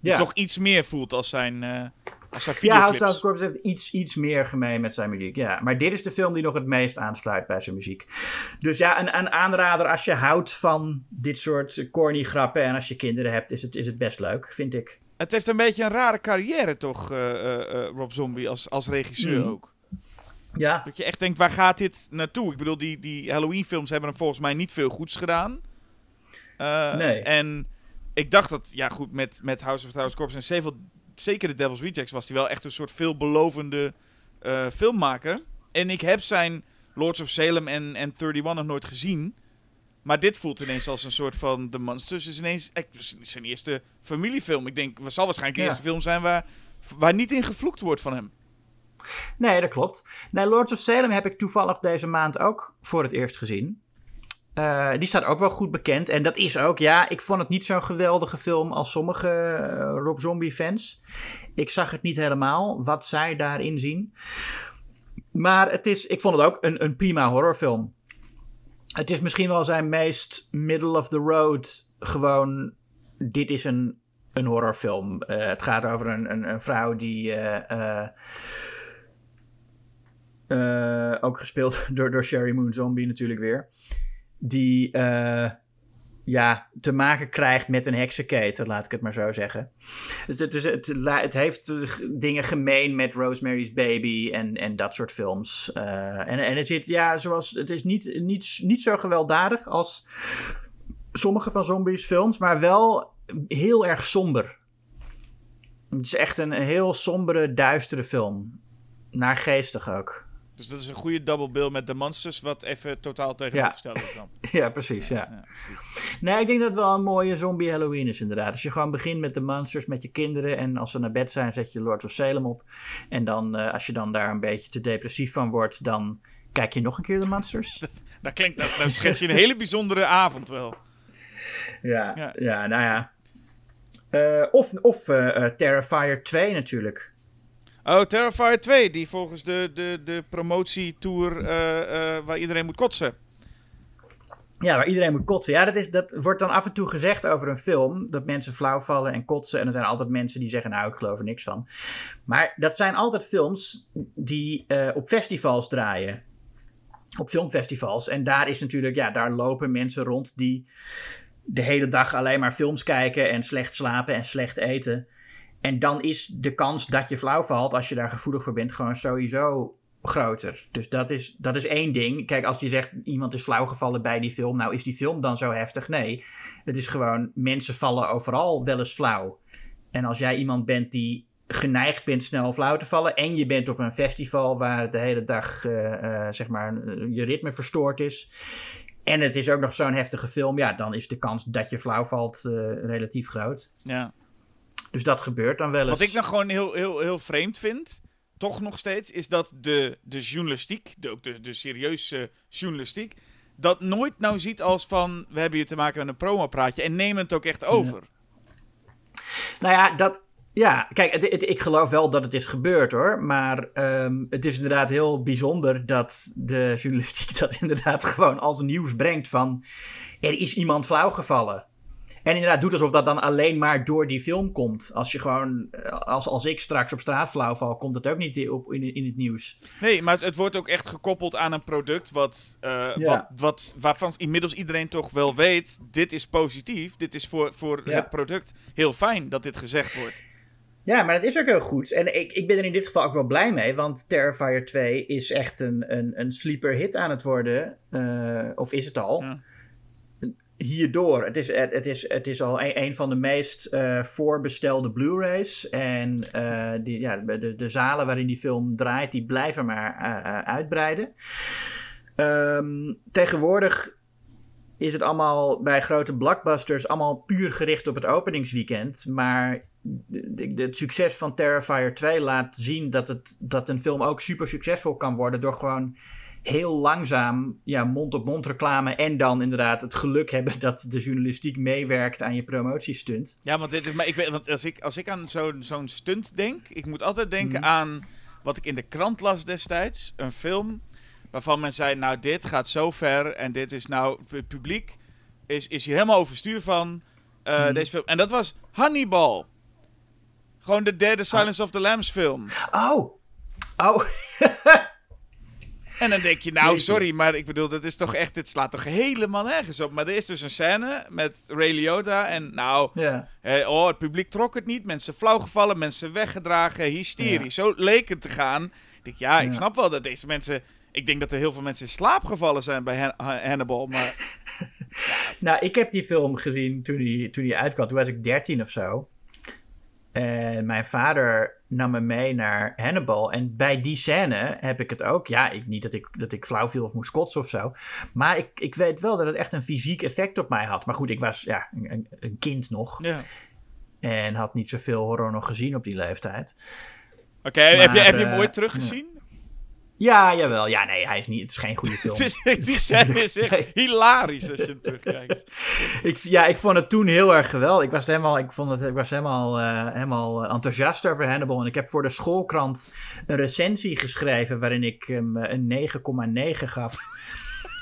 Die ja. toch iets meer voelt als zijn, uh, als zijn Ja, House Corpses heeft iets, iets meer gemeen met zijn muziek. Ja, maar dit is de film die nog het meest aansluit bij zijn muziek. Dus ja, een, een aanrader als je houdt van dit soort corny grappen en als je kinderen hebt, is het, is het best leuk, vind ik. Het heeft een beetje een rare carrière, toch, uh, uh, Rob Zombie, als, als regisseur mm. ook. Ja. Dat je echt denkt, waar gaat dit naartoe? Ik bedoel, die, die Halloween-films hebben hem volgens mij niet veel goeds gedaan. Uh, nee. En ik dacht dat, ja goed, met, met House of Thousand Corps en zeker de Devil's Rejects, was hij wel echt een soort veelbelovende filmmaker. En ik heb zijn Lords of Salem en, en 31 nog nooit gezien. Maar dit voelt ineens als een soort van The Monsters. is ineens zijn eerste familiefilm. Ik denk, het zal waarschijnlijk de ja. eerste film zijn waar, waar niet in gevloekt wordt van hem. Nee, dat klopt. Nee, Lords of Salem heb ik toevallig deze maand ook voor het eerst gezien. Uh, die staat ook wel goed bekend. En dat is ook, ja, ik vond het niet zo'n geweldige film als sommige uh, Rob Zombie fans. Ik zag het niet helemaal, wat zij daarin zien. Maar het is, ik vond het ook een, een prima horrorfilm het is misschien wel zijn meest middle of the road. Gewoon, dit is een, een horrorfilm. Uh, het gaat over een, een, vrouw die. Ook gespeeld door, door Sherry Moon Zombie natuurlijk weer. Die ja, te maken krijgt met een heksenketen, laat ik het maar zo zeggen. Dus het, dus het, het heeft dingen gemeen met Rosemary's Baby en, en dat soort films. Uh, en, en het zit, ja, zoals, het is niet, niet, niet zo gewelddadig als sommige van zombies films, maar wel heel erg somber. Het is echt een, een heel sombere, duistere film. Naargeestig ook. Dus dat is een goede double bill met de monsters, wat even totaal tegenovergesteld ja. is dan. ja, precies, ja. Ja, ja precies. Nee, ik denk dat het wel een mooie zombie Halloween is inderdaad. Als je gewoon begint met de monsters, met je kinderen en als ze naar bed zijn, zet je Lord of Salem op. En dan, uh, als je dan daar een beetje te depressief van wordt, dan kijk je nog een keer de monsters. dat, dat klinkt, dat, dan schets je een hele bijzondere avond wel. Ja, ja. ja nou ja. Uh, of of uh, Terrifier 2 natuurlijk. Oh, Terrifier 2, die volgens de, de, de promotietour uh, uh, waar iedereen moet kotsen. Ja, waar iedereen moet kotsen. Ja, dat, is, dat wordt dan af en toe gezegd over een film. Dat mensen flauw vallen en kotsen. En er zijn altijd mensen die zeggen, nou, ik geloof er niks van. Maar dat zijn altijd films die uh, op festivals draaien. Op filmfestivals. En daar is natuurlijk, ja, daar lopen mensen rond die de hele dag alleen maar films kijken en slecht slapen en slecht eten. En dan is de kans dat je flauw valt, als je daar gevoelig voor bent, gewoon sowieso groter. Dus dat is, dat is één ding. Kijk, als je zegt iemand is flauw gevallen bij die film, nou is die film dan zo heftig? Nee, het is gewoon mensen vallen overal wel eens flauw. En als jij iemand bent die geneigd bent snel flauw te vallen en je bent op een festival waar de hele dag uh, uh, zeg maar je ritme verstoord is en het is ook nog zo'n heftige film, ja, dan is de kans dat je flauw valt uh, relatief groot. Ja. Dus dat gebeurt dan wel eens. Wat ik dan gewoon heel, heel, heel vreemd vind, toch nog steeds, is dat de, de journalistiek, de, ook de, de serieuze journalistiek, dat nooit nou ziet als van, we hebben hier te maken met een promopraatje en nemen het ook echt over. Nou ja, dat, Ja, kijk, het, ik geloof wel dat het is gebeurd hoor. Maar um, het is inderdaad heel bijzonder dat de journalistiek dat inderdaad gewoon als nieuws brengt van er is iemand flauwgevallen. En inderdaad doet alsof dat dan alleen maar door die film komt. Als je gewoon, eh, als, als ik straks op straat flauw val, komt het ook niet op, in, in het nieuws. Nee, maar het wordt ook echt gekoppeld aan een product wat, uh, wat, wat, waarvan inmiddels iedereen toch wel weet, dit is positief. Dit is voor, voor het product heel fijn dat dit gezegd wordt. Ja, maar dat is ook heel goed. En ik, ik ben er in dit geval ook wel blij mee. Want Terrifier 2 is echt een, een, een sleeper hit aan het worden. Uh, of is het al. Ja hierdoor. Het is, het, is, het is al een, van de meest uh, voorbestelde Blu-rays. En uh, die, ja, de, de zalen waarin die film draait, die blijven maar uh, uitbreiden. Um, tegenwoordig is het allemaal bij grote blockbusters allemaal puur gericht op het openingsweekend. Maar het succes van Terrifier 2 laat zien dat, het, dat een film ook super succesvol kan worden door gewoon heel langzaam ja, mond-op-mond reclame. En dan inderdaad het geluk hebben dat de journalistiek meewerkt aan je promotiestunt. Ja, want, dit, maar ik weet, want als, ik, als ik aan zo'n zo'n stunt denk, ik moet altijd denken mhm. aan wat ik in de krant las destijds. Een film waarvan men zei, nou dit gaat zo ver en dit is nou, het publiek is, is hier helemaal overstuur van uh, deze film. En dat was Hannibal. Gewoon de derde Silence of the Lambs film. Oh. Oh. En dan denk je, nou, sorry, maar ik bedoel, dat is toch echt, dit slaat toch helemaal nergens op. Maar er is dus een scène met Ray Liotta en nou, ja. oh, het publiek trok het niet. Mensen flauwgevallen, mensen weggedragen, hysterisch. Zo leek het te gaan. Ik denk, ja, ik snap wel dat deze mensen... Ik denk dat er heel veel mensen in slaap gevallen zijn bij Hannibal, maar... Nou, ik heb die film gezien toen die, toen die uitkwam. Toen was ik 13 of zo. En mijn vader nam me mee naar Hannibal. En bij die scène heb ik het ook. Ja, ik, niet dat ik, dat ik flauw viel of moest kotsen of zo. Maar ik, ik weet wel dat het echt een fysiek effect op mij had. Maar goed, ik was ja, een, een kind nog. Ja. En had niet zoveel horror nog gezien op die leeftijd. Oké, heb, je, heb je hem ooit teruggezien? Ja, jawel. Ja, nee, hij is niet, het is geen goede film. is, die scène is echt hilarisch als je hem terugkijkt. ik, ja, ik vond het toen heel erg geweldig. Ik was helemaal, ik vond het, ik was helemaal, uh, helemaal enthousiast over Hannibal. En ik heb voor de schoolkrant een recensie geschreven waarin ik hem een 9,9 gaf.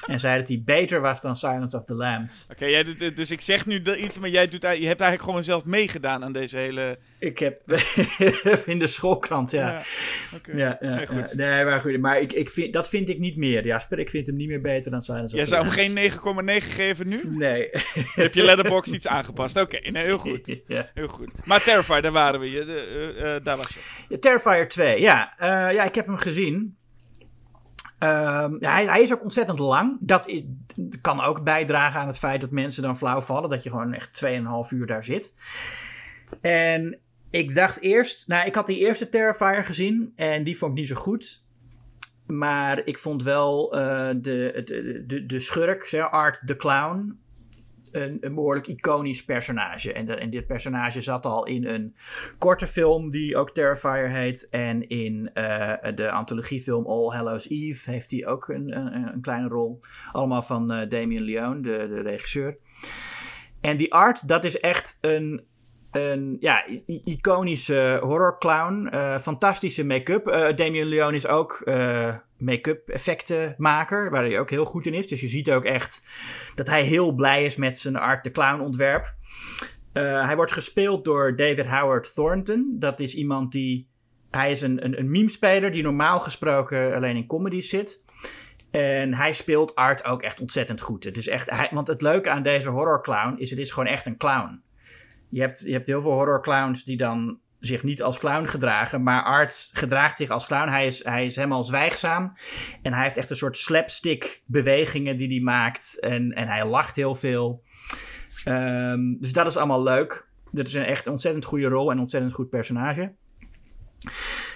En zei dat hij beter was dan Silence of the Lambs. Oké, jij dus ik zeg nu iets, maar jij doet, je hebt eigenlijk gewoon zelf meegedaan aan deze hele ik heb in de schoolkrant, ja. Ja, ja, nee, goed. nee, maar goed. Maar ik, ik vind, dat vind ik niet meer, Jasper. Ik vind hem niet meer beter dan Silence Jij zou hem geen 9,9 geven nu? Nee. heb je letterbox iets aangepast? Oké, nee, heel goed. Heel goed. Maar Terrifier, daar waren we. Uh, uh, daar was je. Terrifier 2, ja. Uh, ja, ik heb hem gezien. Um, hij, is ook ontzettend lang. Dat is, kan ook bijdragen aan het feit dat mensen dan flauw vallen. Dat je gewoon echt 2,5 uur daar zit. En ik dacht eerst, nou, ik had die eerste Terrifier gezien en die vond ik niet zo goed. Maar ik vond wel uh, de, de, de, de schurk, Art the Clown, een, een behoorlijk iconisch personage. En, de, dit personage zat al in een korte film die ook Terrifier heet. En in uh, de anthologiefilm All Hallows Eve heeft hij ook een, een, een kleine rol. Allemaal van uh, Damien Leone, de, de regisseur. En die art, dat is echt een een ja, iconische horrorclown. Uh, fantastische make-up. Uh, Damien Leone is ook uh, make-up effectenmaker, waar hij ook heel goed in is. Dus je ziet ook echt dat hij heel blij is met zijn Art the Clown ontwerp. hij wordt gespeeld door David Howard Thornton. Dat is iemand die... Hij is een, een, een meme-speler die normaal gesproken alleen in comedies zit. En hij speelt Art ook echt ontzettend goed. Het is echt, hij, want het leuke aan deze horrorclown is, het is gewoon echt een clown. Je hebt, je hebt heel veel horrorclowns die dan zich niet als clown gedragen, maar Art gedraagt zich als clown. Hij is, hij is helemaal zwijgzaam en hij heeft echt een soort slapstick bewegingen die hij maakt en, en hij lacht heel veel. Ehm, dus dat is allemaal leuk. Dit is een echt ontzettend goede rol en ontzettend goed personage.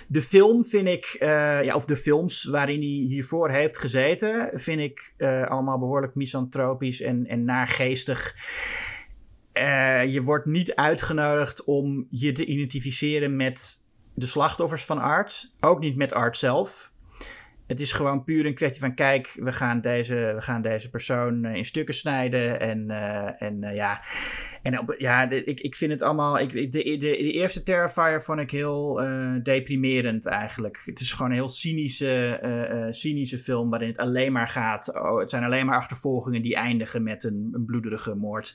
De film vind ik, uh, ja, of de films waarin hij hiervoor heeft gezeten, vind ik uh, allemaal behoorlijk misantropisch en, en naargeestig. Uh, je wordt niet uitgenodigd om je te identificeren met de slachtoffers van Art. Ook niet met Art zelf. het is gewoon puur een kwestie van: kijk, we gaan deze, we gaan deze persoon in stukken snijden. En, en ja, en ja ik, ik vind het allemaal. Ik, de, de, de eerste Terrifier vond ik heel deprimerend eigenlijk. Het is gewoon een heel cynische, cynische film waarin het alleen maar gaat. Oh, het zijn alleen maar achtervolgingen die eindigen met een, een bloederige moord.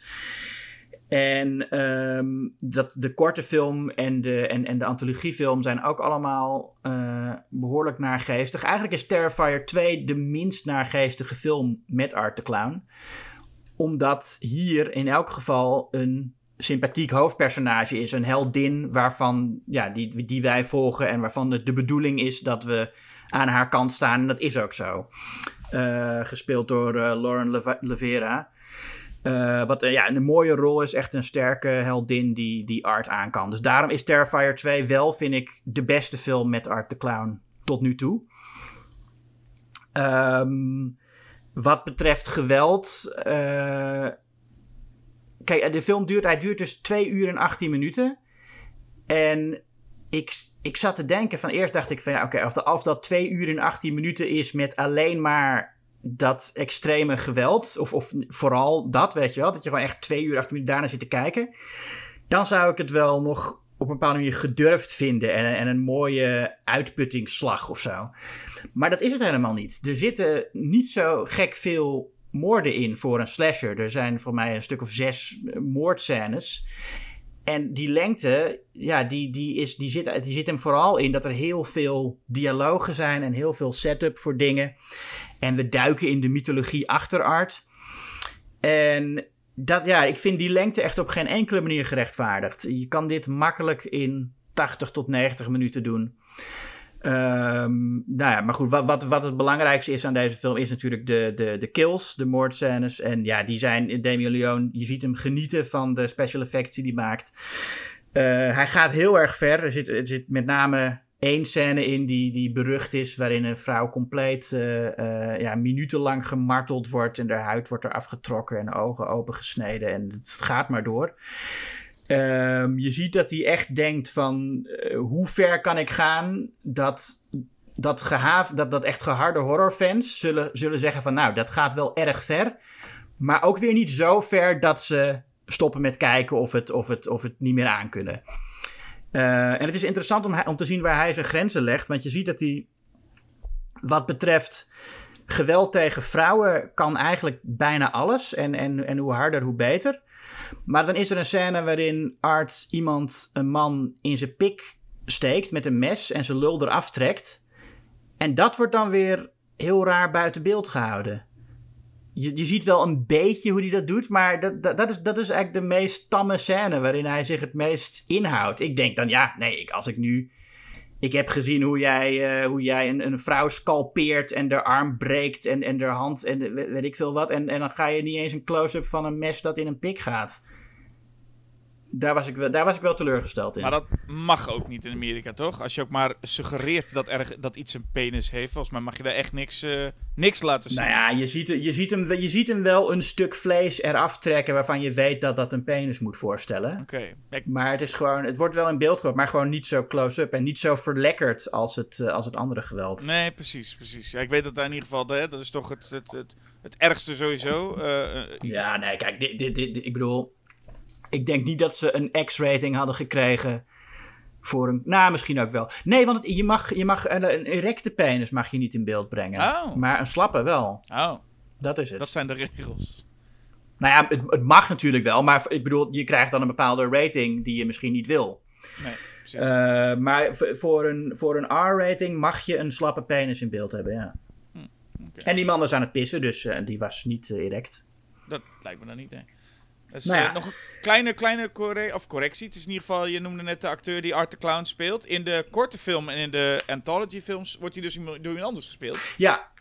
En ehm, dat de korte film en de, en, en de antologiefilm zijn ook allemaal uh, behoorlijk naargeestig. Eigenlijk is Terrifier 2 de minst naargeestige film met Art the Clown. Omdat hier in elk geval een sympathiek hoofdpersonage is. Een heldin waarvan, ja, die, die wij volgen en waarvan de, de bedoeling is dat we aan haar kant staan. En dat is ook zo. Uh, gespeeld door uh, Lauren Levera. Uh, wat ja, een mooie rol is, echt een sterke heldin die, die Art aan kan. Dus daarom is Terrifier 2 wel, vind ik, de beste film met Art the Clown tot nu toe. Um, wat betreft geweld. Uh, kijk, de film duurt, hij duurt dus 2 uur en 18 minuten. En ik, ik zat te denken van eerst dacht ik van ja, oké, okay, of, of dat 2 uur en 18 minuten is met alleen maar dat extreme geweld, of, of vooral dat, weet je wel, dat je gewoon echt twee uur, acht minuten daarna zit te kijken, dan zou ik het wel nog op een bepaalde manier gedurfd vinden en, en een mooie uitputtingsslag of zo. Maar dat is het helemaal niet. Er zitten niet zo gek veel moorden in voor een slasher. Er zijn voor mij een stuk of zes moordscènes. En die lengte, ja, die, die, is, die, zit, die zit hem vooral in dat er heel veel dialogen zijn en heel veel setup voor dingen. En we duiken in de mythologie achter Art. En dat, ja, ik vind die lengte echt op geen enkele manier gerechtvaardigd. Je kan dit makkelijk in 80 tot 90 minuten doen. Um, nou ja, maar goed, wat, wat, wat het belangrijkste is aan deze film is natuurlijk de, de, de kills, de moordscènes. En ja, die zijn, Damien Leone, je ziet hem genieten van de special effects die hij maakt. Uh, hij gaat heel erg ver. Er zit, er zit met name één scène in die, die berucht is, waarin een vrouw compleet uh, uh, ja, minutenlang gemarteld wordt en haar huid wordt eraf getrokken en ogen opengesneden en het gaat maar door. Um, je ziet dat hij echt denkt van uh, hoe ver kan ik gaan dat, dat, gehaaf, dat, dat echt geharde horrorfans zullen, zullen zeggen van nou dat gaat wel erg ver. Maar ook weer niet zo ver dat ze stoppen met kijken of het, of het, of het niet meer aankunnen. Uh, en het is interessant om, om te zien waar hij zijn grenzen legt. Want je ziet dat hij wat betreft geweld tegen vrouwen kan eigenlijk bijna alles. En, en, en hoe harder, hoe beter. Maar dan is er een scène waarin Art iemand, een man, in zijn pik steekt met een mes en zijn lul eraf trekt. En dat wordt dan weer heel raar buiten beeld gehouden. Je, je ziet wel een beetje hoe hij dat doet, maar dat, dat, is, dat is eigenlijk de meest tamme scène waarin hij zich het meest inhoudt. Ik denk dan, ja, nee, ik, als ik nu ik heb gezien hoe jij, uh, hoe jij een, een vrouw scalpeert en de arm breekt en, en de hand en weet ik veel wat. En, en dan ga je niet eens een close-up van een mes dat in een pik gaat daar was, ik wel, daar was ik wel teleurgesteld in. Maar dat mag ook niet in Amerika, toch? Als je ook maar suggereert dat, er, dat iets een penis heeft, volgens mij mag je daar echt niks, uh, niks laten zien. Nou ja, je ziet, je, ziet hem, je ziet hem wel een stuk vlees eraf trekken waarvan je weet dat dat een penis moet voorstellen. Oké. Maar het is gewoon, het wordt wel in beeld gebracht, maar gewoon niet zo close-up en niet zo verlekkerd als het, uh, als het andere geweld. Nee, precies, precies. Ja, ik weet dat daar in ieder geval, hè, dat is toch het, het, het, het ergste sowieso. Uh, ja, nee, kijk, dit, dit, dit, ik bedoel ik denk niet dat ze een X-rating hadden gekregen voor een... Nou, misschien ook wel. Nee, want je mag, je mag een, een, erecte penis mag je niet in beeld brengen. Oh. Maar een slappe wel. Oh. Dat is het. Dat zijn de regels. Nou ja, het, het, mag natuurlijk wel. Maar ik bedoel, je krijgt dan een bepaalde rating die je misschien niet wil. Nee, precies. Uh, maar voor een, voor een R-rating mag je een slappe penis in beeld hebben, ja. Hm, okay. En die man was aan het pissen, dus uh, die was niet uh, erect. Dat lijkt me dan niet, Nou ja. nog een kleine, kleine corre of correctie. Het is in ieder geval, je noemde net de acteur die Art the Clown speelt. In de korte film en in de anthology films wordt hij dus door iemand anders gespeeld. Ja.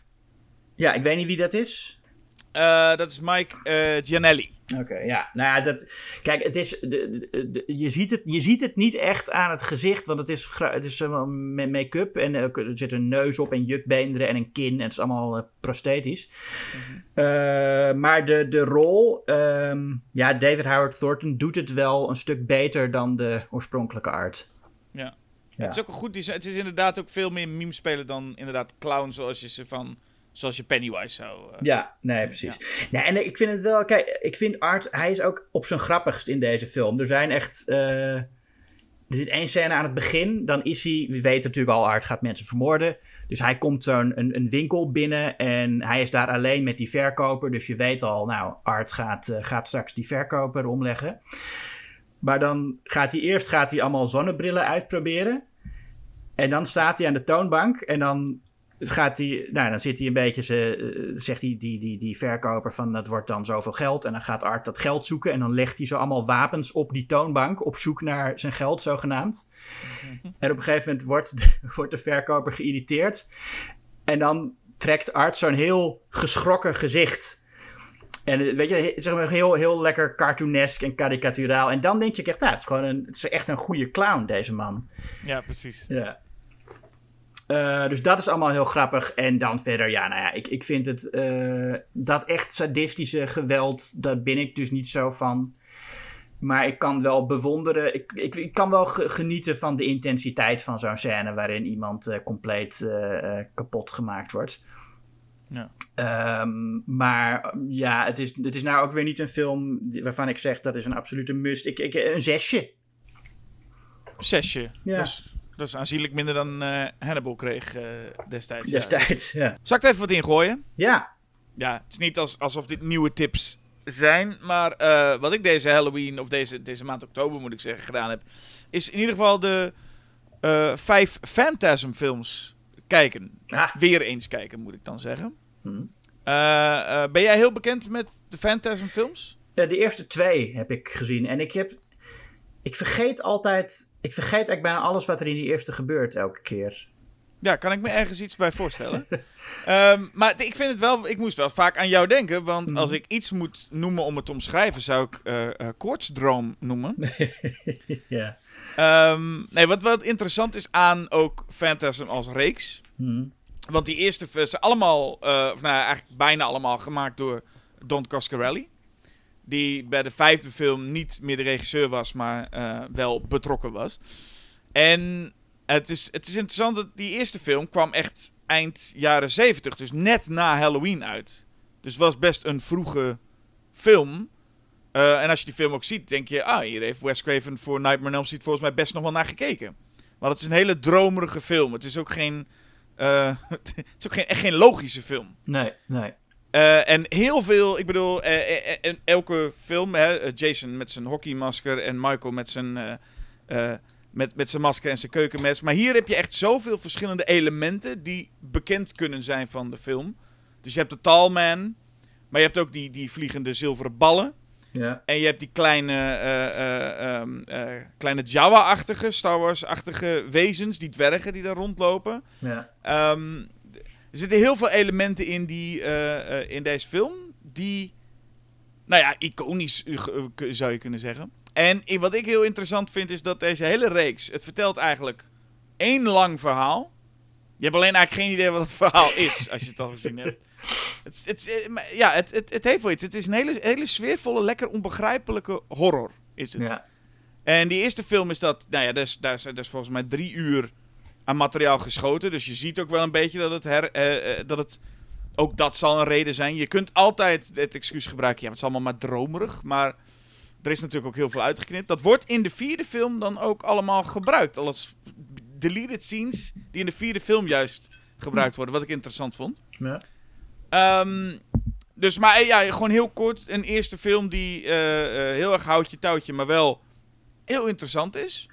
Ja, ik weet niet wie dat is. Uh, dat is Mike uh, Gianelli. Oké, okay, ja. Nou ja, dat, kijk, het is, de, de, de, je, ziet het, je ziet het niet echt aan het gezicht, want het is, het is met make-up en er zit een neus op en jukbeenderen en een kin en het is allemaal prosthetisch. Mm -hmm. maar de, de rol, um, ja, David Howard Thornton doet het wel een stuk beter dan de oorspronkelijke art. Ja. Ja. Het is ook een goed design. Het is inderdaad ook veel meer meme spelen dan inderdaad clown zoals je ze van... Zoals je Pennywise zou... eh, Ja, nee, precies. Nee, en ik vind het wel, kijk, ik vind Art, hij is ook op zijn grappigst in deze film. Er zijn echt, eh, er zit één scène aan het begin, dan is hij, we weten natuurlijk al, Art gaat mensen vermoorden. Dus hij komt zo'n een, een winkel binnen en hij is daar alleen met die verkoper. Dus je weet al, nou, Art gaat, eh, gaat straks die verkoper omleggen. Maar dan gaat hij eerst gaat hij allemaal zonnebrillen uitproberen. En dan staat hij aan de toonbank en dan gaat hij, nou, dan zit hij een beetje, ze, eh, zegt hij die, die, die verkoper van dat wordt dan zoveel geld. En dan gaat Art dat geld zoeken en dan legt hij zo allemaal wapens op die toonbank op zoek naar zijn geld, zogenaamd. En op een gegeven moment wordt, de- wordt de verkoper geïrriteerd. En dan trekt Art zo'n heel geschrokken gezicht. En eh, weet je, zeg maar heel, heel lekker cartoonesk en karikaturaal. En dan denk je echt, nou, het is gewoon een, het is echt een goede clown, deze man. ja, precies. Ja. Eh, dus dat is allemaal heel grappig. En dan verder, ja, nou ja, ik, ik vind het. eh, dat echt sadistische geweld, daar ben ik dus niet zo van. Maar ik kan wel bewonderen. Ik, ik, ik kan wel ge- genieten van de intensiteit van zo'n scène. waarin iemand eh, compleet kapot gemaakt wordt. Ja. Ehm, maar ja, het is, het is nou ook weer niet een film waarvan ik zeg dat is een absolute must. Ik, ik, een zesje. Zesje. Ja. Is, dat is aanzienlijk minder dan eh, Hannibal kreeg eh, destijds. ja. Destijds. Ja. Zal ik er even wat in gooien? ja. Ja, het is niet als, alsof dit nieuwe tips zijn. Maar eh, wat ik deze Halloween, of deze, deze maand oktober moet ik zeggen, gedaan heb. Is in ieder geval de vijf Phantasm films kijken. Ah. Weer eens kijken, moet ik dan zeggen. Hm. Eh, eh, ben jij heel bekend met de Phantasm films? Ja, de eerste twee heb ik gezien. En ik heb. Ik vergeet altijd. Ik vergeet eigenlijk bijna alles wat er in die eerste gebeurt elke keer. Ja, kan ik me ergens iets bij voorstellen. Ehm, maar ik vind het wel, ik moest wel vaak aan jou denken. Want Mhm. als ik iets moet noemen om het te omschrijven, zou ik eh, koortsdroom noemen. ja. Ehm, nee, wat wat interessant is aan ook Phantasm als reeks. Hm. Want die eerste zijn allemaal, eh, of nou eigenlijk bijna allemaal gemaakt door Don Coscarelli. Die bij de vijfde film niet meer de regisseur was, maar eh, wel betrokken was. En het is, het is interessant dat die eerste film kwam echt eind jaren zeventig, dus net na Halloween uit. Dus was best een vroege film. Eh, en als je die film ook ziet, denk je, ah, hier heeft Wes Craven voor Nightmare on Elm Street volgens mij best nog wel naar gekeken. Want het is een hele dromerige film. Het is ook geen, eh, het is ook geen, echt geen logische film. Nee, nee. Eh, en heel veel, ik bedoel, en elke film, hè, Jason met zijn hockeymasker en Michael met zijn, met, met zijn masker en zijn keukenmes. Maar hier heb je echt zoveel verschillende elementen die bekend kunnen zijn van de film. Dus je hebt de Tallman, maar je hebt ook die, die vliegende zilveren ballen. Ja. En je hebt die kleine, eh, eh, ehm, eh, kleine Jawa-achtige, Star Wars-achtige wezens, die dwergen die daar rondlopen. Ja. Ehm, er zitten heel veel elementen in, die, eh, eh, in deze film die, nou ja, iconisch zou je kunnen zeggen. En wat ik heel interessant vind is dat deze hele reeks, het vertelt eigenlijk één lang verhaal. Je hebt alleen eigenlijk geen idee wat het verhaal is, als je het al gezien hebt. Het, het, eh, ja, het, het, het heeft wel iets. Het is een hele, hele sfeervolle, lekker onbegrijpelijke horror, is het. Ja. En die eerste film is dat, nou ja, daar is, daar is volgens mij drie uur aan materiaal geschoten. Dus je ziet ook wel een beetje dat het, her, eh, eh, dat het, ook dat zal een reden zijn. Je kunt altijd het excuus gebruiken, ja, het is allemaal maar dromerig. Maar er is natuurlijk ook heel veel uitgeknipt. Dat wordt in de vierde film dan ook allemaal gebruikt. Alles deleted scenes die in de vierde film juist gebruikt worden. Wat ik interessant vond. Ja. Ehm, dus, maar eh, ja, gewoon heel kort. Een eerste film die heel erg houtje touwtje, maar wel heel interessant is.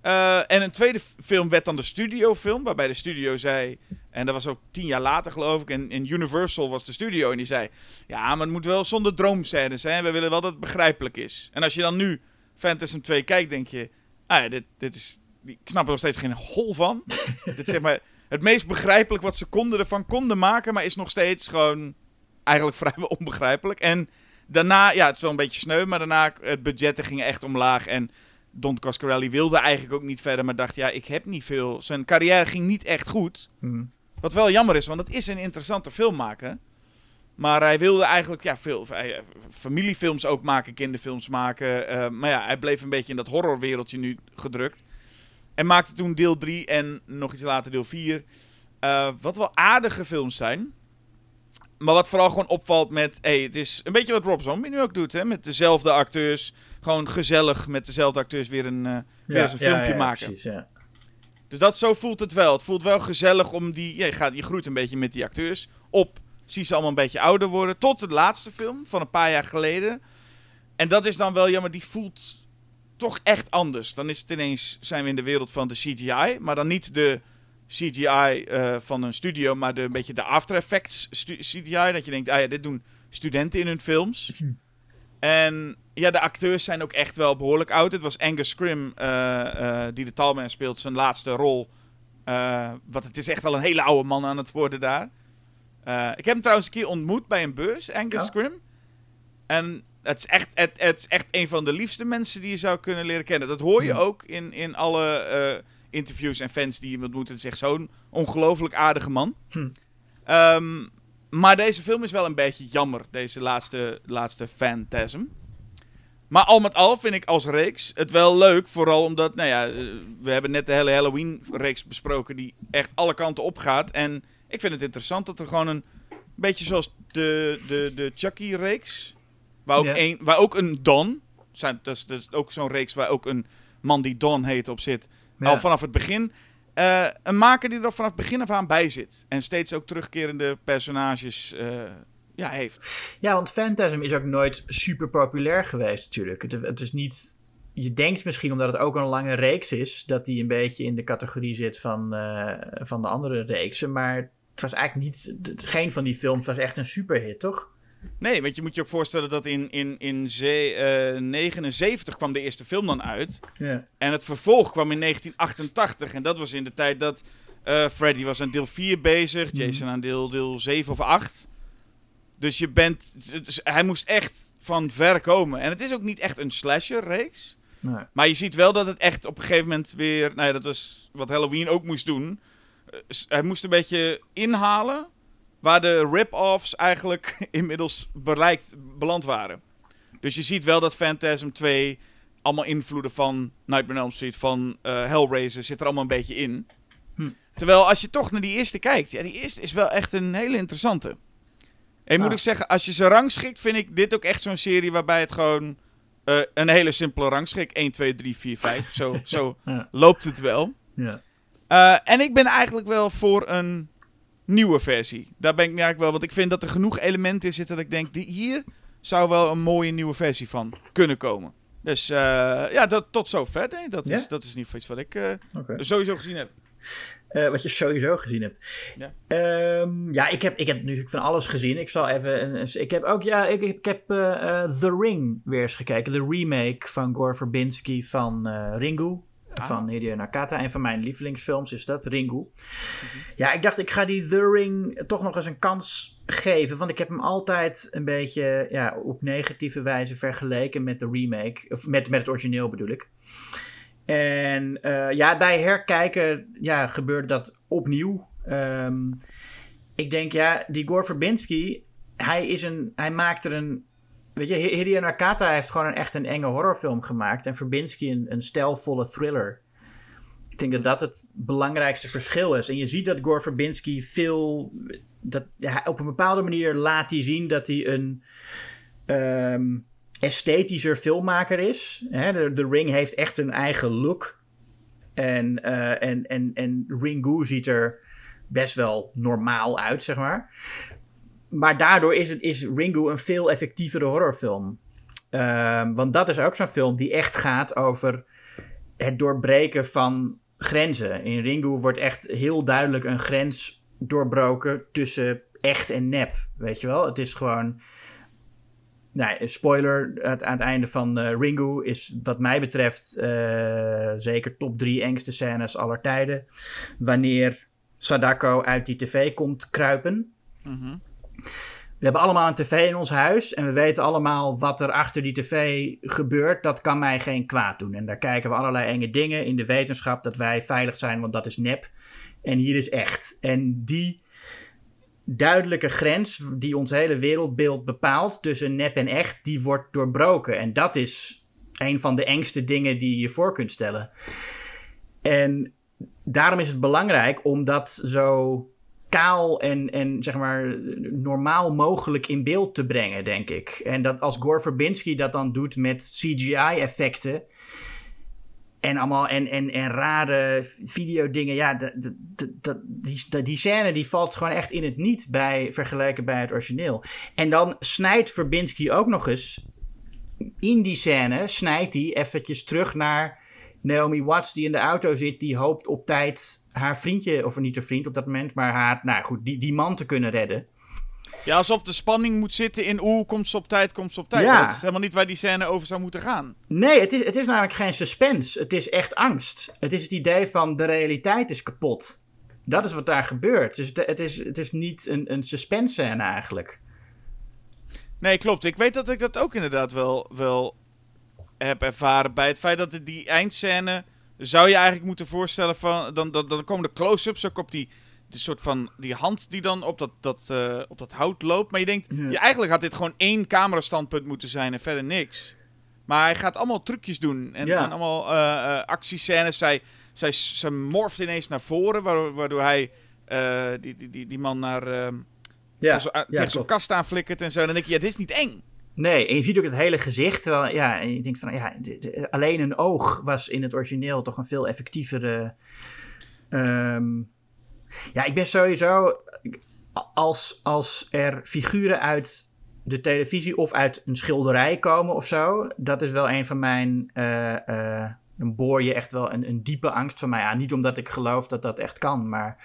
Eh, en een tweede film werd dan de studiofilm, waarbij de studio zei... En dat was ook tien jaar later, geloof ik. En, en Universal was de studio en die zei... Ja, maar het moet wel zonder droomscènes zijn. We willen wel dat het begrijpelijk is. En als je dan nu Phantasm 2 kijkt, denk je... Ah ja, dit, dit is... Ik snap er nog steeds geen hol van. dit is zeg maar het meest begrijpelijk wat ze konden ervan konden maken... maar is nog steeds gewoon eigenlijk vrijwel onbegrijpelijk. En daarna, ja, het is wel een beetje sneu... maar daarna, het budgetten gingen echt omlaag... en Don Coscarelli wilde eigenlijk ook niet verder... maar dacht, ja, ik heb niet veel... Zijn carrière ging niet echt goed... Hm. Wat wel jammer is, want het is een interessante filmmaker. Maar hij wilde eigenlijk ja, veel hij- familiefilms ook maken, kinderfilms maken. eh, maar ja, hij bleef een beetje in dat horrorwereldje nu gedrukt. En maakte toen deel 3 en nog iets later deel 4. Uh, wat wel aardige films zijn. Maar wat vooral gewoon opvalt met... Hey, het is een beetje wat Rob Zombie nu ook doet. Hè? Met dezelfde acteurs. Gewoon gezellig met dezelfde acteurs weer een, uh, weer eens een filmpje ja, ja, maken. Precies, dus dat, zo voelt het wel. Het voelt wel gezellig om die... Je, gaat, je groeit een beetje met die acteurs op. Zie ze allemaal een beetje ouder worden. Tot de laatste film van een paar jaar geleden. En dat is dan wel jammer. Die voelt toch echt anders. Dan is het ineens... Zijn we in de wereld van de CGI. Maar dan niet de CGI uh, van een studio, maar de, een beetje de After Effects CGI. Dat je denkt, ah ja, dit doen studenten in hun films. En ja, de acteurs zijn ook echt wel behoorlijk oud. Het was Angus Scrim, uh, uh, die de Talman speelt, zijn laatste rol. wat het is echt wel een hele oude man aan het worden daar. ik heb hem trouwens een keer ontmoet bij een beurs, Angus Scrim. En het is, echt, het, het, is echt een van de liefste mensen die je zou kunnen leren kennen. Dat hoor je ook in, in alle interviews en fans die iemand moeten zeggen zo'n ongelooflijk aardige man. Hm. Ehm, maar deze film is wel een beetje jammer, deze laatste, laatste Phantasm. Maar al met al vind ik als reeks het wel leuk. Vooral omdat, nou ja, eh, we hebben net de hele Halloween-reeks besproken. Die echt alle kanten op gaat. En ik vind het interessant dat er gewoon een. Beetje zoals de, de, de Chucky-reeks. Waar, ook een, waar ook een Don. Zijn, dat, is, dat is ook zo'n reeks waar ook een man die Don heet op zit. Al vanaf het begin. Uh, een maker die er vanaf het begin af aan bij zit. En steeds ook terugkerende personages uh, ja, heeft. Ja, want Phantasm is ook nooit super populair geweest natuurlijk. Het, het, is niet... Je denkt misschien omdat het ook een lange reeks is... dat die een beetje in de categorie zit van, uh, van de andere reeksen. Maar het was eigenlijk niet... Geen van die films was echt een superhit, toch? Nee, want je moet je ook voorstellen dat in, in, in zee, uh, 79 kwam de eerste film dan uit. En het vervolg kwam in 1988. En dat was in de tijd dat uh, Freddy was aan deel 4 bezig. Mhm. Jason aan deel, deel 7 of 8. Dus je bent... Dus hij moest echt van ver komen. En het is ook niet echt een slasher-reeks. Nee. Maar je ziet wel dat het echt op een gegeven moment weer... Nou ja, dat was wat Halloween ook moest doen. Uh, hij moest een beetje inhalen waar de rip-offs eigenlijk inmiddels bereikt, beland waren. Dus je ziet wel dat Phantasm 2 allemaal invloeden van Nightmare on Elm Street, van uh, Hellraiser, zit er allemaal een beetje in. Hm. Terwijl als je toch naar die eerste kijkt, ja, die eerste is wel echt een hele interessante. En moet ik zeggen, als je ze rangschikt, vind ik dit ook echt zo'n serie waarbij het gewoon uh, een hele simpele rangschik. 1, 2, 3, 4, 5. Zo, zo loopt het wel. Ja. Uh, en ik ben eigenlijk wel voor een nieuwe versie. Daar ben ik eigenlijk wel, want ik vind dat er genoeg elementen in zitten dat ik denk, die, hier zou wel een mooie nieuwe versie van kunnen komen. Dus uh, ja, dat, tot zover. Nee, dat, is, dat is niet iets wat ik uh, sowieso gezien heb. Uh, wat je sowieso gezien hebt. Ja, um, ja ik, heb, ik heb natuurlijk van alles gezien. Ik zal even. Een, ik heb ook. Ja, ik, ik heb The Ring weer eens gekeken. De remake van Gore Verbinski van Ringu. Ah. Van Hideo Nakata. Een van mijn lievelingsfilms is dat, Ringu. Mhm. Ja, ik dacht ik ga die The Ring toch nog eens een kans geven. Want ik heb hem altijd een beetje ja, op negatieve wijze vergeleken met de remake. Of met, met het origineel bedoel ik. En uh, ja, bij herkijken ja, gebeurde dat opnieuw. Um, ik denk, ja, die Gore Verbinski, hij, is een, hij maakt er een Weet je, Hideo Nakata heeft gewoon een, echt een enge horrorfilm gemaakt. En Verbinski een, een stijlvolle thriller. Ik denk dat dat het belangrijkste verschil is. En je ziet dat Gore Verbinski veel... Dat, op een bepaalde manier laat hij zien dat hij een... Um, esthetischer filmmaker is. De, Ring heeft echt een eigen look. En, uh, en, en, en Ringu ziet er best wel normaal uit, zeg maar maar daardoor is, het, is Ringu een veel effectievere horrorfilm. Uh, want dat is ook zo'n film die echt gaat over het doorbreken van grenzen. In Ringu wordt echt heel duidelijk een grens doorbroken tussen echt en nep. Weet je wel? Het is gewoon. Nou, spoiler aan het einde van uh, Ringu is wat mij betreft uh, zeker top drie engste scènes aller tijden. Wanneer Sadako uit die tv komt kruipen. Mm we hebben allemaal een tv in ons huis en we weten allemaal wat er achter die tv gebeurt. Dat kan mij geen kwaad doen. En daar kijken we allerlei enge dingen in de wetenschap dat wij veilig zijn, want dat is nep. En hier is echt. En die duidelijke grens die ons hele wereldbeeld bepaalt tussen nep en echt, die wordt doorbroken. En dat is een van de engste dingen die je voor kunt stellen. En daarom is het belangrijk om dat zo kaal en, en zeg maar normaal mogelijk in beeld te brengen, denk ik. En dat als Gore Verbinski dat dan doet met CGI-effecten en allemaal en, en, en rare videodingen, ja, die, die scène die valt gewoon echt in het niet bij vergelijken bij het origineel. En dan snijdt Verbinski ook nog eens in die scène snijdt hij eventjes terug naar Naomi Watts die in de auto zit, die hoopt op tijd haar vriendje, of niet haar vriend op dat moment, maar haar, nou goed, die, die man te kunnen redden. Ja, alsof de spanning moet zitten in oeh, komt ze op tijd, komt ze op tijd. Ja. Dat is helemaal niet waar die scène over zou moeten gaan. Nee, het is, het is namelijk geen suspense. Het is echt angst. Het is het idee van de realiteit is kapot. Dat is wat daar gebeurt. Dus het, het is, het is niet een, een suspense scène eigenlijk. Nee, klopt. Ik weet dat ik dat ook inderdaad wel, wel heb ervaren bij het feit dat het die eindscène zou je eigenlijk moeten voorstellen van dan, dan, dan komen de close-ups ook op die, die soort van die hand die dan op dat, dat, eh, op dat hout loopt. Maar je denkt, Ja. ja, eigenlijk had dit gewoon één camerastandpunt moeten zijn en verder niks. Maar hij gaat allemaal trucjes doen en, Ja. en allemaal eh, actiescènes. Zij, zij, zij morft ineens naar voren, waardoor, waardoor hij die, die, die, die man naar, ehm, Ja, tegen klopt. kast aanflikkert en zo. Dan denk je, ja, dit is niet eng. Nee, en je ziet ook het hele gezicht. Ja, en je denkt van, ja, alleen een oog was in het origineel toch een veel effectievere... ehm, ja, ik ben sowieso... Als, als er figuren uit de televisie of uit een schilderij komen of zo... Dat is wel een van mijn... eh, eh, dan boor je echt wel een, een diepe angst van mij aan. Niet omdat ik geloof dat dat echt kan, maar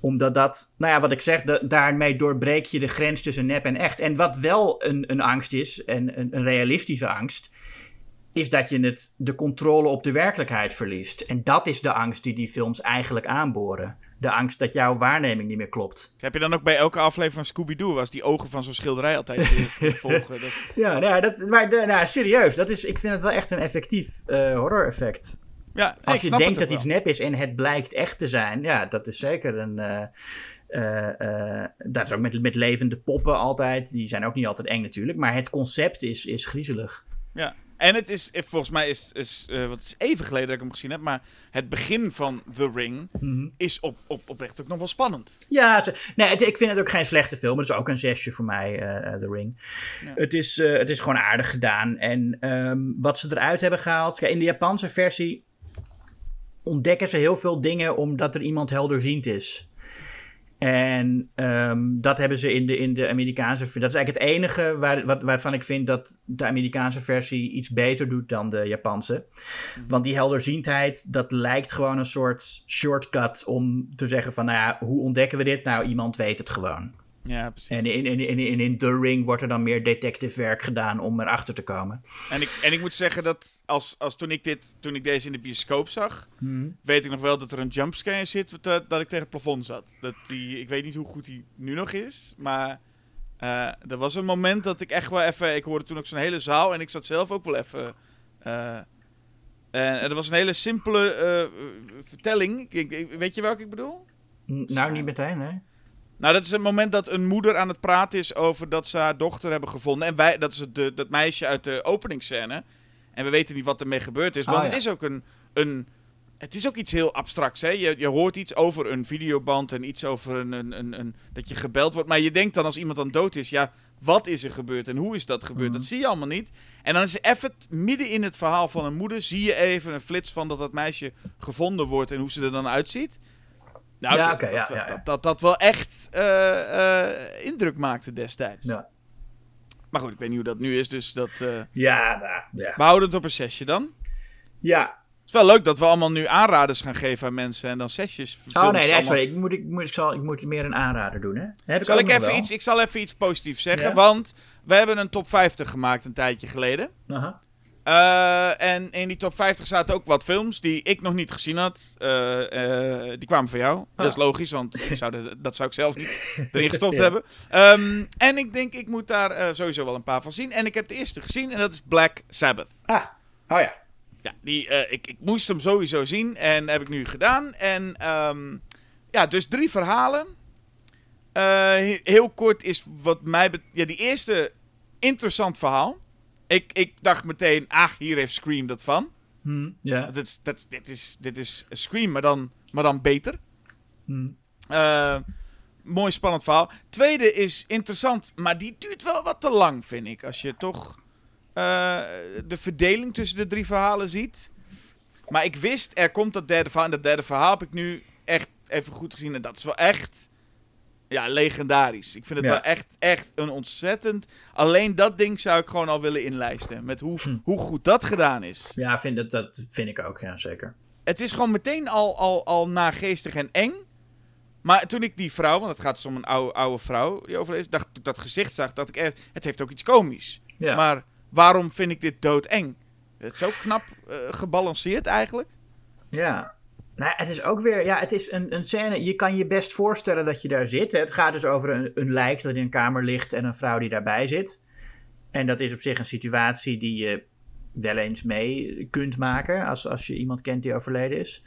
omdat dat, nou ja, wat ik zeg, da- daarmee doorbreek je de grens tussen nep en echt. En wat wel een, een angst is, en een, een realistische angst, is dat je het, de controle op de werkelijkheid verliest. En dat is de angst die die films eigenlijk aanboren. De angst dat jouw waarneming niet meer klopt. Heb je dan ook bij elke aflevering van Scooby-Doo, was die ogen van zo'n schilderij altijd eh, volgen? Dat, Ja, nou, dat, maar nou, serieus, dat is, ik vind het wel echt een effectief eh horror effect. ja, nee, Als je denkt dat iets nep is en het blijkt echt te zijn, ja, dat is zeker een. eh, dat is ook met, met levende poppen altijd. Die zijn ook niet altijd eng natuurlijk. Maar het concept is, is griezelig. Ja. En het is, eh, volgens mij is, is wat het is even geleden dat ik hem gezien heb, maar het begin van The Ring is op, op, oprecht ook nog wel spannend. Ja, nee, het- ik vind het ook geen slechte film. Het is ook een zesje voor mij, eh, The Ring. Ja. Het, is, het is gewoon aardig gedaan. En ehm, wat ze eruit hebben gehaald... Kijk, in de Japanse versie ontdekken ze heel veel dingen omdat er iemand helderziend is. En ehm, dat hebben ze in de, in de Amerikaanse versie. Dat is eigenlijk het enige waar, wat, waarvan ik vind dat de Amerikaanse versie iets beter doet dan de Japanse. Want die helderziendheid, dat lijkt gewoon een soort shortcut om te zeggen van, nou ja, hoe ontdekken we dit? Nou, iemand weet het gewoon. Ja, precies. En in, in, in, in, in The Ring wordt er dan meer detective werk gedaan om erachter te komen. En ik, en ik moet zeggen dat als, als toen, ik dit, toen ik deze in de bioscoop zag, weet ik nog wel dat er een jumpscare zit eh, dat ik tegen het plafond zat. Dat die, ik weet niet hoe goed die nu nog is, maar eh, er was een moment dat ik echt wel even... Ik hoorde toen ook zo'n hele zaal en ik zat zelf ook wel even... eh, en er was een hele simpele eh, vertelling. Ik, ik- weet je welke ik bedoel? N- Nou, niet meteen, hè? Nou, dat is het moment dat een moeder aan het praten is over dat ze haar dochter hebben gevonden. En wij, dat is het, de, dat meisje uit de openingsscène. En we weten niet wat ermee gebeurd is. Want Ah, het is ook een, een. Het is ook iets heel abstracts. Hè? Je, je hoort iets over een videoband en iets over een, een, een, een- dat je gebeld wordt. Maar je denkt dan als iemand dan dood is, ja, wat is er gebeurd en hoe is dat gebeurd? Mhm. Dat zie je allemaal niet. En dan is even midden in het verhaal van een moeder, zie je even een flits van dat dat meisje gevonden wordt en hoe ze er dan uitziet. Nou, Ja, dat, dat, ja, ja. Dat, dat, dat wel echt eh, eh, indruk maakte destijds. Ja. Maar goed, ik weet niet hoe dat nu is, dus dat, eh, Ja, nou, ja. we houden het op een zesje dan. Ja. Het is wel leuk dat we allemaal nu aanraders gaan geven aan mensen en dan zesjes. Oh nee, nee, allemaal- sorry. Ik moet, ik, moet, ik, zal, ik moet meer een aanrader doen, hè? Heb ik Zal ik, even wel. iets, ik zal even iets positiefs zeggen, want we hebben een top 50 gemaakt een tijdje geleden. Aha. Eh, en in die top 50 zaten ook wat films die ik nog niet gezien had. Eh, eh, die kwamen van jou. Dat is Ah. logisch, want ik zou de- dat zou ik zelf niet erin gestopt Ja. hebben. Ehm, en ik denk, ik moet daar sowieso wel een paar van zien. En ik heb de eerste gezien en dat is Black Sabbath. Ah, oh ja. Ja, die, ik, ik moest hem sowieso zien en heb ik nu gedaan. En ehm, ja, dus drie verhalen. He- heel kort is wat mij... Ja, die eerste interessant verhaal. Ik, ik dacht meteen, ah, hier heeft Scream dat van. Hm, ja. Dat is, dat, dit, is, dit is Scream, maar dan, maar dan beter. Hm. Eh, mooi spannend verhaal. Tweede is interessant, maar die duurt wel wat te lang, vind ik. Als je toch eh, de verdeling tussen de drie verhalen ziet. Maar ik wist, er komt dat derde verhaal. En dat derde verhaal heb ik nu echt even goed gezien. En dat is wel echt ja, legendarisch. Ik vind het Ja. wel echt, echt een ontzettend... Alleen dat ding zou ik gewoon al willen inlijsten. Met hoe, Hm. hoe goed dat gedaan is. Ja, vind dat, dat vind ik ook, ja, zeker. Het is gewoon meteen al, al, al nageestig en eng. Maar toen ik die vrouw, want het gaat dus om een oude, oude vrouw die overleden is, dacht, toen ik dat gezicht zag, dacht ik echt, het heeft ook iets komisch. Ja. Maar waarom vind ik dit doodeng? Het is zo knap eh, gebalanceerd eigenlijk. Ja. Nou, het is ook weer, ja, het is een, een scène. Je kan je best voorstellen dat je daar zit. Het gaat dus over een, een lijk dat in een kamer ligt en een vrouw die daarbij zit. En dat is op zich een situatie die je wel eens mee kunt maken als, als je iemand kent die overleden is.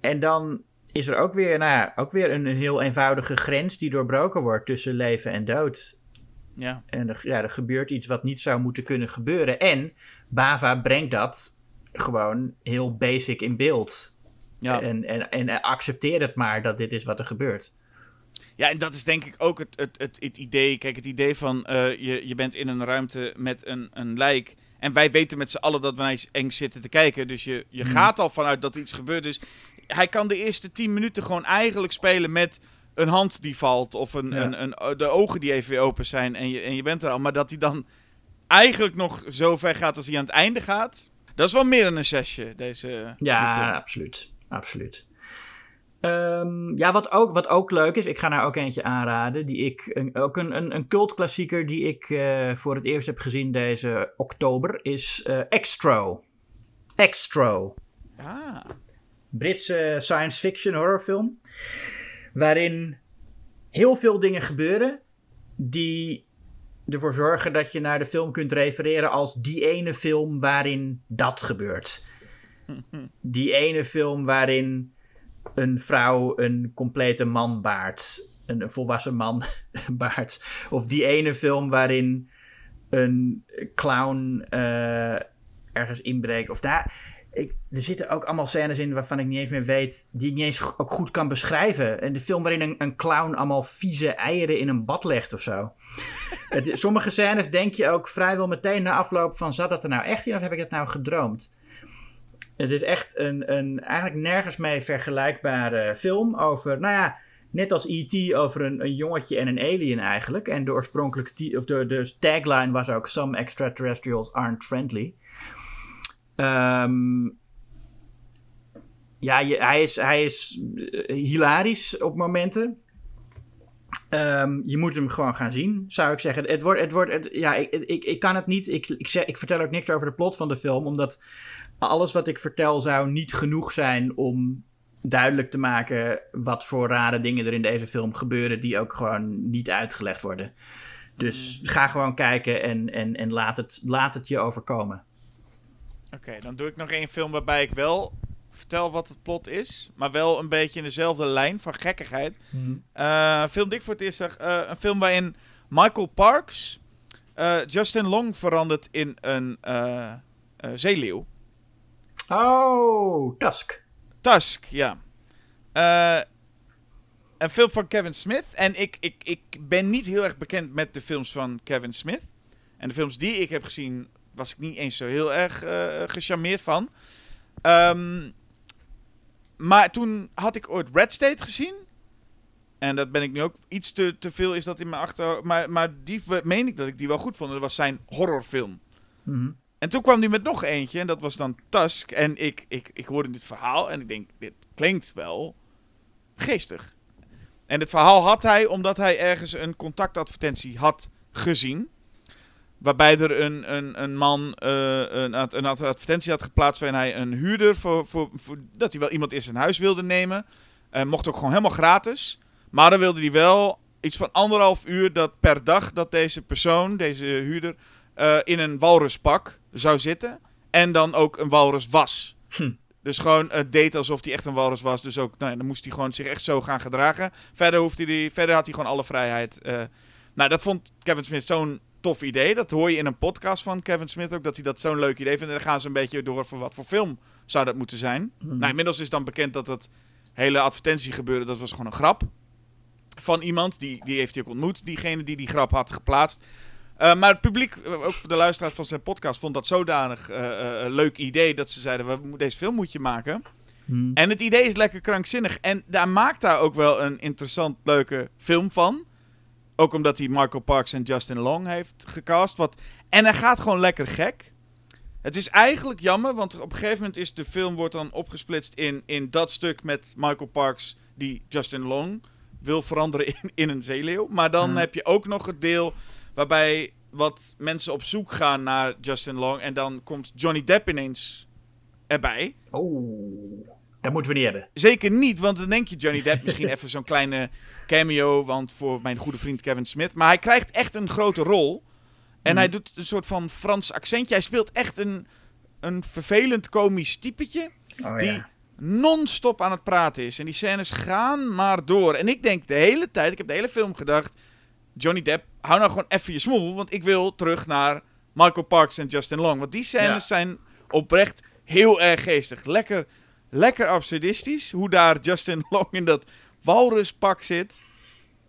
En dan is er ook weer, nou ja, ook weer een, een heel eenvoudige grens die doorbroken wordt tussen leven en dood. Ja. En er, ja, er gebeurt iets wat niet zou moeten kunnen gebeuren. En Bava brengt dat gewoon heel basic in beeld. Ja. En, en, en accepteer het maar dat dit is wat er gebeurt. ja, en dat is denk ik ook het, het, het, het idee. Kijk, het idee van eh, je, je bent in een ruimte met een, een lijk. En wij weten met z'n allen dat wij eng zitten te kijken. Dus je, je Hmm. gaat al vanuit dat iets gebeurt. Dus hij kan de eerste tien minuten gewoon eigenlijk spelen met een hand die valt. Of een, Ja. een, een, de ogen die even weer open zijn. En je, en je bent er al. Maar dat hij dan eigenlijk nog zo ver gaat als hij aan het einde gaat. Dat is wel meer dan een zesje, deze Ja, absoluut. Absoluut. Ehm, ja, wat ook, wat ook leuk is, ik ga nou ook eentje aanraden. Die ik, een, ook een, een, een cultklassieker die ik eh, voor het eerst heb gezien deze oktober, is eh Extro. Extro. Ah, Britse science fiction horrorfilm. Waarin heel veel dingen gebeuren die ervoor zorgen dat je naar de film kunt refereren als die ene film waarin dat gebeurt. Die ene film waarin een vrouw een complete man baart. Een, een volwassen man baart. Of die ene film waarin een clown eh, ergens inbreekt. Of daar. Ik, er zitten ook allemaal scènes in waarvan ik niet eens meer weet. die ik niet eens ook goed kan beschrijven. En de film waarin een, een clown allemaal vieze eieren in een bad legt of zo. Het, sommige scènes denk je ook vrijwel meteen na afloop van. zat dat er nou echt in of heb ik het nou gedroomd? Het is echt een, een eigenlijk nergens mee vergelijkbare film over. Nou ja, net als E.T. over een, een jongetje en een alien eigenlijk. En de oorspronkelijke of de, de tagline was ook: Some extraterrestrials aren't friendly. Ehm, ja, je, hij is, hij is eh, hilarisch op momenten. Ehm, je moet hem gewoon gaan zien, zou ik zeggen. Het wordt, het wordt, het- ja, ik, ik, ik kan het niet. Ik, ik, zeg, ik vertel ook niks over de plot van de film, omdat alles wat ik vertel zou niet genoeg zijn om duidelijk te maken wat voor rare dingen er in deze film gebeuren, die ook gewoon niet uitgelegd worden. Dus ga gewoon kijken en, en, en laat, het, laat het je overkomen. Oké, dan doe ik nog één film waarbij ik wel vertel wat het plot is. Maar wel een beetje in dezelfde lijn van gekkigheid. Eh, een film die ik voor het eerst zag. eh, een film waarin Michael Parks eh, Justin Long verandert in een eh, eh, zeeleeuw. Oh, Tusk. Tusk, ja. Eh, een film van Kevin Smith. En ik, ik, ik ben niet heel erg bekend met de films van Kevin Smith. En de films die ik heb gezien, was ik niet eens zo heel erg eh gecharmeerd van. Ehm, maar toen had ik ooit Red State gezien. En dat ben ik nu ook iets te, te veel is dat in mijn achter. Maar, maar die meen ik dat ik die wel goed vond. Dat was zijn horrorfilm. Mhm. En toen kwam hij met nog eentje en dat was dan Tusk. En ik, ik, ik hoorde dit verhaal en ik denk, dit klinkt wel geestig. En het verhaal had hij omdat hij ergens een contactadvertentie had gezien. Waarbij er een, een, een man eh, een, ad- een ad- advertentie had geplaatst waarin hij een huurder voor, voor, voor dat hij wel iemand in zijn huis wilde nemen. Eh, mocht ook gewoon helemaal gratis. Maar dan wilde hij wel iets van anderhalf uur dat per dag dat deze persoon, deze huurder, eh, in een walruspak zou zitten. En dan ook een walrus was. Hm. Dus gewoon het deed alsof hij echt een walrus was. Dus ook, nou dan moest hij gewoon zich echt zo gaan gedragen. Verder, hoefde hij, verder had hij gewoon alle vrijheid. nou, dat vond Kevin Smith zo'n tof idee. Dat hoor je in een podcast van Kevin Smith ook, dat hij dat zo'n leuk idee vindt. En dan gaan ze een beetje door voor wat voor film zou dat moeten zijn. Mhm. Nou, inmiddels is dan bekend dat het hele advertentie gebeurde, dat was gewoon een grap. Van iemand, die, die heeft hij ook ontmoet, diegene die die grap had geplaatst. Uh, maar het publiek, uh, ook de luisteraars van zijn podcast, vond dat zodanig uh, leuk idee dat ze zeiden: we, deze film moet je maken. Hmm. En het idee is lekker krankzinnig. En daar maakt daar ook wel een interessant, leuke film van. Ook omdat hij Michael Parks en Justin Long heeft gecast. Wat... En hij gaat gewoon lekker gek. Het is eigenlijk jammer, want op een gegeven moment is de film wordt dan opgesplitst in, in dat stuk met Michael Parks die Justin Long wil veranderen in, in een zeeleeuw. Maar dan Hmm. heb je ook nog het deel waarbij wat mensen op zoek gaan naar Justin Long. En dan komt Johnny Depp ineens erbij. Oh, dat moeten we niet hebben. Zeker niet, want dan denk je Johnny Depp misschien even zo'n kleine cameo, want voor mijn goede vriend Kevin Smith. Maar hij krijgt echt een grote rol. En Mhm. hij doet een soort van Frans accentje. Hij speelt echt een, een vervelend komisch typetje Oh, die ja. non-stop aan het praten is. En die scènes gaan maar door. En ik denk de hele tijd, ik heb de hele film gedacht... Johnny Depp, hou nou gewoon even je smoel, want ik wil terug naar Michael Parks en Justin Long. Want die scènes Ja. zijn oprecht heel erg geestig. Lekker, lekker absurdistisch, hoe daar Justin Long in dat walruspak zit.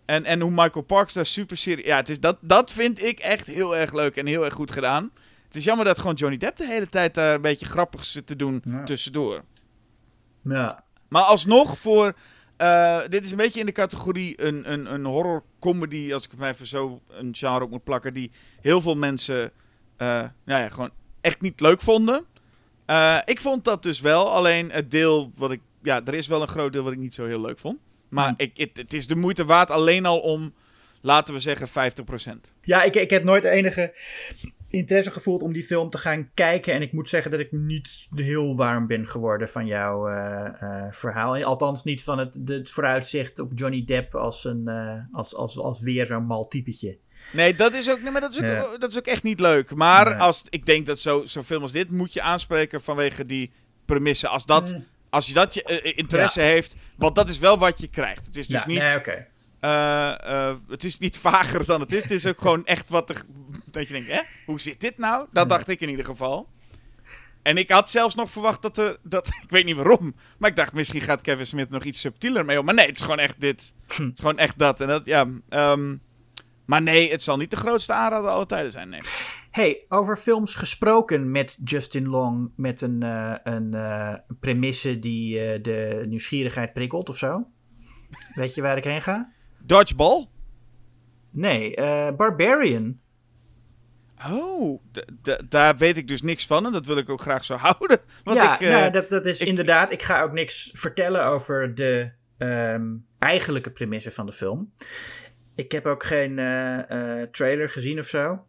En, en hoe Michael Parks daar super serieus... Ja, het is dat, dat vind ik echt heel erg leuk en heel erg goed gedaan. Het is jammer dat gewoon Johnny Depp de hele tijd daar een beetje grappig zit te doen Ja. tussendoor. Ja. Maar alsnog voor... eh, dit is een beetje in de categorie een, een, een horror comedy, als ik het maar even zo een genre op moet plakken, die heel veel mensen eh, nou ja, gewoon echt niet leuk vonden. Eh, ik vond dat dus wel, alleen het deel wat ik... Ja, er is wel een groot deel wat ik niet zo heel leuk vond. Maar Hmm. ik, het, het is de moeite waard alleen al om, laten we zeggen, 50%. Ja, ik, ik heb nooit enige interesse gevoeld om die film te gaan kijken. En ik moet zeggen dat ik niet heel warm ben geworden van jouw eh, eh, verhaal. Althans niet van het, het vooruitzicht op Johnny Depp als, een, eh, als, als, als weer zo'n mal typetje. Nee, dat is ook, nee, maar dat is ook, Ja. dat is ook echt niet leuk. Maar als, ik denk dat zo- zo'n film als dit moet je aanspreken vanwege die premisse. Als, dat, Mm. Als je dat je eh, interesse heeft, want dat is wel wat je krijgt. Het is dus ja, niet, nee, eh, eh, het is niet vager dan het is. Het is ook gewoon echt wat er, dat je denkt, hè, hoe zit dit nou? Dat dacht ik in ieder geval. En ik had zelfs nog verwacht dat er, dat, ik weet niet waarom, maar ik dacht misschien gaat Kevin Smith nog iets subtieler mee om. Maar nee, het is gewoon echt dit. Hm. Het is gewoon echt dat. En dat, ja, ehm, maar nee, het zal niet de grootste aanrader aller tijden zijn, nee. Hey, over films gesproken met Justin Long met een, eh, een eh, premisse die eh, de nieuwsgierigheid prikkelt of zo. Weet je waar ik heen ga? Dodgeball? Nee, Barbarian. Oh, daar weet ik dus niks van en dat wil ik ook graag zo houden. Want ja, ik, nou, dat, dat is ik- inderdaad. Ik ga ook niks vertellen over de ehm, eigenlijke premisse van de film. Ik heb ook geen trailer gezien of zo.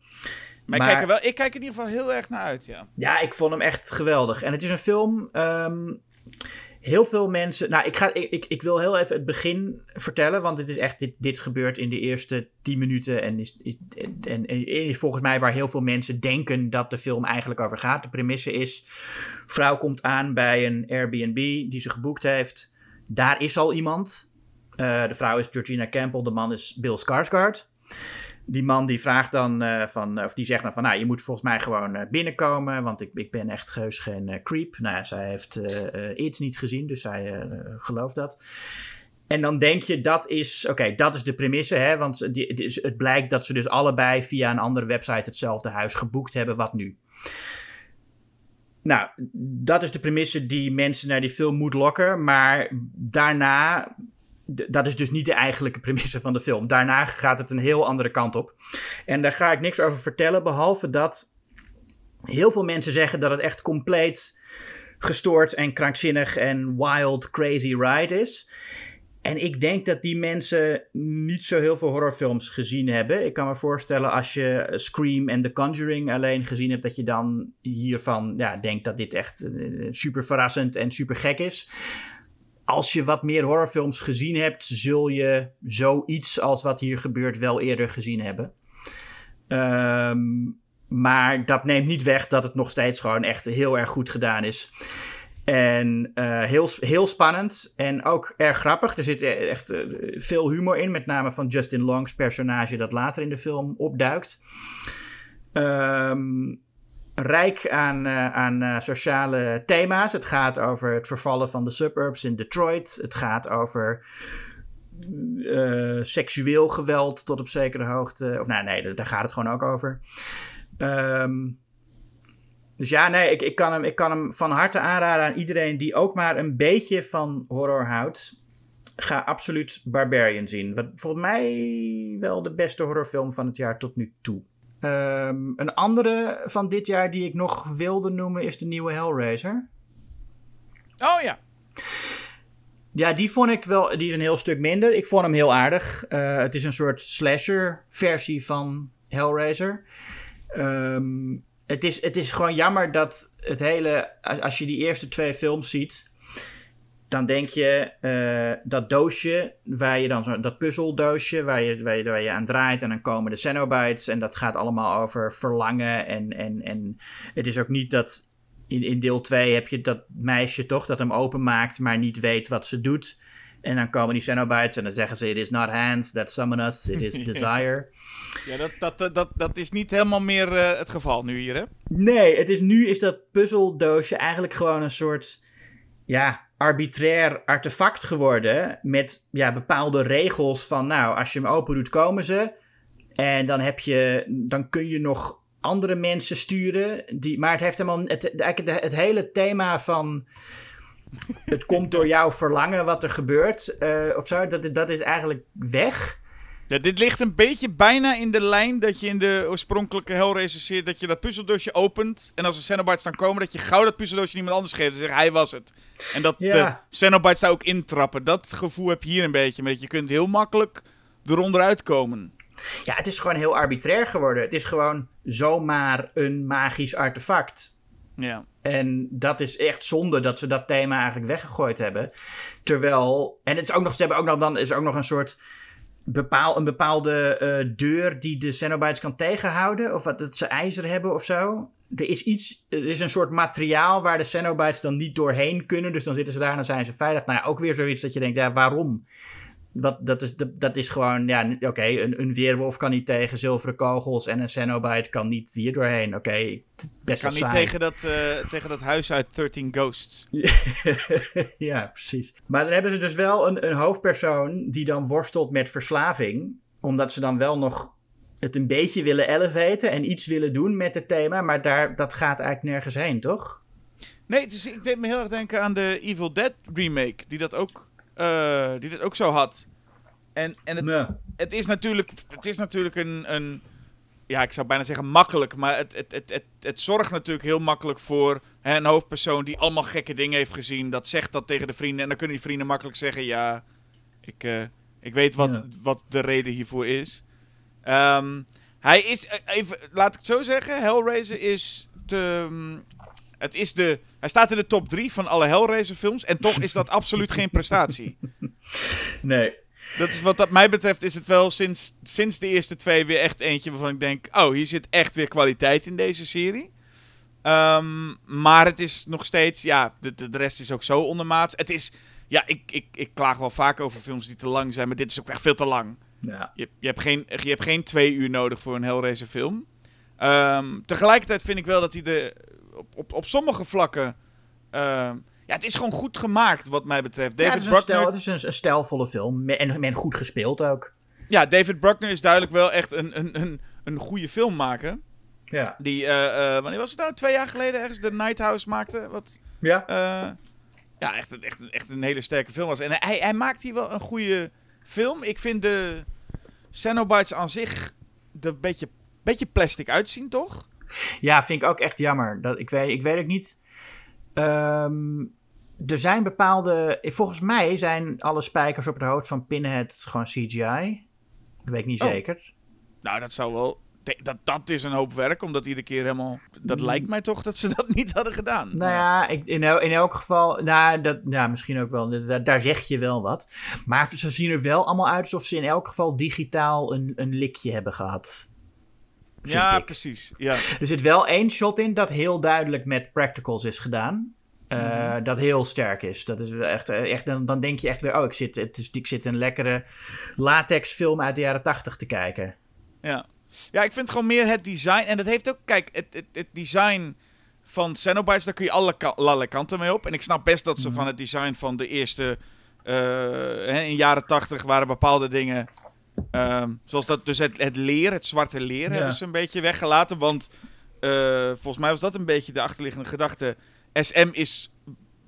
Maar, ik, kijk er wel, ik kijk in ieder geval heel erg naar uit, ja. Ja, ik vond hem echt geweldig. En het is een film. ehm, heel veel mensen. Nou, ik, ga, ik, ik, ik wil heel even het begin vertellen. Want het is echt. Dit, dit gebeurt in de eerste 10 minuten. En is, is, en, en, en is volgens mij waar heel veel mensen denken dat de film eigenlijk over gaat. De premisse is: vrouw komt aan bij een Airbnb die ze geboekt heeft. Daar is al iemand. Eh, de vrouw is Georgina Campbell, de man is Bill Skarsgård. Die man die vraagt dan eh, van, of die zegt dan van, nou, je moet volgens mij gewoon eh, binnenkomen, want ik, ik ben echt geus geen eh, creep. Nou zij heeft eh eh, iets niet gezien, dus zij eh, gelooft dat. En dan denk je, dat is, oké, dat is de premisse, hè, want het blijkt dat ze dus allebei via een andere website hetzelfde huis geboekt hebben, wat nu? Nou, dat is de premisse die mensen naar die film moet lokken, maar daarna dat is dus niet de eigenlijke premisse van de film. Daarna gaat het een heel andere kant op. En daar ga ik niks over vertellen, behalve dat heel veel mensen zeggen dat het echt compleet gestoord en krankzinnig en wild, crazy ride is. En ik denk dat die mensen niet zo heel veel horrorfilms gezien hebben. Ik kan me voorstellen als je Scream en The Conjuring alleen gezien hebt, dat je dan hiervan ja, denkt dat dit echt eh, super verrassend en super gek is als je wat meer horrorfilms gezien hebt, zul je zoiets als wat hier gebeurt wel eerder gezien hebben. Ehm, maar dat neemt niet weg dat het nog steeds gewoon echt heel erg goed gedaan is. En uh, heel, heel spannend en ook erg grappig. Er zit echt uh, veel humor in, met name van Justin Longs personage dat later in de film opduikt. Um, rijk aan, uh, aan sociale thema's. Het gaat over het vervallen van de suburbs in Detroit. Het gaat over seksueel geweld tot op zekere hoogte. Of nou, nee, daar gaat het gewoon ook over. Um, dus ja, nee, ik, ik, kan hem, ik kan hem van harte aanraden aan iedereen die ook maar een beetje van horror houdt. Ga absoluut Barbarian zien. Wat volgens mij wel de beste horrorfilm van het jaar tot nu toe. Um, een andere van dit jaar die ik nog wilde noemen is de nieuwe Hellraiser. Oh ja. Ja, die vond ik wel. Die is een heel stuk minder. Ik vond hem heel aardig. Uh, het is een soort slasher versie van Hellraiser. Um, het is, het is gewoon jammer dat het hele. Als je die eerste twee films ziet. Dan denk je uh, dat doosje, waar je dan zo, dat puzzeldoosje, waar je, waar, je, waar je aan draait en dan komen de Cenobites. En dat gaat allemaal over verlangen. En, en, en het is ook niet dat. In, in deel 2 heb je dat meisje toch dat hem openmaakt, maar niet weet wat ze doet. En dan komen die Cenobites en dan zeggen ze: It is not hands that summon us, it is desire. Ja, dat, dat, dat, dat is niet helemaal meer uh, het geval nu hier, hè? Nee, het is nu is dat puzzeldoosje eigenlijk gewoon een soort ja, arbitrair artefact geworden. Met ja, bepaalde regels van, nou, als je hem open doet, komen ze. En dan, heb je, dan kun je nog andere mensen sturen. Die, maar het heeft helemaal. Het, het, hele thema van. Het komt door jouw verlangen wat er gebeurt. Uh, of zo, dat, dat is eigenlijk weg. Ja, dit ligt een beetje bijna in de lijn dat je in de oorspronkelijke Hellraiser dat je dat puzzeldoosje opent en als de Cenobites dan komen dat je gauw dat puzzeldoosje iemand anders geeft en zegt hij was het. En dat de Cenobites daar ook intrappen. Dat gevoel heb je hier een beetje, dat je kunt heel makkelijk eronder uitkomen. Ja, het is gewoon heel arbitrair geworden. Het is gewoon zomaar een magisch artefact. Ja. En dat is echt zonde dat ze dat thema eigenlijk weggegooid hebben. Terwijl, en het is ook nog, ze hebben ook nog, dan is er ook nog een soort bepaal, een bepaalde uh, deur die de Cenobites kan tegenhouden. Of dat ze ijzer hebben of zo. Er is iets, er is een soort materiaal waar de Cenobites dan niet doorheen kunnen. Dus dan zitten ze daar en dan zijn ze veilig. Nou ja, ook weer zoiets dat je denkt, ja, waarom? Dat, dat, is, dat, dat is gewoon, ja, oké, een, een weerwolf kan niet tegen zilveren kogels en een Cenobite kan niet hier doorheen. Oké, okay, best kan niet tegen dat, uh, tegen dat huis uit 13 Ghosts. ja, precies. Maar dan hebben ze dus wel een, een hoofdpersoon die dan worstelt met verslaving. Omdat ze dan wel nog het een beetje willen elevaten en iets willen doen met het thema. Maar daar, dat gaat eigenlijk nergens heen, toch? Nee, dus ik deed me heel erg denken aan de Evil Dead remake, die dat ook uh, die dit ook zo had. En, en het, het, is natuurlijk, het is natuurlijk een, een, ja, ik zou bijna zeggen makkelijk, maar het, het, het, het, het zorgt natuurlijk heel makkelijk voor hè, een hoofdpersoon die allemaal gekke dingen heeft gezien. Dat zegt dat tegen de vrienden en dan kunnen die vrienden makkelijk zeggen, ja, ik, uh, ik weet wat, wat de reden hiervoor is. Um, hij is, eh, even, laat ik het zo zeggen, Hellraiser is te, um, het is de, hij staat in de top 3 van alle Hellraiser films. En toch is dat absoluut geen prestatie. Nee. Dat is wat dat mij betreft is het wel sinds, sinds de eerste twee weer echt eentje waarvan ik denk... Oh, hier zit echt weer kwaliteit in deze serie. Um, maar het is nog steeds... Ja, de, de, rest is ook zo ondermaats. Het is... Ja, ik, ik, ik klaag wel vaak over films die te lang zijn. Maar dit is ook echt veel te lang. Ja. Je, je, hebt geen, je hebt geen twee uur nodig voor een Hellraiser film. Um, tegelijkertijd vind ik wel dat hij de op, op, op sommige vlakken. Uh, ja, het is gewoon goed gemaakt, wat mij betreft. David ja, het, is Bruckner... het is een, een stijlvolle film. En men goed gespeeld ook. Ja, David Bruckner is duidelijk wel echt een, een, een, een goede filmmaker. Ja. Die, uh, uh, wanneer was het nou? Twee jaar geleden ergens de Night House maakte. Wat, ja. Uh, ja, echt, echt, echt een hele sterke film was. En hij, hij maakt hier wel een goede film. Ik vind de Cenobites aan zich er een beetje, beetje plastic uitzien, toch? Ja, vind ik ook echt jammer. Dat, ik, weet, ik weet ook niet. Um, er zijn bepaalde. Volgens mij zijn alle spijkers op het hoofd van Pinhead gewoon CGI. Dat weet ik niet oh. zeker. Nou, dat zou wel. Dat, dat is een hoop werk, omdat iedere keer helemaal. Dat mm. lijkt mij toch dat ze dat niet hadden gedaan. Nou ja, ik, in, el, in elk geval. Nou, dat, nou, misschien ook wel. Daar, daar zeg je wel wat. Maar ze zien er wel allemaal uit alsof ze in elk geval digitaal een, een likje hebben gehad. Ja, ik. precies. Ja. Er zit wel één shot in dat heel duidelijk met practicals is gedaan. Uh, Dat heel sterk is. Dat is echt, echt dan, dan denk je echt weer: oh, ik zit, het is, ik zit een lekkere latex film uit de jaren tachtig te kijken. Ja. ja, ik vind gewoon meer het design. En dat heeft ook, kijk, het, het, het design van Xenobites, daar kun je alle, alle kanten mee op. En ik snap best dat ze mhm. van het design van de eerste. Uh, in jaren tachtig waren bepaalde dingen. Uh, zoals dat, dus het, het leer, het zwarte leer, hebben ze een beetje weggelaten. Want uh, volgens mij was dat een beetje de achterliggende gedachte. SM is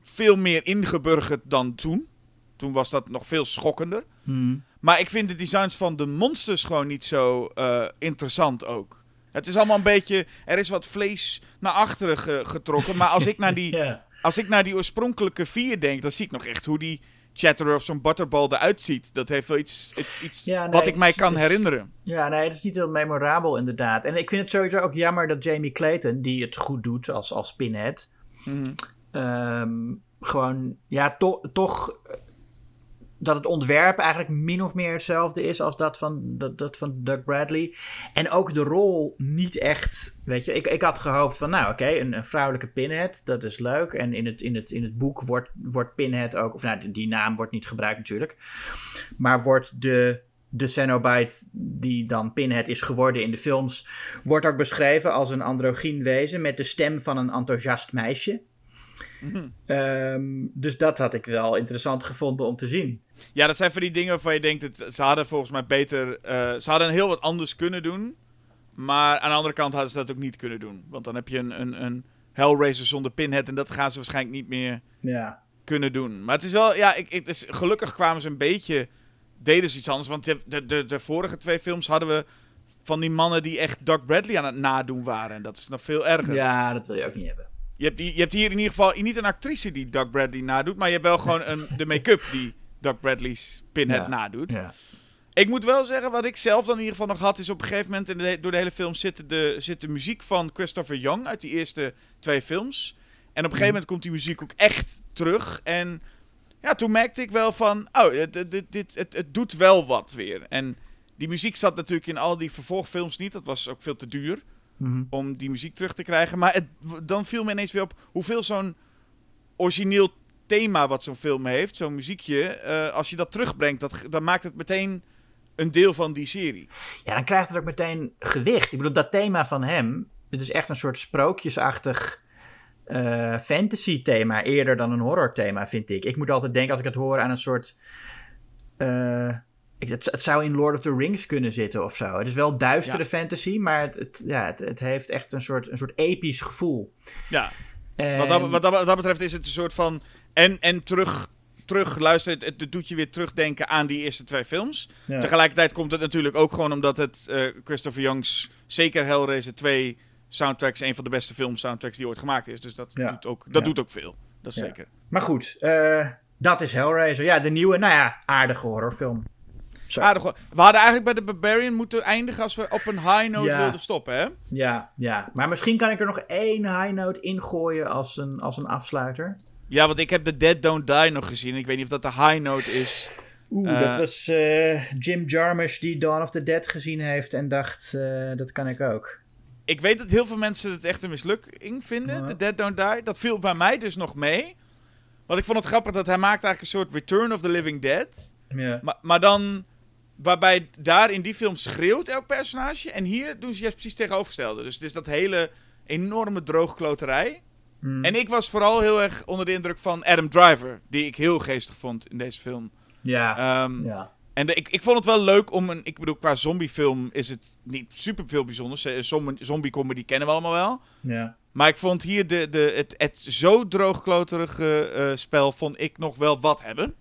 veel meer ingeburgerd dan toen. Toen was dat nog veel schokkender. Hmm. Maar ik vind de designs van de monsters gewoon niet zo uh, interessant ook. Het is allemaal een beetje. Er is wat vlees naar achteren getrokken. Maar als ik naar die. Als ik naar die oorspronkelijke vier denk, dan zie ik nog echt hoe die Chatterer of zo'n Butterball eruit ziet. Dat heeft wel iets, iets, iets wat ik mij kan herinneren. Ja, nee, het is niet heel memorabel inderdaad. En ik vind het sowieso ook jammer dat Jamie Clayton, die het goed doet als, als Pinhead... Mhm. Ehm, gewoon, ja, to toch dat het ontwerp eigenlijk min of meer hetzelfde is als dat van, dat, van Doug Bradley. En ook de rol niet echt, weet je. Ik, ik had gehoopt van, nou oké, een, vrouwelijke Pinhead, dat is leuk. En in het, in het, in het boek wordt, wordt Pinhead ook, of nou, die, die naam wordt niet gebruikt natuurlijk. Maar wordt de, de Cenobite die dan Pinhead is geworden in de films, wordt ook beschreven als een androgyn wezen met de stem van een enthousiast meisje. Mhm. Ehm, dus dat had ik wel interessant gevonden om te zien. Ja, dat zijn van die dingen waarvan je denkt, dat ze hadden volgens mij beter, uh, ze hadden heel wat anders kunnen doen. Maar aan de andere kant hadden ze dat ook niet kunnen doen. Want dan heb je een, een, een Hellraiser zonder pinhead en dat gaan ze waarschijnlijk niet meer ja. kunnen doen. Maar het is wel, ja, ik, het is, gelukkig kwamen ze een beetje, deden ze iets anders. Want de, de, de vorige twee films hadden we van die mannen die echt Doug Bradley aan het nadoen waren. En dat is nog veel erger. Ja, dat wil je ook niet hebben. Je hebt, je hebt hier in ieder geval niet een actrice die Doug Bradley nadoet, maar je hebt wel gewoon een, de make-up die Doug Bradley's Pinhead nadoet. Ja. Ik moet wel zeggen, wat ik zelf dan in ieder geval nog had, is op een gegeven moment in de, door de hele film zit de, zit de muziek van Christopher Young uit die eerste twee films. En op een gegeven mhm. moment komt die muziek ook echt terug. En ja, toen merkte ik wel van, oh, het, het, dit, het, het doet wel wat weer. En die muziek zat natuurlijk in al die vervolgfilms niet. Dat was ook veel te duur mhm. om die muziek terug te krijgen. Maar het, dan viel me ineens weer op hoeveel zo'n origineel thema wat zo'n film heeft, zo'n muziekje, eh, als je dat terugbrengt, dat, dan maakt het meteen een deel van die serie. Ja, dan krijgt het ook meteen gewicht. Ik bedoel, dat thema van hem, het is echt een soort sprookjesachtig uh, fantasy thema, eerder dan een horror thema, vind ik. Ik moet altijd denken, als ik het hoor, aan een soort... Uh, het, het, zou in Lord of the Rings kunnen zitten of zo. Het is wel duistere fantasy, maar het, het, ja, het, het, heeft echt een soort, een soort episch gevoel. Ja, wat, dat, wat, dat, wat, dat, betreft is het een soort van en, en terug, terug luisteren, het, het, doet je weer terugdenken aan die eerste twee films. Tegelijkertijd komt het natuurlijk ook gewoon omdat het uh, Christopher Young's, zeker Hellraiser 2 soundtracks, een van de beste film soundtracks die ooit gemaakt is. Dus dat, doet, ook, dat doet ook veel. Dat is zeker. Maar goed, uh, dat is Hellraiser. Ja, de nieuwe, nou ja, aardige horrorfilm. Aardig, we hadden eigenlijk bij de Barbarian moeten eindigen als we op een high note wilden stoppen, hè? Ja, ja, maar misschien kan ik er nog één high note ingooien als een, als een afsluiter. Ja, want ik heb de Dead Don't Die nog gezien. Ik weet niet of dat de high note is. Oeh, dat eh, was uh, Jim Jarmusch die Dawn of the Dead gezien heeft en dacht, uh, dat kan ik ook. Ik weet dat heel veel mensen het echt een mislukking vinden, de Dead Don't Die. Dat viel bij mij dus nog mee. Want ik vond het grappig dat hij maakt eigenlijk een soort Return of the Living Dead. Ja. Maar, maar dan, waarbij daar in die film schreeuwt elk personage. En hier doen ze juist precies tegenovergestelde. Dus het is dat hele enorme droogkloterij. Hmm. En ik was vooral heel erg onder de indruk van Adam Driver, die ik heel geestig vond in deze film. Ja. Ehm, ja. En ik, ik vond het wel leuk om een. Ik bedoel, qua zombiefilm is het niet super veel bijzonders. Zombie comedy kennen we allemaal wel. Ja. Maar ik vond hier de, de, het, het zo droogkloterige uh, spel vond ik nog wel wat hebben.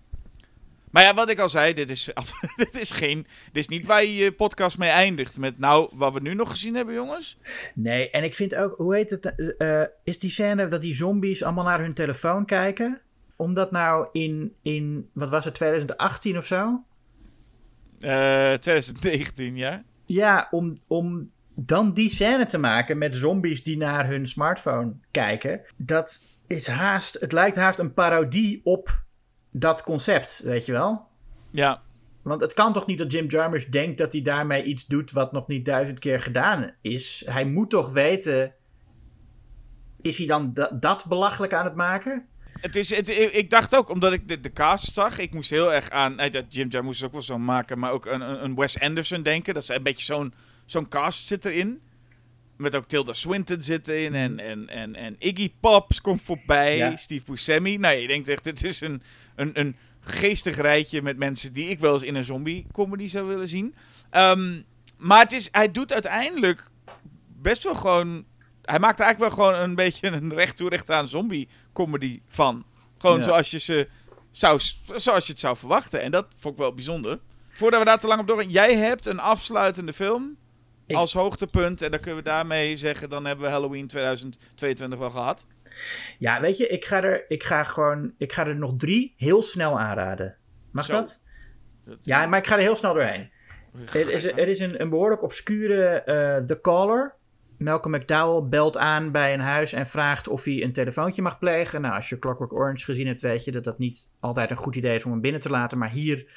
Maar ja, wat ik al zei, dit is, dit is, geen, dit is niet waar je je podcast mee eindigt. Met nou, wat we nu nog gezien hebben, jongens. Nee, en ik vind ook, hoe heet het? Uh, is die scène dat die zombies allemaal naar hun telefoon kijken? Omdat nou in, in wat was het, 2018 of zo? Uh, 2019, ja. Ja, om, om dan die scène te maken met zombies die naar hun smartphone kijken. Dat is haast, het lijkt haast een parodie op dat concept, weet je wel? Ja. Want het kan toch niet dat Jim Jarmusch denkt dat hij daarmee iets doet wat nog niet duizend keer gedaan is. Hij moet toch weten. Is hij dan dat belachelijk aan het maken? het is, het, ik dacht ook, omdat ik de, de cast zag, ik moest heel erg aan, eh, dat Jim Jarmusch ook wel zo maken, maar ook een, een Wes Anderson denken. Dat is een beetje zo'n zo'n cast zit erin. Met ook Tilda Swinton zit erin en, en, en, en Iggy Pops komt voorbij, Steve Buscemi. Nou, je denkt echt, dit is een, een, een geestig rijtje met mensen die ik wel eens in een zombie-comedy zou willen zien. Ehm, maar het is, hij doet uiteindelijk best wel gewoon... Hij maakt eigenlijk wel gewoon een beetje een recht toe recht aan zombie-comedy van. Gewoon zoals, je ze zou, zoals je het zou verwachten. En dat vond ik wel bijzonder. Voordat we daar te lang op doorgaan. Jij hebt een afsluitende film als hoogtepunt. En dan kunnen we daarmee zeggen, dan hebben we Halloween 2022 wel gehad. Ja, weet je, ik ga er, ik ga gewoon, ik ga er nog drie heel snel aanraden. Mag dat? Ja, maar ik ga er heel snel doorheen. Er is, er is een, een behoorlijk obscure uh, The Caller. Malcolm McDowell belt aan bij een huis en vraagt of hij een telefoontje mag plegen. Nou, als je Clockwork Orange gezien hebt, weet je dat dat niet altijd een goed idee is om hem binnen te laten. Maar hier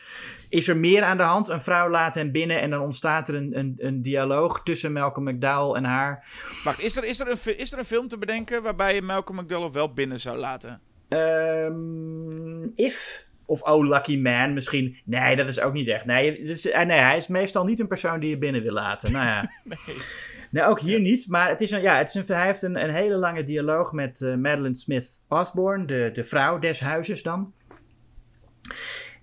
is er meer aan de hand. Een vrouw laat hem binnen en dan ontstaat er een, een, een dialoog tussen Malcolm McDowell en haar. Wacht, is er, is, er een, is er een film te bedenken waarbij je Malcolm McDowell wel binnen zou laten? Um, if. Of Oh Lucky Man misschien. Nee, dat is ook niet echt. Nee, is, eh, nee, hij is meestal niet een persoon die je binnen wil laten. Nou ja. nee. Nee, ook hier niet. Maar het is een, ja, het is een, hij heeft een, een hele lange dialoog met uh, Madeline Smith Osborne, de, de vrouw des huizes dan.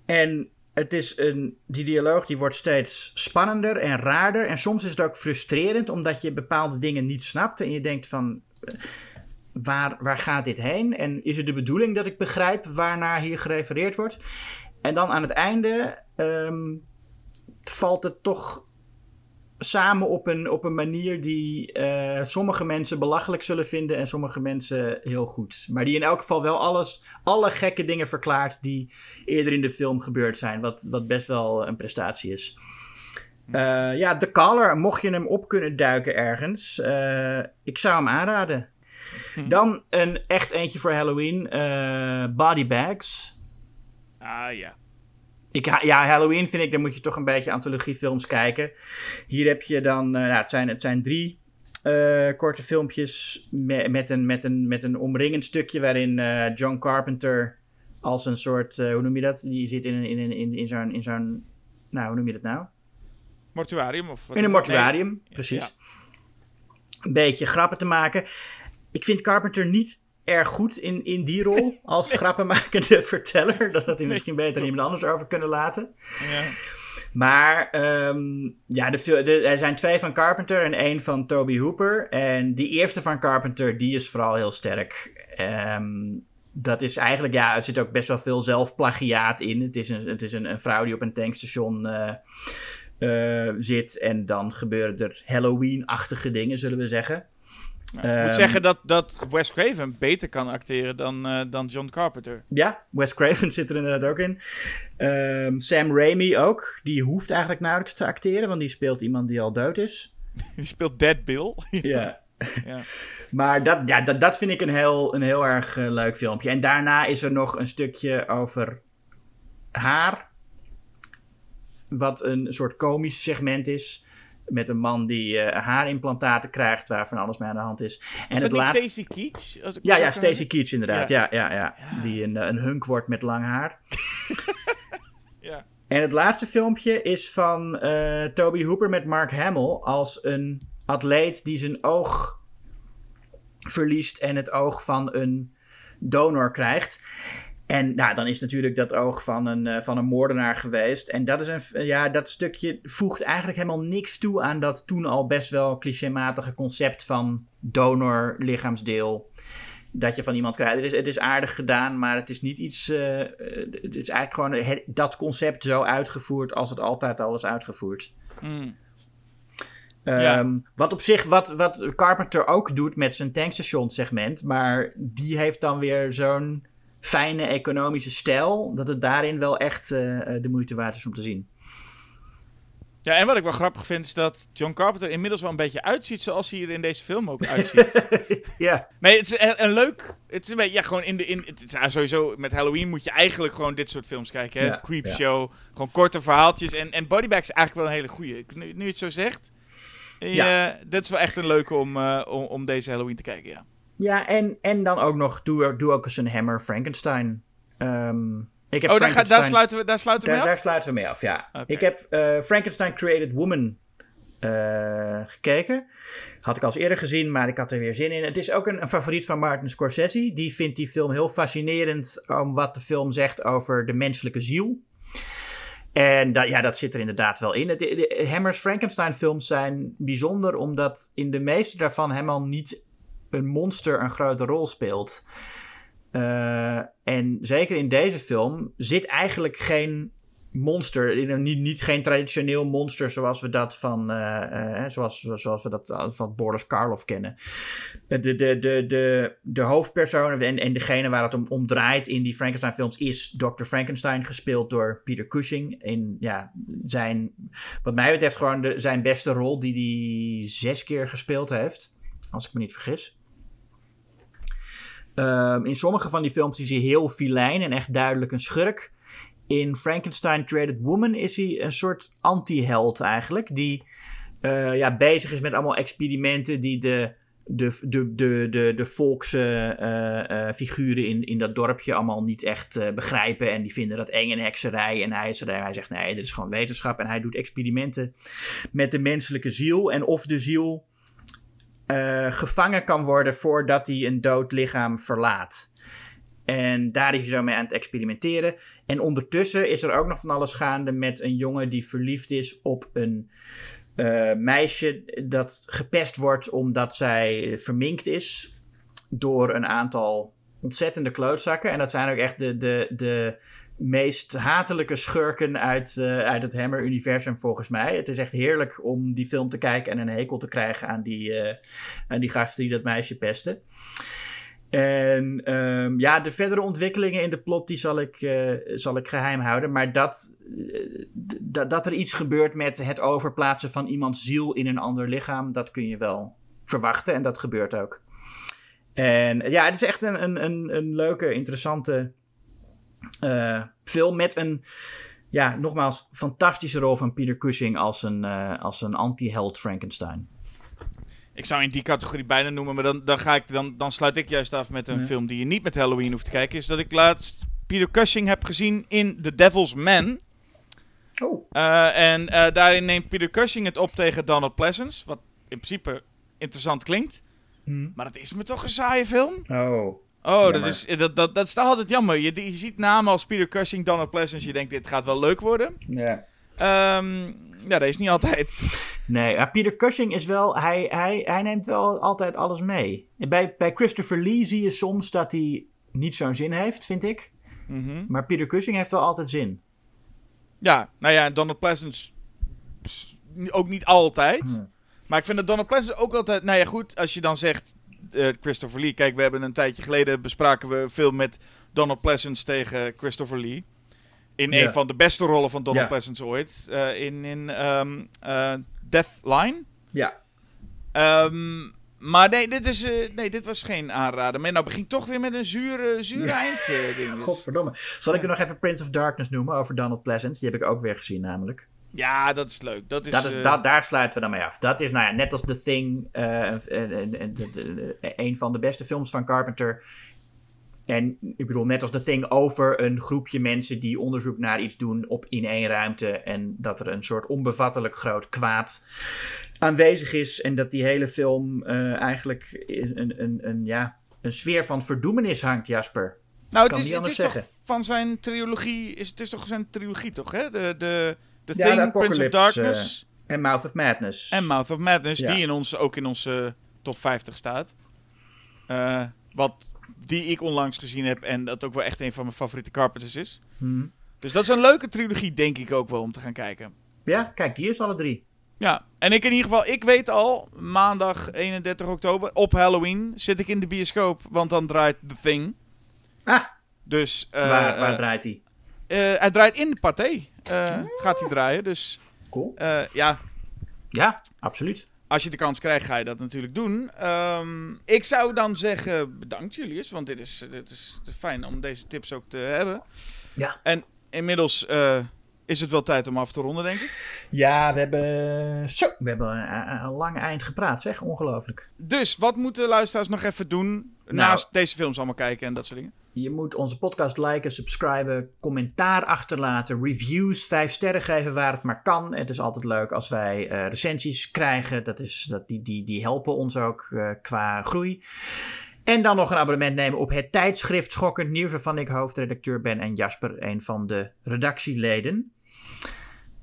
En het is een, die dialoog die wordt steeds spannender en raarder. En soms is het ook frustrerend, omdat je bepaalde dingen niet snapt. En je denkt van, eh, waar, waar gaat dit heen? En is het de bedoeling dat ik begrijp waarnaar hier gerefereerd wordt? En dan aan het einde um, valt het toch samen op een, op een manier die uh, sommige mensen belachelijk zullen vinden en sommige mensen heel goed. Maar die in elk geval wel alles, alle gekke dingen verklaart die eerder in de film gebeurd zijn. Wat, wat best wel een prestatie is. Uh, ja, The Caller, mocht je hem op kunnen duiken ergens, uh, ik zou hem aanraden. Dan een echt eentje voor Halloween, Body Bags. Ah ja. Ik, ja, Halloween vind ik, dan moet je toch een beetje antologiefilms kijken. Hier heb je dan, uh, nou, het, zijn, het zijn drie uh, korte filmpjes me, met, een, met, een, met een omringend stukje waarin uh, John Carpenter als een soort, hoe noem je dat? Die zit in, in, in, in, zo'n, in zo'n, nou, hoe noem je dat nou? Mortuarium? Of wat in een mortuarium, nee. precies. Ja. Een beetje grappen te maken. Ik vind Carpenter niet erg goed in, in die rol als grappenmakende verteller. Dat had hij misschien beter iemand anders over kunnen laten. Ja. Maar um, ja, de, de, er zijn twee van Carpenter en één van Toby Hooper. En die eerste van Carpenter, die is vooral heel sterk. Um, dat is eigenlijk, ja, er zit ook best wel veel zelfplagiaat in. Het is een, het is een, een vrouw die op een tankstation uh, uh, zit. En dan gebeuren er Halloween-achtige dingen, zullen we zeggen. Ik moet ehm, zeggen dat, dat Wes Craven beter kan acteren dan, uh, dan John Carpenter. Ja, Wes Craven zit er inderdaad ook in. Um, Sam Raimi ook. Die hoeft eigenlijk nauwelijks te acteren, want die speelt iemand die al dood is. die speelt Dead Bill. ja. ja. Maar dat, ja, dat, dat vind ik een heel, een heel erg uh, leuk filmpje. En daarna is er nog een stukje over haar. Wat een soort komisch segment is met een man die uh, haarimplantaten krijgt, waar van alles mee aan de hand is. En is dat niet Stacy Keach? ja, ja, Stacy Keach inderdaad. Ja. Ja, ja, ja, Die een, een hunk wordt met lang haar. ja. En het laatste filmpje is van uh, Toby Hooper met Mark Hamill als een atleet die zijn oog verliest en het oog van een donor krijgt. En nou, dan is natuurlijk dat oog van een, uh, van een moordenaar geweest. En dat, is een, ja, dat stukje voegt eigenlijk helemaal niks toe aan dat toen al best wel clichématige concept van donor lichaamsdeel. Dat je van iemand krijgt. Het is, het is aardig gedaan, maar het is niet iets. Uh, het is eigenlijk gewoon dat concept zo uitgevoerd als het altijd al is uitgevoerd. Mm. Um, ja. Wat op zich, wat, wat Carpenter ook doet met zijn tankstation segment. Maar die heeft dan weer zo'n fijne economische stijl, dat het daarin wel echt uh, de moeite waard is om te zien. Ja, en wat ik wel grappig vind is dat John Carpenter inmiddels wel een beetje uitziet zoals hij er in deze film ook uitziet. ja. Nee, het is een, een, leuk. Het is een beetje, ja, gewoon in de. In, het is, sowieso met Halloween moet je eigenlijk gewoon dit soort films kijken. Hè? Ja, Creepshow, ja. gewoon korte verhaaltjes. En, en Bodybag is eigenlijk wel een hele goede. Nu, nu je het zo zegt. Ja. Uh, dit is wel echt een leuke om, uh, om, om deze Halloween te kijken, ja. Ja, en, en dan ook nog Doe, doe ook eens een Hammer Frankenstein. Ehm, ik heb Oh, daar, ga- daar sluiten we, daar sluiten we daar, mee daar af? sluiten we mee af, ja. Ik heb eh, Frankenstein Created Woman eh, gekeken. Had ik al eens eerder gezien, maar ik had er weer zin in. Het is ook een, een favoriet van Martin Scorsese. Die vindt die film heel fascinerend om wat de film zegt over de menselijke ziel. En dat, ja, dat zit er inderdaad wel in. Het, de, de Hammer's Frankenstein films zijn bijzonder omdat in de meeste daarvan helemaal niet een monster een grote rol speelt. Eh, en zeker in deze film zit eigenlijk geen monster, niet, niet geen traditioneel monster zoals we dat van, eh, eh, zoals, zoals we dat van Boris Karloff kennen. De, de, de, de, de, hoofdpersoon en, en degene waar het om, om draait in die Frankenstein films is Dr. Frankenstein, gespeeld door Peter Cushing. In ja, zijn, wat mij betreft, gewoon zijn beste rol die hij zes keer gespeeld heeft, als ik me niet vergis. Ehm, in sommige van die films is hij heel filijn en echt duidelijk een schurk. In Frankenstein Created Woman is hij een soort anti-held eigenlijk. Die eh, ja, bezig is met allemaal experimenten die de, de, de, de, de, de volkse eh, eh, figuren in, in dat dorpje allemaal niet echt begrijpen. En die vinden dat eng en hekserij. En hij, hij zegt nee, dit is gewoon wetenschap. En hij doet experimenten met de menselijke ziel. En of de ziel eh, gevangen kan worden voordat hij een dood lichaam verlaat. En daar is hij zo mee aan het experimenteren. En ondertussen is er ook nog van alles gaande met een jongen die verliefd is op een eh, meisje dat gepest wordt omdat zij verminkt is door een aantal ontzettende klootzakken. En dat zijn ook echt de, de, de meest hatelijke schurken uit, eh, uit het Hammer-universum volgens mij. Het is echt heerlijk om die film te kijken en een hekel te krijgen aan die, eh, aan die gasten die dat meisje pesten. En ehm, ja, de verdere ontwikkelingen in de plot die zal ik, eh, zal ik geheim houden. Maar dat, dat- er iets gebeurt met het overplaatsen van iemands ziel in een ander lichaam, dat kun je wel verwachten. En dat gebeurt ook. En ja, het is echt een, een, een, een leuke, interessante film met een, ja, nogmaals, fantastische rol van Peter Cushing als een, eh, als een anti-held Frankenstein. Ik zou in die categorie bijna noemen, maar dan, dan, ga ik, dan, dan sluit ik juist af met een Ja. film die je niet met Halloween hoeft te kijken. Is dat ik laatst Peter Cushing heb gezien in The Devil's Man. Oh. Eh, en eh, daarin neemt Peter Cushing het op tegen Donald Pleasence. Wat in principe interessant klinkt. Maar het is me toch een saaie film? Oh. Oh, dat is, dat, dat, dat is altijd jammer. Je, je ziet namen als Peter Cushing, Donald Pleasence. Je denkt, dit gaat wel leuk worden. Ja. Ehm, ja, dat is niet altijd. Nee, maar Peter Cushing is wel, hij, hij, hij neemt wel altijd alles mee. Bij, bij Christopher Lee zie je soms dat hij niet zo'n zin heeft, vind ik. Mhm. Maar Peter Cushing heeft wel altijd zin. Ja, nou ja, Donald Pleasence ook niet altijd. Hmm. Maar ik vind dat Donald Pleasence ook altijd... Nou ja, goed, als je dan zegt... eh, Christopher Lee. Kijk, we hebben een tijdje geleden bespraken we film met Donald Pleasence tegen Christopher Lee. In een van de beste rollen van Donald Ja. Pleasence ooit. eh, in in ehm eh, Deathline. Ja. Ehm, maar nee dit, is, nee, dit was geen aanrader. Maar nou begint toch weer met een zure, zure eind. Godverdomme. Zal ik er nog even Prince of Darkness noemen over Donald Pleasance? Die heb ik ook weer gezien namelijk. Ja, dat is leuk. Dat is, Dat is, eh, dat, daar sluiten we dan mee af. Dat is, nou ja, net als The Thing, eh, en- en- en- de- de- de- een van de beste films van Carpenter. En ik bedoel, net als The Thing over een groepje mensen die onderzoek naar iets doen op in één ruimte. En dat er een soort onbevattelijk groot kwaad aanwezig is. En dat die hele film eh, eigenlijk een, een, een, ja, een sfeer van verdoemenis hangt, Jasper. Nou, het kan is, niet het is toch zeggen. van zijn trilogie. Is, het is toch zijn trilogie, toch? Hè? De, de, de Ja, Thing, Prince of Darkness En Mouth of Madness. en Mouth of Madness. Ja. Die in ons, ook in onze top 50 staat. Eh, wat die ik onlangs gezien heb. En dat ook wel echt een van mijn favoriete Carpenters is. Hm. Dus dat is een leuke trilogie, denk ik ook wel, om te gaan kijken. Ja, kijk, hier is alle drie. Ja, en ik in ieder geval, ik weet al, maandag 31 oktober, op Halloween, zit ik in de bioscoop, want dan draait The Thing. Ah, Dus, eh, waar, waar eh, draait hij? Eh, hij draait in de paté, eh, gaat hij draaien. Dus Cool. eh, ja, Ja, absoluut. als je de kans krijgt, ga je dat natuurlijk doen. Ehm, ik zou dan zeggen, bedankt Julius, want dit is, dit is fijn om deze tips ook te hebben. Ja. En inmiddels is het wel tijd om af te ronden, denk ik. Ja, we hebben, zo, we hebben een, een lang eind gepraat, zeg. Ongelooflijk. Dus, wat moeten luisteraars nog even doen naast deze films allemaal kijken en dat soort dingen? Je moet onze podcast liken, subscriben, commentaar achterlaten, reviews, vijf sterren geven waar het maar kan. Het is altijd leuk als wij uh, recensies krijgen. Dat is, dat, die, die, die helpen ons ook uh, qua groei. En dan nog een abonnement nemen op het tijdschrift Schokkend Nieuws, waarvan ik hoofdredacteur ben en Jasper een van de redactieleden.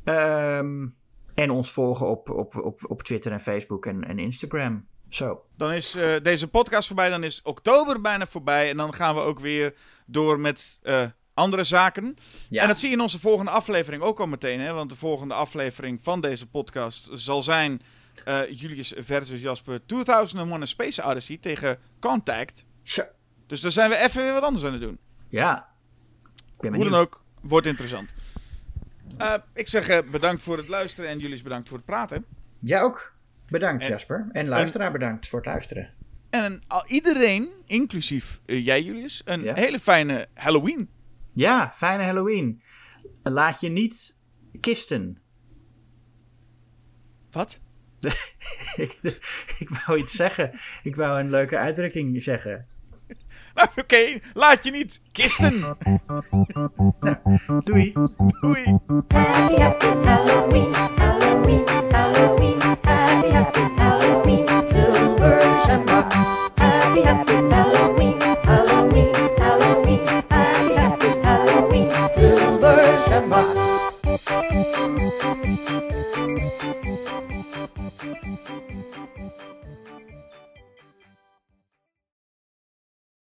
Um, en ons volgen op, op, op, op Twitter en Facebook en, en Instagram. Zo. Dan is uh, deze podcast voorbij, dan is oktober bijna voorbij. En dan gaan we ook weer door met uh, andere zaken. Ja. En dat zie je in onze volgende aflevering ook al meteen. Hè? Want de volgende aflevering van deze podcast zal zijn uh, Julius versus Jasper 2001 A Space Odyssey tegen Contact. Zo. Dus daar zijn we even weer wat anders aan het doen. Ja. Hoe dan ook, wordt interessant. Ik zeg bedankt voor het luisteren en Julius bedankt voor het praten. Jij ook. Bedankt en, Jasper. En luisteraar en, bedankt voor het luisteren. En al iedereen, inclusief uh, jij Julius, een ja? hele fijne Halloween. Ja, fijne Halloween. Laat je niet kisten. Wat? ik, ik wou iets zeggen. Ik wou een leuke uitdrukking zeggen. Nou, oké, okay. laat je niet kisten. nou, doei. Doei. Happy, happy Halloween. happy Halloween, Silver Shamrock. Happy, happy.